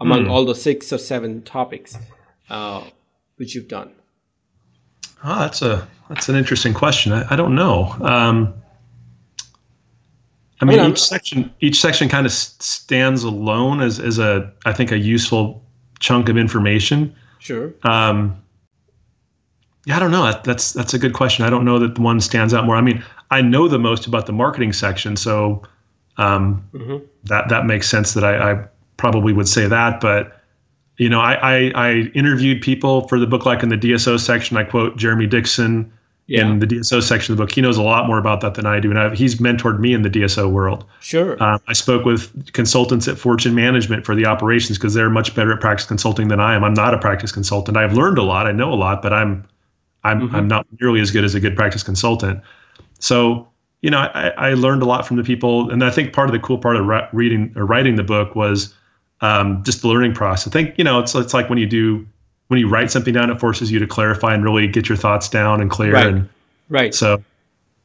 among all the six or seven topics? Uh, which you've done?
Oh, that's a that's an interesting question. I, I don't know. Um, I mean, each section each section kind of stands alone as as a I think a useful chunk of information.
Sure.
Um, yeah, I don't know. That, that's that's a good question. I don't know that the one stands out more. I mean, I know the most about the marketing section, so um, mm-hmm. that that makes sense that I, I, probably would say that. But you know, I, I, I interviewed people for the book, like in the DSO section. I quote Jeremy Dixon yeah. in the DSO section of the book. He knows a lot more about that than I do, and I've, he's mentored me in the DSO world.
Sure.
Um, I spoke with consultants at Fortune Management for the operations because they're much better at practice consulting than I am. I'm not a practice consultant. I've learned a lot. I know a lot, but I'm I'm mm-hmm. I'm not nearly as good as a good practice consultant. So you know, I, I learned a lot from the people, and I think part of the cool part of re- reading or writing the book was um, just the learning process. I think you know, it's it's like when you do when you write something down, it forces you to clarify and really get your thoughts down and clear.
Right.
And
right.
So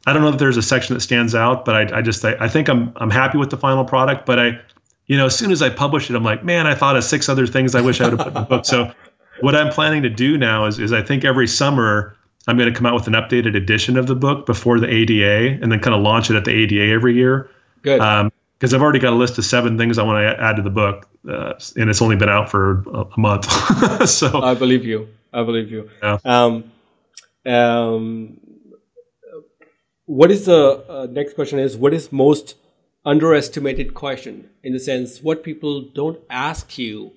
I don't know if there's a section that stands out, but I, I just I, I think I'm I'm happy with the final product. But I, you know, as soon as I publish it, I'm like, man, I thought of six other things I wish I would have put in the book. So what I'm planning to do now is is I think every summer I'm going to come out with an updated edition of the book before the ADA, and then kind of launch it at the ADA every year.
Good.
Um, because I've already got a list of seven things I want to add to the book, uh, and it's only been out for a, a month. *laughs* so
I believe you. I believe you.
Yeah.
Um, um, what is the uh, next question? Is what is most underestimated question in the sense what people don't ask you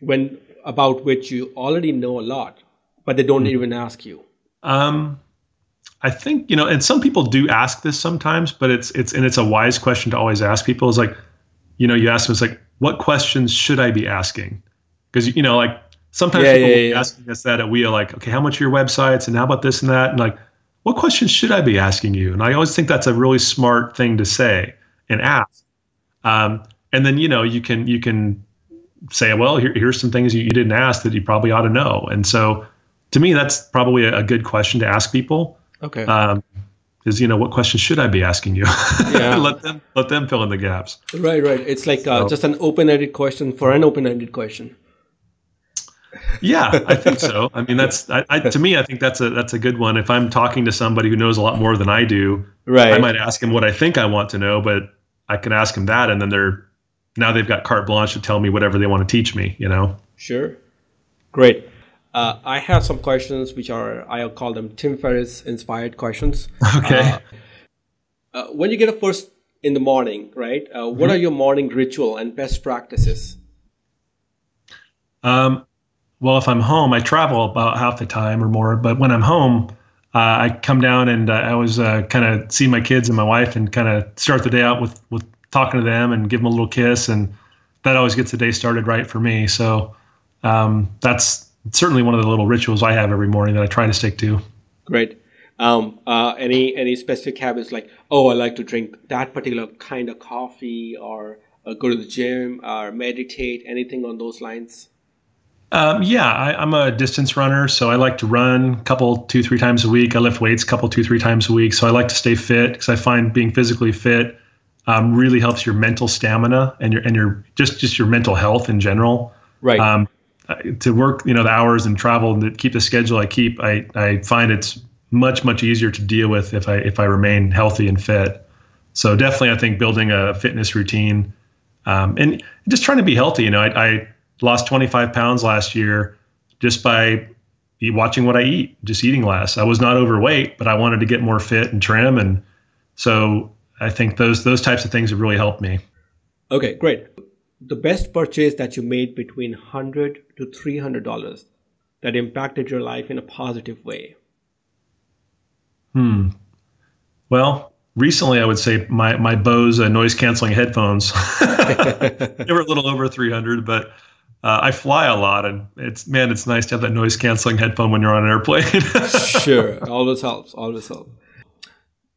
when about which you already know a lot, but they don't mm-hmm. even ask you.
Um, I think you know, and some people do ask this sometimes, but it's it's and it's a wise question to always ask people. Is like, you know, you ask them, it's like, what questions should I be asking? Because you know, like sometimes yeah, people yeah, yeah. asking us that at WIA, like, okay, how much are your websites, and how about this and that, and like, what questions should I be asking you? And I always think that's a really smart thing to say and ask. Um, and then you know, you can you can say, well, here, here's some things you, you didn't ask that you probably ought to know, and so to me, that's probably a, a good question to ask people.
Okay.
Um, is you know what questions should I be asking you? *laughs* Yeah. let them let them fill in the gaps.
Right, right. It's like uh, just an open-ended question for an open-ended question.
yeah, I think *laughs* so. I mean, that's I, I, to me, I think that's a that's a good one. If I'm talking to somebody who knows a lot more than I do,
right. I
might ask him what I think I want to know, but I can ask him that, and then they're now they've got carte blanche to tell me whatever they want to teach me. You know.
Sure. Great. Uh, I have some questions which are I'll call them Tim Ferriss inspired questions. *laughs*
Okay. Uh,
uh, when you get up first in the morning, right? Uh, what mm-hmm. are your morning ritual and best practices?
Um, well, if I'm home, I travel about half the time or more. But when I'm home, uh, I come down and uh, I always kind of see my kids and my wife and kind of start the day out with with talking to them and give them a little kiss, and that always gets the day started right for me. So um, that's certainly one of the little rituals I have every morning that I try to stick to.
Great. Um, uh, any any specific habits like oh I like to drink that particular kind of coffee or uh, go to the gym or meditate anything on those lines?
Um, yeah, I, am a distance runner, so I like to run a couple, two, three times a week. I lift weights a couple, two, three times a week. So I like to stay fit because I find being physically fit um, really helps your mental stamina and your and your just just your mental health in general.
Right. Um,
to work, you know, the hours and travel and to keep the schedule I keep, I, I find it's much, much easier to deal with if I, if I remain healthy and fit. So definitely, I think building a fitness routine um, and just trying to be healthy. You know, I, I lost 25 pounds last year just by watching what I eat, just eating less. I was not overweight, but I wanted to get more fit and trim. And so I think those, those types of things have really helped me.
Okay, great the best purchase that you made between 100 to 300 dollars that impacted your life in a positive way
hmm well recently i would say my my bose uh, noise canceling headphones *laughs* they were a little over 300 but uh, I fly a lot, and it's man, it's nice to have that noise canceling headphone when you're on an airplane. *laughs*
sure, always helps. Always helps.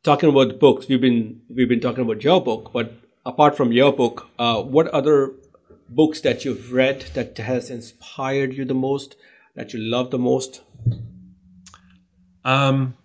Talking about books, we've been we've been talking about your book, but apart from your book, uh, what other books that you've read that has inspired you the most, that you love the most?
Um,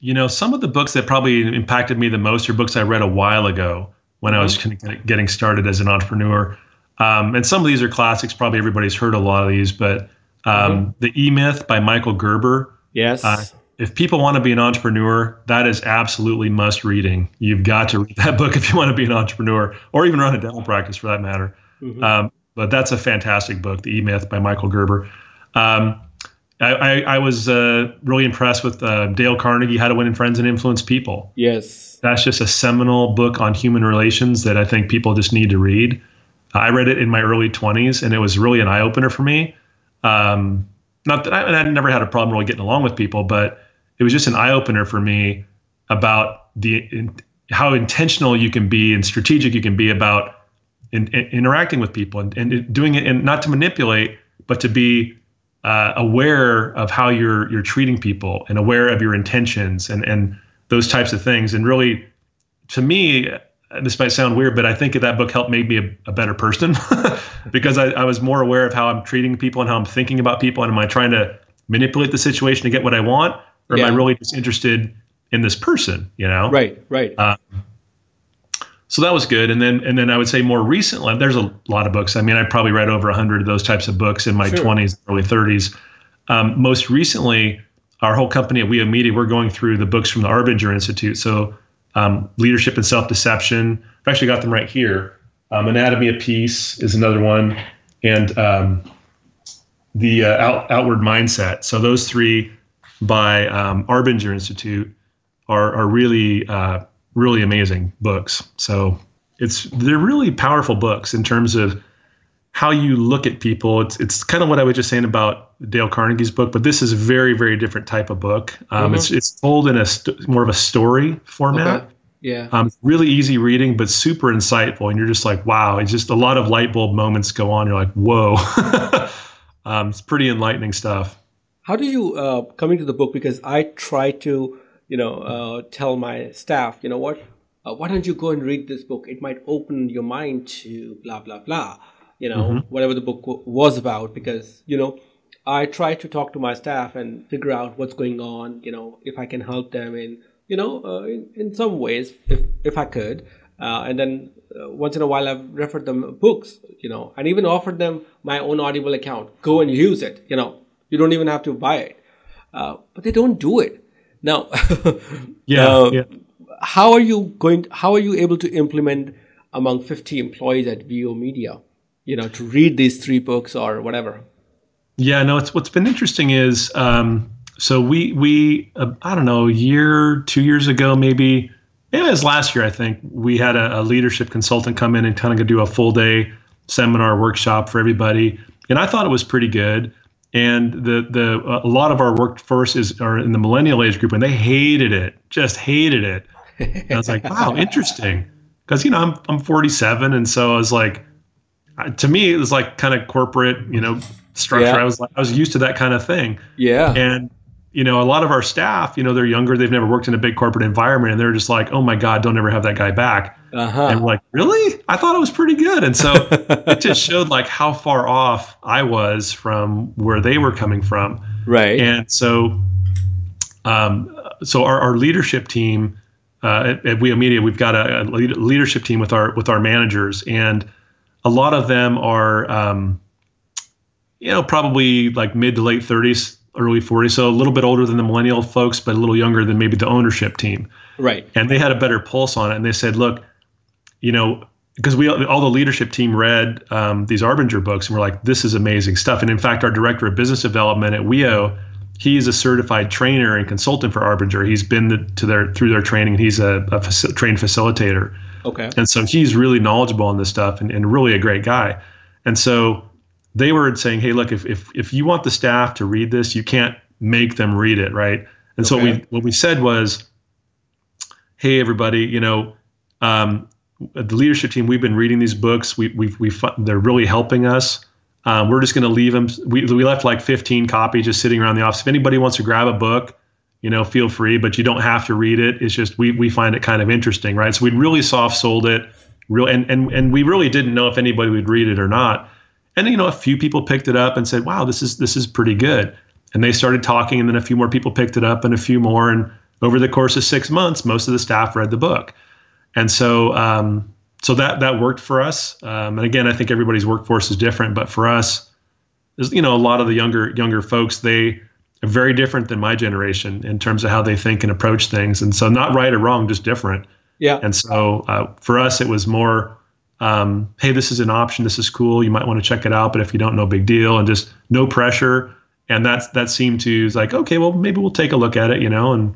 you know, some of the books that probably impacted me the most are books I read a while ago when I was kind mm-hmm. of getting started as an entrepreneur. Um, and some of these are classics. Probably everybody's heard a lot of these, but Um, mm-hmm. The E Myth by Michael Gerber.
Yes. Uh,
if people want to be an entrepreneur, that is absolutely must reading. You've got to read that book if you want to be an entrepreneur or even run a dental practice for that matter. Mm-hmm. Um, but that's a fantastic book, The E Myth by Michael Gerber. Um, I, I, I, was uh, really impressed with uh, Dale Carnegie, How to Win Friends and Influence People.
Yes.
That's just a seminal book on human relations that I think people just need to read. I read it in my early 20s, and it was really an eye opener for me. Um, not that I, I never had a problem really getting along with people, but it was just an eye opener for me about the in, how intentional you can be and strategic you can be about in, in, interacting with people and, and doing it and not to manipulate, but to be uh, aware of how you're you're treating people and aware of your intentions and and those types of things. And really, to me, this might sound weird, but I think that book helped make me a, a better person *laughs* because I, I, was more aware of how I'm treating people and how I'm thinking about people. And am I trying to manipulate the situation to get what I want, or yeah. am I really just interested in this person? You know?
Right. Right. Uh,
so that was good. And then and then I would say more recently, there's a lot of books. I mean, I probably read over a hundred of those types of books in my sure. 20s, early 30s. Um, most recently, our whole company at WEO Media, we're going through the books from the Arbinger Institute. So um, leadership and self deception. I've actually got them right here. Um, Anatomy of Peace is another one, and um, the uh, out, Outward Mindset. So those three by um, Arbinger Institute are are really uh, really amazing books. So it's they're really powerful books in terms of how you look at people. It's it's kind of what I was just saying about Dale Carnegie's book, but this is a very very different type of book. Um, mm-hmm. It's it's told in a st- more of a story format.
Okay. Yeah.
Um, really easy reading, but super insightful, and you're just like, wow! It's just a lot of light bulb moments go on. You're like, whoa! *laughs* um, it's pretty enlightening stuff.
How do you uh, come into the book? Because I try to, you know, uh, tell my staff, you know what? Uh, why don't you go and read this book? It might open your mind to blah blah blah you know, mm-hmm. whatever the book w- was about, because, you know, I try to talk to my staff and figure out what's going on, you know, if I can help them in, you know, uh, in, in some ways, if, if I could. Uh, and then uh, once in a while, I've referred them books, you know, and even offered them my own Audible account. Go and use it, you know, you don't even have to buy it. Uh, but they don't do it. Now, *laughs*
yeah, uh, yeah.
How are you going? To, how are you able to implement among 50 employees at WEO Media? You know to read these three books or whatever.
Yeah no it's what's been interesting is um, so we we uh, i don't know a year two years ago maybe maybe it was last year i think we had a, a leadership consultant come in and kind of do a full day seminar workshop for everybody. And i thought it was pretty good. And the the a lot of our workforce is are in the millennial age group and they hated it just hated it. And i was like *laughs* wow interesting. Because you know i'm i'm 47 and so i was like to me it was like kind of corporate you know structure. Yeah. i was like i was used to that kind of thing.
Yeah.
And you know a lot of our staff you know they're younger they've never worked in a big corporate environment and they're just like oh my god don't ever have that guy back. Uh-huh. and we're like really? I thought it was pretty good. And so *laughs* it just showed like how far off i was from where they were coming from.
Right.
And so um so our, our leadership team uh, at, at WEO Media, we've got a, a leadership team with our with our managers, and a lot of them are, um, you know, probably like mid to late 30s, early 40s, so a little bit older than the millennial folks, but a little younger than maybe the ownership team.
Right.
And they had a better pulse on it, and they said, look, you know, because we all the leadership team read um, these Arbinger books, and we're like, this is amazing stuff. And in fact, our director of business development at WEO, he's a certified trainer and consultant for Arbinger. He's been the, to their through their training. He's a, a faci- trained facilitator.
Okay.
And so he's really knowledgeable on this stuff and, and really a great guy. And so they were saying, hey, look, if, if, if you want the staff to read this, you can't make them read it, right? And so okay. what we what we said was, hey, everybody, you know, um, the leadership team, we've been reading these books. We we we they're really helping us. Um, we're just going to leave them. We we left like 15 copies just sitting around the office. If anybody wants to grab a book, you know, feel free, but you don't have to read it. It's just we we find it kind of interesting, right? So we really soft sold it, real and and and we really didn't know if anybody would read it or not. And you know, a few people picked it up and said, "Wow, this is this is pretty good." And they started talking, and then a few more people picked it up, and a few more, and over the course of six months, most of the staff read the book. And so, um, so that that worked for us. Um, and again, I think everybody's workforce is different, but for us, you know, a lot of the younger younger folks they very different than my generation in terms of how they think and approach things, and so not right or wrong, just different.
Yeah.
And so uh, for us, it was more, um, hey, this is an option. This is cool. You might want to check it out, but if you don't, no big deal, and just no pressure. And that's that seemed to is like, okay, well, maybe we'll take a look at it, you know, and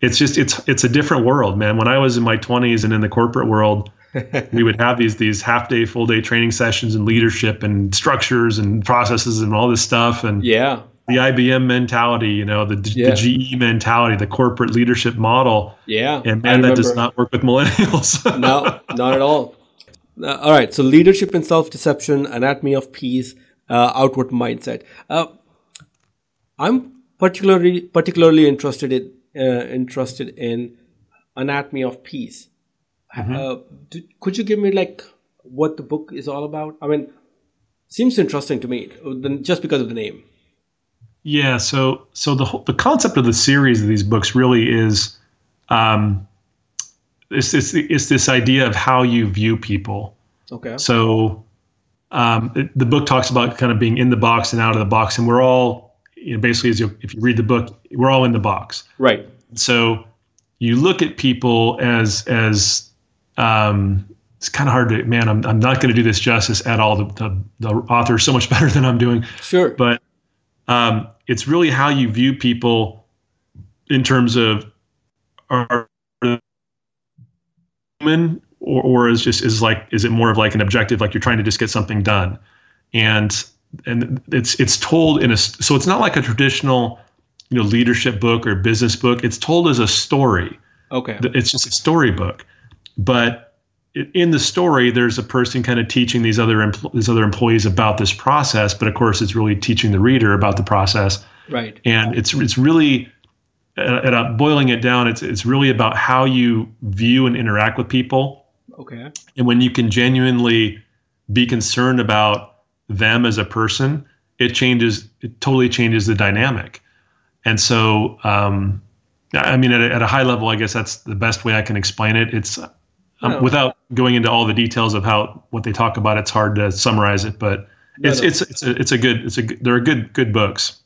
it's just it's it's a different world, man. When I was in my 20s and in the corporate world, *laughs* we would have these these half day, full day training sessions and leadership and structures and processes and all this stuff and
yeah,
the IBM mentality, you know, the,
Yeah.
the GE mentality, the corporate leadership model,
yeah.
and man, that does not work with millennials. *laughs*
no, not at all. Uh, all right. So leadership and self-deception, anatomy of peace, uh, outward mindset. Uh, I'm particularly particularly interested in uh, interested in anatomy of peace. Uh, d- could you give me like what the book is all about? I mean, seems interesting to me uh, just because of the name.
Yeah, so so the whole, the concept of the series of these books really is, um, it's this it's this idea of how you view people.
Okay.
So, um, it, the book talks about kind of being in the box and out of the box, and we're all you know, basically as you, if you read the book, we're all in the box.
Right.
So you look at people as as um, it's kind of hard to man. I'm I'm not going to do this justice at all. The, the the author is so much *laughs* better than I'm doing
Sure.
but um, it's really how you view people in terms of are human or, or is just is like is it more of like an objective like you're trying to just get something done? And and it's it's told in a so it's not like a traditional you know leadership book or business book. It's told as a story.
Okay.
it's just a storybook. But in the story there's a person kind of teaching these other empl- these other employees about this process but of course it's really teaching the reader about the process
right.
and it's it's really at, at a, boiling it down it's it's really about how you view and interact with people
Okay.
and when you can genuinely be concerned about them as a person it changes it totally changes the dynamic and so um, i mean at a, at a high level i guess that's the best way i can explain it it's um,
No.
without going into all the details of how what they talk about it's hard to summarize it but
No,
it's
no.
it's it's a, it's a good it's a good- they're good good books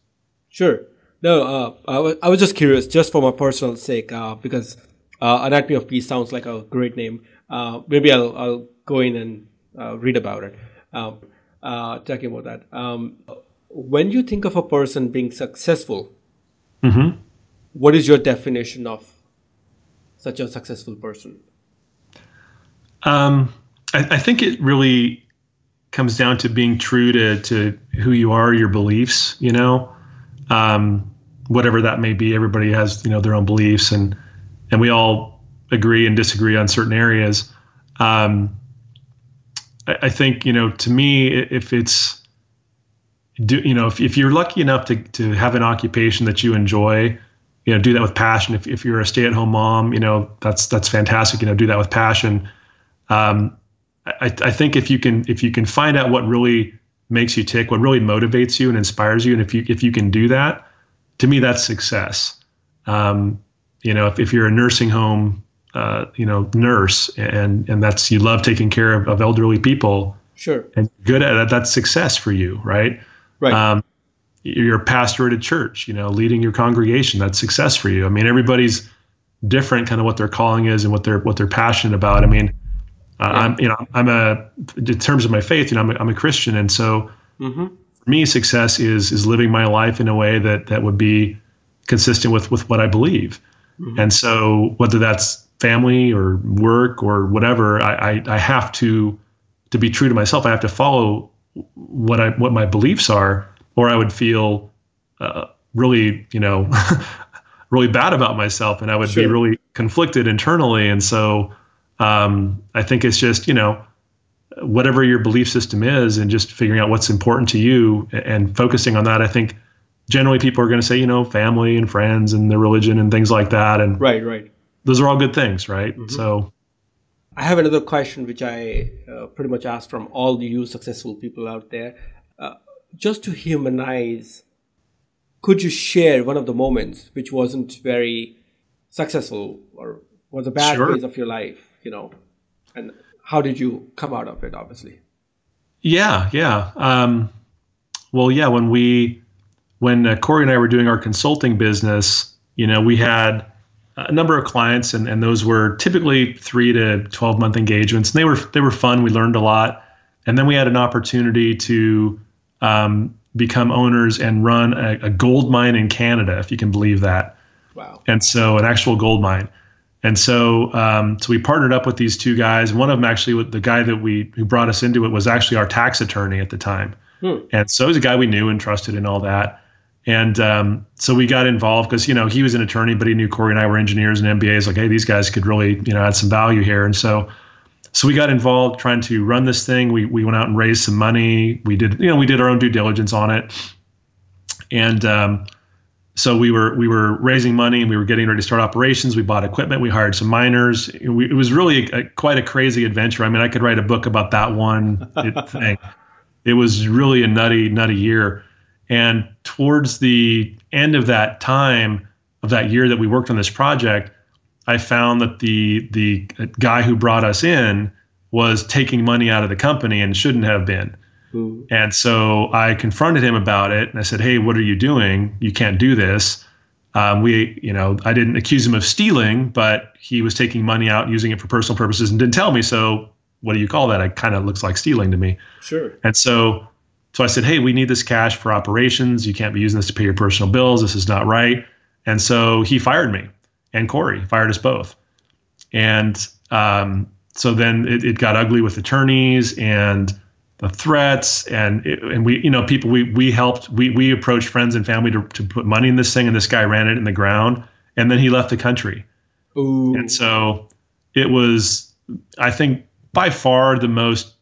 Sure. No, uh, I, wa- I was just curious, just for my personal sake, uh, because uh, Anatomy of Peace sounds like a great name. Uh, maybe I'll, I'll go in and uh, read about it. Um, uh, talking about that. Um, when you think of a person being successful,
Mhm.
what is your definition of such a successful person?
Um, I, I think it really comes down to being true to to who you are, your beliefs. You know, um, whatever that may be. Everybody has you know their own beliefs, and and we all agree and disagree on certain areas. Um, I, I think you know to me, if it's do you know if, if you're lucky enough to to have an occupation that you enjoy you know do that with passion if, if you're a stay-at-home mom you know that's that's fantastic you know do that with passion um, I, I think if you can if you can find out what really makes you tick what really motivates you and inspires you and if you if you can do that to me that's success um, you know if, if you're a nursing home uh, you know nurse and and that's you love taking care of, of elderly people
Sure.
and good at that that's success for you right
Right.
um, you're a pastor at a church, you know, leading your congregation. That's success for you. I mean, everybody's different, kind of what their calling is and what they're what they're passionate about. I mean, uh, I'm you know I'm a in terms of my faith, you know, I'm a, I'm a Christian, and so
mm-hmm.
for me, success is is living my life in a way that that would be consistent with with what I believe. And so whether that's family or work or whatever, I, I I have to to be true to myself. I have to follow what I what my beliefs are, or I would feel uh, really you know *laughs* really bad about myself, and I would be really conflicted internally. And so um, I think it's just you know whatever your belief system is, and just figuring out what's important to you and focusing on that. I think generally people are going to say you know family and friends and their religion and things like that, and
Right. Right.
those are all good things, right? So
I have another question which I uh, pretty much ask from all the you successful people out there. Uh, just to humanize, could you share one of the moments which wasn't very successful or was a bad
Sure.
phase of your life, you know, and how did you come out of it? Obviously,
Yeah, yeah. Um, well, yeah, when we when uh, Corey and I were doing our consulting business, you know, we had a number of clients, and, and those were typically three to twelve month engagements. And they were they were fun. We learned a lot, and then we had an opportunity to um, become owners and run a, a, gold mine in Canada, if you can believe that.
Wow!
And so an actual gold mine. And so, um, so we partnered up with these two guys. One of them actually, the guy that we who brought us into it was actually our tax attorney at the time. Hmm. And so he was a guy we knew and trusted and all that. And um, so we got involved because you know he was an attorney, but he knew Corey and I were engineers and MBAs. Like, hey, these guys could really you know add some value here. And so, so we got involved trying to run this thing. We we went out and raised some money. We did you know we did our own due diligence on it. And um, so we were we were raising money and we were getting ready to start operations. We bought equipment. We hired some miners. It, it was really a, quite a crazy adventure. I mean, I could write a book about that one *laughs* thing. It was really a nutty nutty year. And towards the end of that time of that year that we worked on this project, I found that the the guy who brought us in was taking money out of the company and shouldn't have been. Ooh. And so I confronted him about it, and I said, "Hey, what are you doing? You can't do this." Um, we, you know, I didn't accuse him of stealing, but he was taking money out, using it for personal purposes, and didn't tell me. So, what do you call that? It kind of looks like stealing to me.
Sure.
And so so I said, hey, we need this cash for operations. You can't be using this to pay your personal bills. This is not right. And so he fired me and Corey fired us both. And um, so then it, it, got ugly with attorneys and the threats and it, and we you know people we we helped we we approached friends and family to, to put money in this thing and this guy ran it in the ground and then he left the country.
Ooh.
And so it was I think by far the most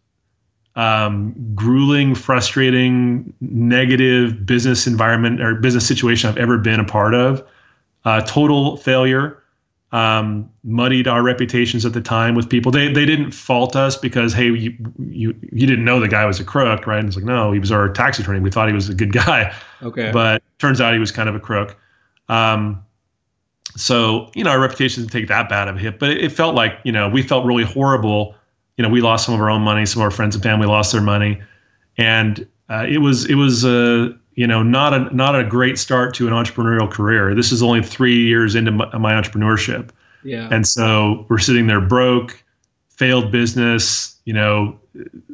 um, grueling, frustrating, negative business environment or business situation I've ever been a part of. Uh, total failure. Um, muddied our reputations at the time with people. They they didn't fault us because hey you you you didn't know the guy was a crook, right? And it's like no, he was our tax attorney. We thought he was a good guy.
Okay.
But turns out he was kind of a crook. Um, so you know our reputation didn't take that bad of a hit, but it, it felt like you know we felt really horrible you know, we lost some of our own money, some of our friends and family lost their money, and uh, it was it was a uh, you know not a not a great start to an entrepreneurial career. This is only three years into my, my entrepreneurship,
yeah,
and so we're sitting there broke, failed business, you know,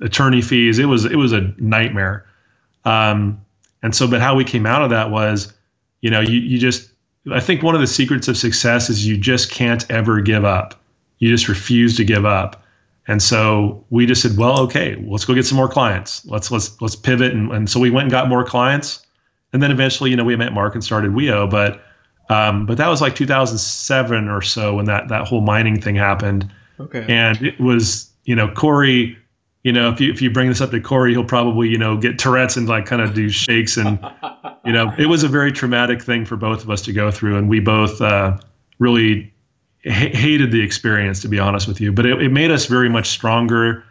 attorney fees. It was it was a nightmare. Um, and so, but how we came out of that was, you know, you you just I think one of the secrets of success is you just can't ever give up. You just refuse to give up. And so we just said, well, okay, let's go get some more clients. Let's let's let's pivot. And, and so we went and got more clients. And then eventually, you know, we met Mark and started WEO. But um, but that was like 2007 or so when that that whole mining thing happened.
Okay.
And it was, you know, Corey. You know, if you if you bring this up to Corey, he'll probably you know get Tourette's and like kind of do shakes and you know it was a very traumatic thing for both of us to go through, and we both uh, really hated the experience, to be honest with you. But it, it made us very much stronger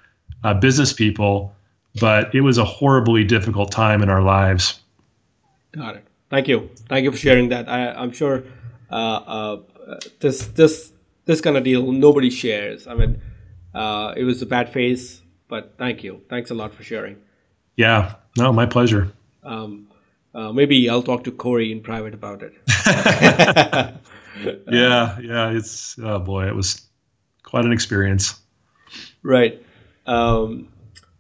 uh, business people. But it was a horribly difficult time in our lives.
Got it. Thank you. Thank you for sharing that. I, am sure uh, uh, this this this kind of deal nobody shares. I mean, uh, it was a bad phase, but thank you. Thanks a lot for sharing.
Yeah. No, my pleasure.
Um, uh, maybe I'll talk to Corey in private about it. *laughs* *laughs* *laughs*
yeah, yeah. It's oh boy, it was quite an experience.
Right. Um,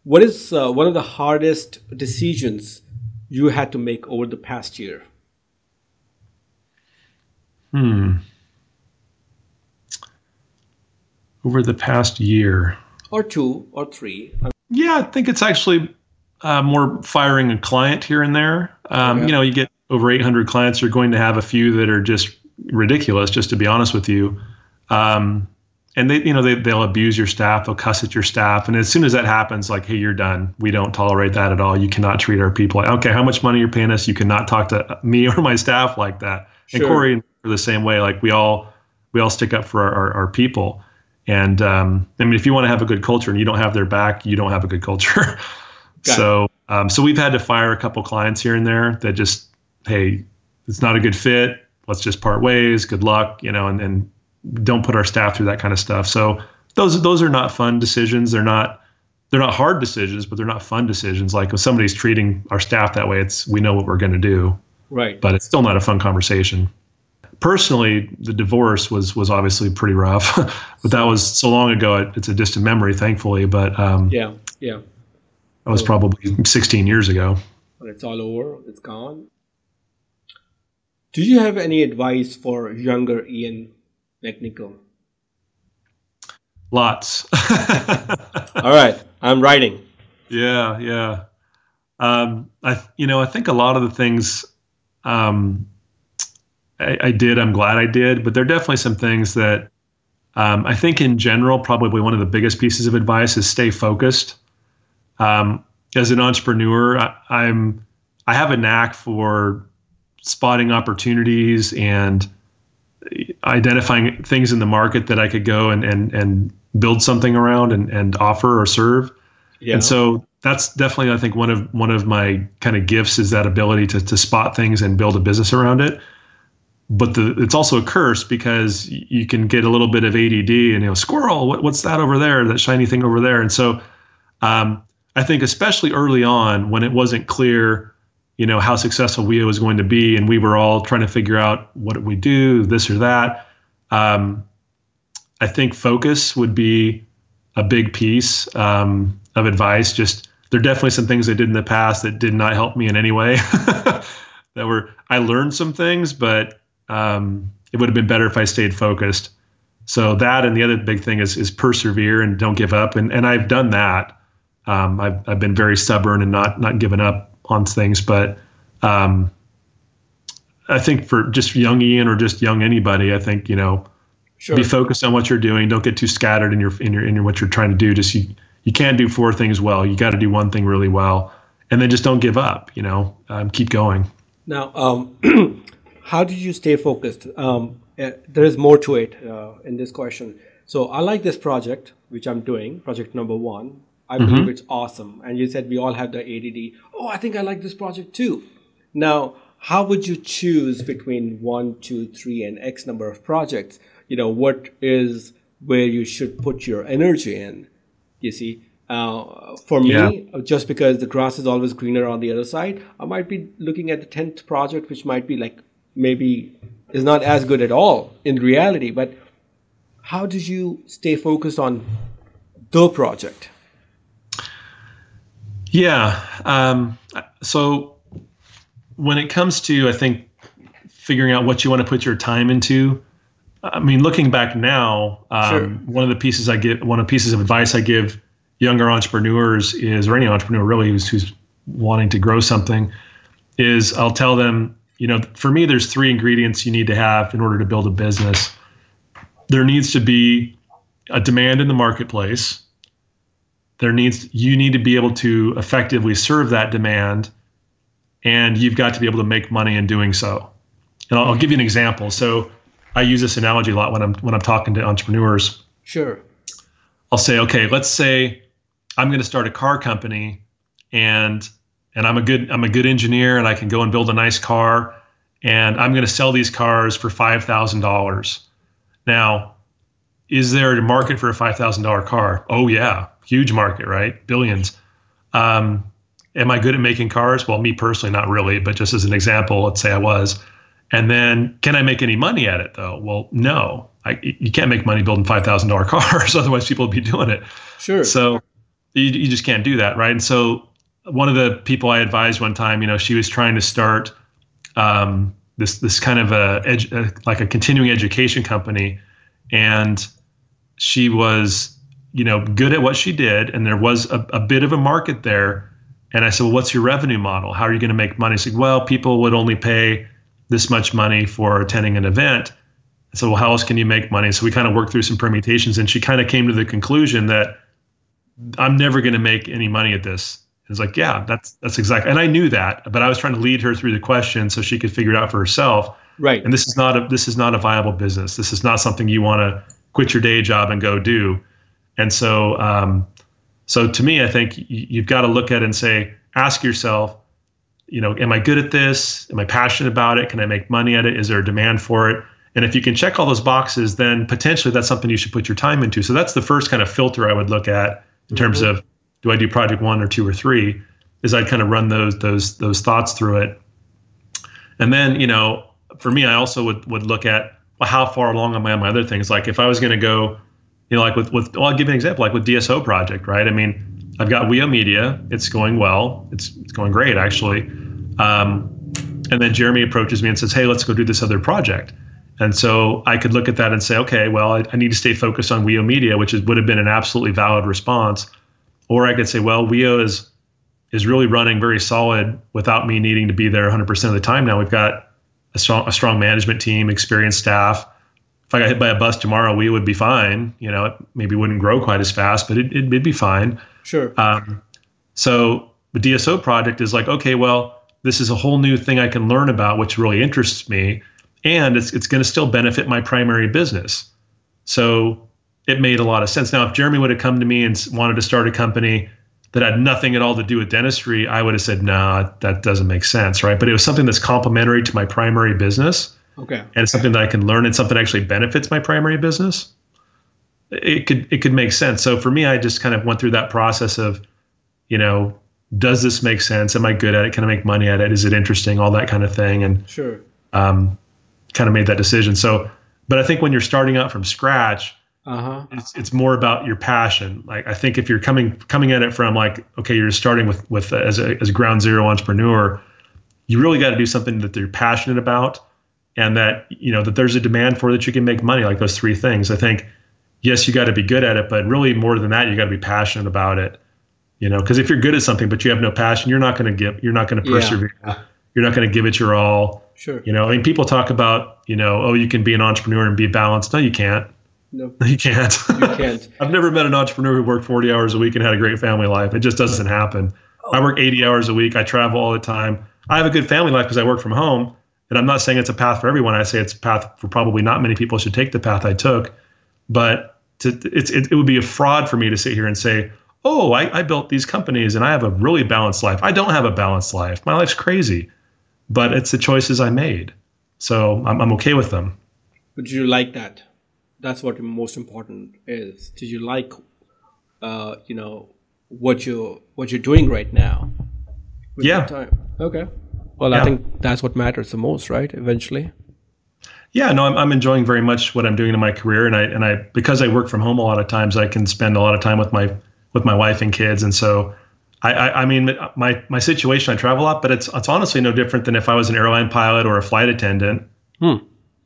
what is uh, one of the hardest decisions you had to make over the past year?
Hmm. Over the past year,
or two, or three.
Yeah, I think it's actually uh, more firing a client here and there. Um. You know, you get over 800 clients. You're going to have a few that are just ridiculous, just to be honest with you. Um, and they, you know, they, they'll abuse your staff, they'll cuss at your staff. And as soon as that happens, like, hey, you're done. We don't tolerate that at all. You cannot treat our people. Like, okay, how much money you're paying us? You cannot talk to me *laughs* or my staff like that. Sure. And Corey are the same way. Like we all, we all stick up for our, our, our people. And um, I mean, if you want to have a good culture and you don't have their back, you don't have a good culture. *laughs* so, um, so we've had to fire a couple clients here and there that just, hey, it's not a good fit let's just part ways. Good luck, you know, and, and don't put our staff through that kind of stuff. So those those are not fun decisions. They're not they're not hard decisions, but they're not fun decisions. Like if somebody's treating our staff that way, it's we know what we're going to do.
Right.
But it's still not a fun conversation. Personally, the divorce was was obviously pretty rough, *laughs* but that was so long ago. It, it's a distant memory, thankfully. But um,
yeah, yeah,
that was probably 16 years ago.
But it's all over. It's gone. Do you have any advice for younger Ian McNickle?
Lots. *laughs*
All right, I'm writing.
Yeah, yeah. Um, I, you know, I think a lot of the things um, I, I, did, I'm glad I did, but there are definitely some things that um, I think in general, probably one of the biggest pieces of advice is stay focused. Um, as an entrepreneur, I, I'm I have a knack for spotting opportunities and identifying things in the market that I could go and and and build something around and, and offer or serve. Yeah. And so that's definitely I think one of one of my kind of gifts is that ability to to spot things and build a business around it. But the it's also a curse because you can get a little bit of ADD and you know squirrel what, what's that over there that shiny thing over there and so um, I think especially early on when it wasn't clear you know how successful we was going to be and we were all trying to figure out what we do this or that um, I think focus would be a big piece um, of advice. Just there are definitely some things I did in the past that did not help me in any way. *laughs* that were I learned some things, but um, it would have been better if I stayed focused. So that and the other big thing is is persevere and don't give up. And and I've done that. Um, I've I've been very stubborn and not not given up on things, but um, I think for just young Ian or just young anybody, I think you know Sure. Be focused on what you're doing. Don't get too scattered in your in your in your what you're trying to do. Just you you can't do four things well. You got to do one thing really well, and then just don't give up. You know, um, keep going.
Now, um, *clears throat* how did you stay focused? Um, uh, there is more to it uh, in this question. So I like this project, which I'm doing, project number one. I mm-hmm. believe it's awesome. And you said we all have the ADD. Oh, I think I like this project too. Now, how would you choose between one, two, three, and X number of projects? you know what is where you should put your energy in you see uh, for me yeah. just because the grass is always greener on the other side i might be looking at the 10th project which might be like maybe is not as good at all in reality but how did you stay focused on the project
yeah um, so when it comes to i think figuring out what you want to put your time into I mean, looking back now, um, sure. one of the pieces I get, one of the pieces of advice I give younger entrepreneurs is, or any entrepreneur really who's, who's wanting to grow something, is I'll tell them, you know, for me, there's three ingredients you need to have in order to build a business. There needs to be a demand in the marketplace. There needs you need to be able to effectively serve that demand, and you've got to be able to make money in doing so. And I'll, I'll give you an example. So I use this analogy a lot when I'm when I'm talking to entrepreneurs.
Sure.
I'll say, okay, let's say I'm going to start a car company, and and I'm a good I'm a good engineer, and I can go and build a nice car, and I'm going to sell these cars for five thousand dollars. Now, is there a market for a five thousand dollar car? Oh yeah, huge market, right? Billions. Um, am I good at making cars? Well, me personally, not really, but just as an example, let's say I was. And then, can I make any money at it though? Well, no. I, you can't make money building five thousand dollar *laughs* cars, otherwise people would be doing it.
Sure.
So you, you just can't do that, right? And so one of the people I advised one time, you know, she was trying to start um, this this kind of a, edu- a like a continuing education company, and she was you know good at what she did, and there was a, a bit of a market there. And I said, well, what's your revenue model? How are you going to make money? She said, well, people would only pay this much money for attending an event. I said, well, how else can you make money? So we kind of worked through some permutations, and she kind of came to the conclusion that I'm never going to make any money at this. It's like, yeah, that's that's exactly. And I knew that, but I was trying to lead her through the question so she could figure it out for herself.
Right.
And this is not a this is not a viable business. This is not something you want to quit your day job and go do. And so, um, so to me, I think you've got to look at it and say, ask yourself, you know, am I good at this? Am I passionate about it? Can I make money at it? Is there a demand for it? And if you can check all those boxes, then potentially that's something you should put your time into. So that's the first kind of filter I would look at in terms mm-hmm. of do I do project one or two or three? Is I'd kind of run those those those thoughts through it, and then you know, for me, I also would would look at how far along am I on my other things? Like if I was going to go, you know, like with with well, I'll give you an example, like with DSO project, right? I mean, I've got WEO Media, it's going well, it's it's going great actually, um, and then Jeremy approaches me and says, hey, let's go do this other project. And so I could look at that and say, okay, well, I, I need to stay focused on WEO Media, which is, would have been an absolutely valid response. Or I could say, well, WEO is is really running very solid without me needing to be there 100% of the time. Now we've got a strong a strong management team, experienced staff. If I got hit by a bus tomorrow, we would be fine. You know, it maybe wouldn't grow quite as fast, but it, it'd be fine.
Sure.
Um, so the DSO project is like, okay, well, this is a whole new thing I can learn about, which really interests me and it's it's going to still benefit my primary business. So it made a lot of sense. Now, if Jeremy would have come to me and wanted to start a company that had nothing at all to do with dentistry, I would have said, "No, nah, that doesn't make sense, right?" But it was something that's complementary to my primary business.
Okay.
And it's something that I can learn and something that actually benefits my primary business. It could it could make sense. So for me, I just kind of went through that process of, you know, does this make sense? Am I good at it? Can I make money at it? Is it interesting? All that kind of thing. And
sure.
Um, kind of made that decision. So, but I think when you're starting out from scratch,
uh-huh.
it's, it's more about your passion. Like I think if you're coming coming at it from like okay, you're starting with with uh, as a as a ground zero entrepreneur, you really got to do something that you're passionate about, and that you know that there's a demand for that you can make money. Like those three things. I think yes, you got to be good at it, but really more than that, you got to be passionate about it. You know, because if you're good at something but you have no passion, you're not going to give, you're not going to persevere. Yeah. You're not going to give it your all
Sure.
You know, I mean, people talk about, you know, oh, you can be an entrepreneur and be balanced. No, you can't.
No, *laughs*
you can't.
You can't. *laughs*
I've never met an entrepreneur who worked 40 hours a week and had a great family life. It just doesn't happen. Oh. I work 80 hours a week. I travel all the time. I have a good family life because I work from home. And I'm not saying it's a path for everyone. I say it's a path for probably not many people should take the path I took. But to, it's, it, it would be a fraud for me to sit here and say, oh, I, I built these companies and I have a really balanced life. I don't have a balanced life. My life's crazy but it's the choices I made. So I'm, I'm okay with them.
Would you like that? That's what most important is. Do you like, uh, you know, what you what you're doing right now?
yeah.
Time? Okay. Well, yeah. I think that's what matters the most, right? Eventually.
Yeah, no, I'm, I'm enjoying very much what I'm doing in my career, and I and I because I work from home a lot of times, I can spend a lot of time with my with my wife and kids, and so I, I, I, mean, my my situation, I travel a lot, but it's it's honestly no different than if I was an airline pilot or a flight attendant.
Hmm.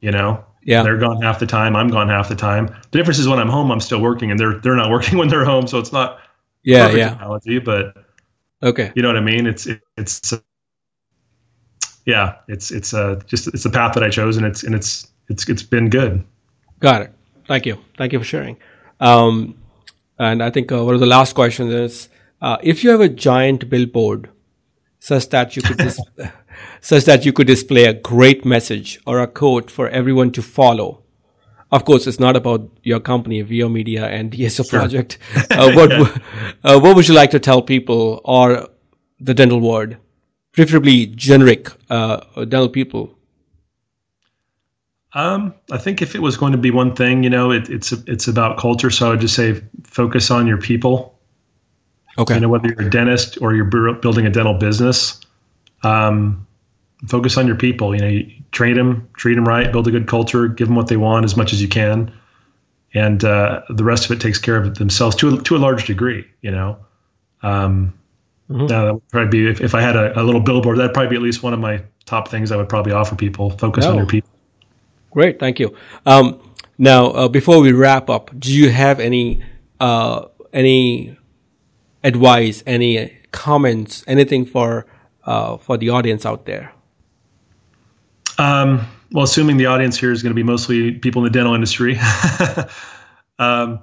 You know,
yeah,
they're gone half the time. I'm gone half the time. The difference is when I'm home, I'm still working, and they're they're not *laughs* working when they're home. So it's not
yeah, yeah.
Analogy, but
okay,
you know what I mean. It's it, it's uh, yeah, it's it's uh just it's the path that I chose, and it's and it's it's it's been good.
Got it. Thank you. Thank you for sharing. Um, and I think uh, one of the last questions is uh, if you have a giant billboard such that you could dis- *laughs* such that you could display a great message or a quote for everyone to follow, of course, it's not about your company, WEO Media and *laughs* DSO sure. Project. *laughs* Uh, what uh, what would you like to tell people or the dental world, preferably generic uh, dental people?
Um, I think if it was going to be one thing, you know, it, it's it's about culture. So I would just say focus on your people.
Okay.
You know, whether you're a dentist or you're building a dental business, um, focus on your people. You know, you train them, treat them right, build a good culture, give them what they want as much as you can, and uh, the rest of it takes care of themselves to a, to a large degree. You know, um, mm-hmm. that would probably be if, if I had a, a, little billboard. That'd probably be at least one of my top things I would probably offer people. Focus on your people.
Great, thank you. Um, now, uh, before we wrap up, do you have any uh, any advice, any comments, anything for uh, for the audience out there?
Um, well, assuming the audience here is going to be mostly people in the dental industry, *laughs* um,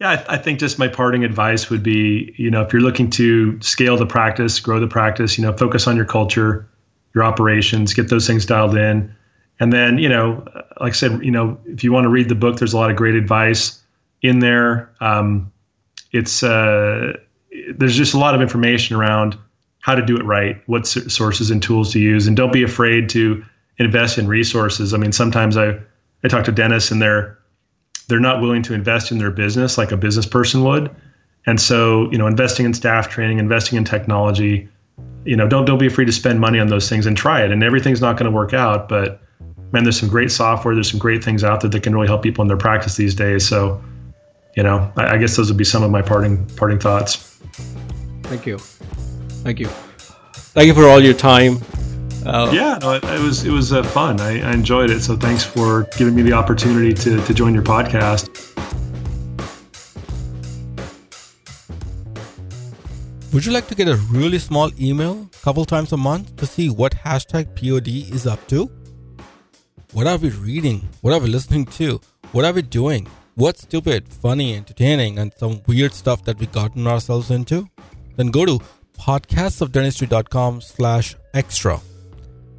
yeah, I, I, think just my parting advice would be, you know, if you're looking to scale the practice, grow the practice, you know, focus on your culture, your operations, get those things dialed in, and then, you know, like I said, you know, if you want to read the book, there's a lot of great advice in there. Um, it's uh, there's just a lot of information around how to do it right, what sources and tools to use, and don't be afraid to invest in resources. I mean, sometimes I I talk to dentists and they're they're not willing to invest in their business like a business person would, And so, you know, investing in staff training, investing in technology, you know, don't don't be afraid to spend money on those things and try it. And everything's not going to work out, but man, there's some great software. There's some great things out there that can really help people in their practice these days. So, you know, I, I guess those would be some of my parting parting thoughts.
Thank you, thank you, thank you for all your time.
Uh, yeah, no, it, it, was it was uh, fun. I, I enjoyed it. So thanks for giving me the opportunity to to join your podcast.
Would you like to get a really small email a couple times a month to see what hashtag POD is up to? What are we reading? What are we listening to? What are we doing? What's stupid, funny, entertaining, and some weird stuff that we've gotten ourselves into? Then go to podcastsofdentistry.com slash extra.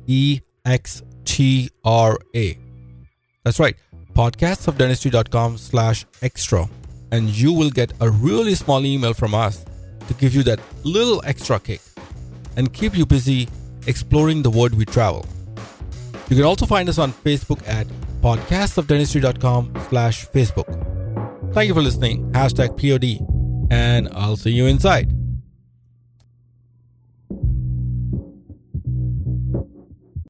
E X T R A. That's right, podcastsofdentistry.com slash extra. And you will get a really small email from us to give you that little extra kick and keep you busy exploring the world we travel. You can also find us on Facebook at podcastsofdentistry.com slash Facebook. Thank you for listening. Hashtag POD. And I'll see you inside.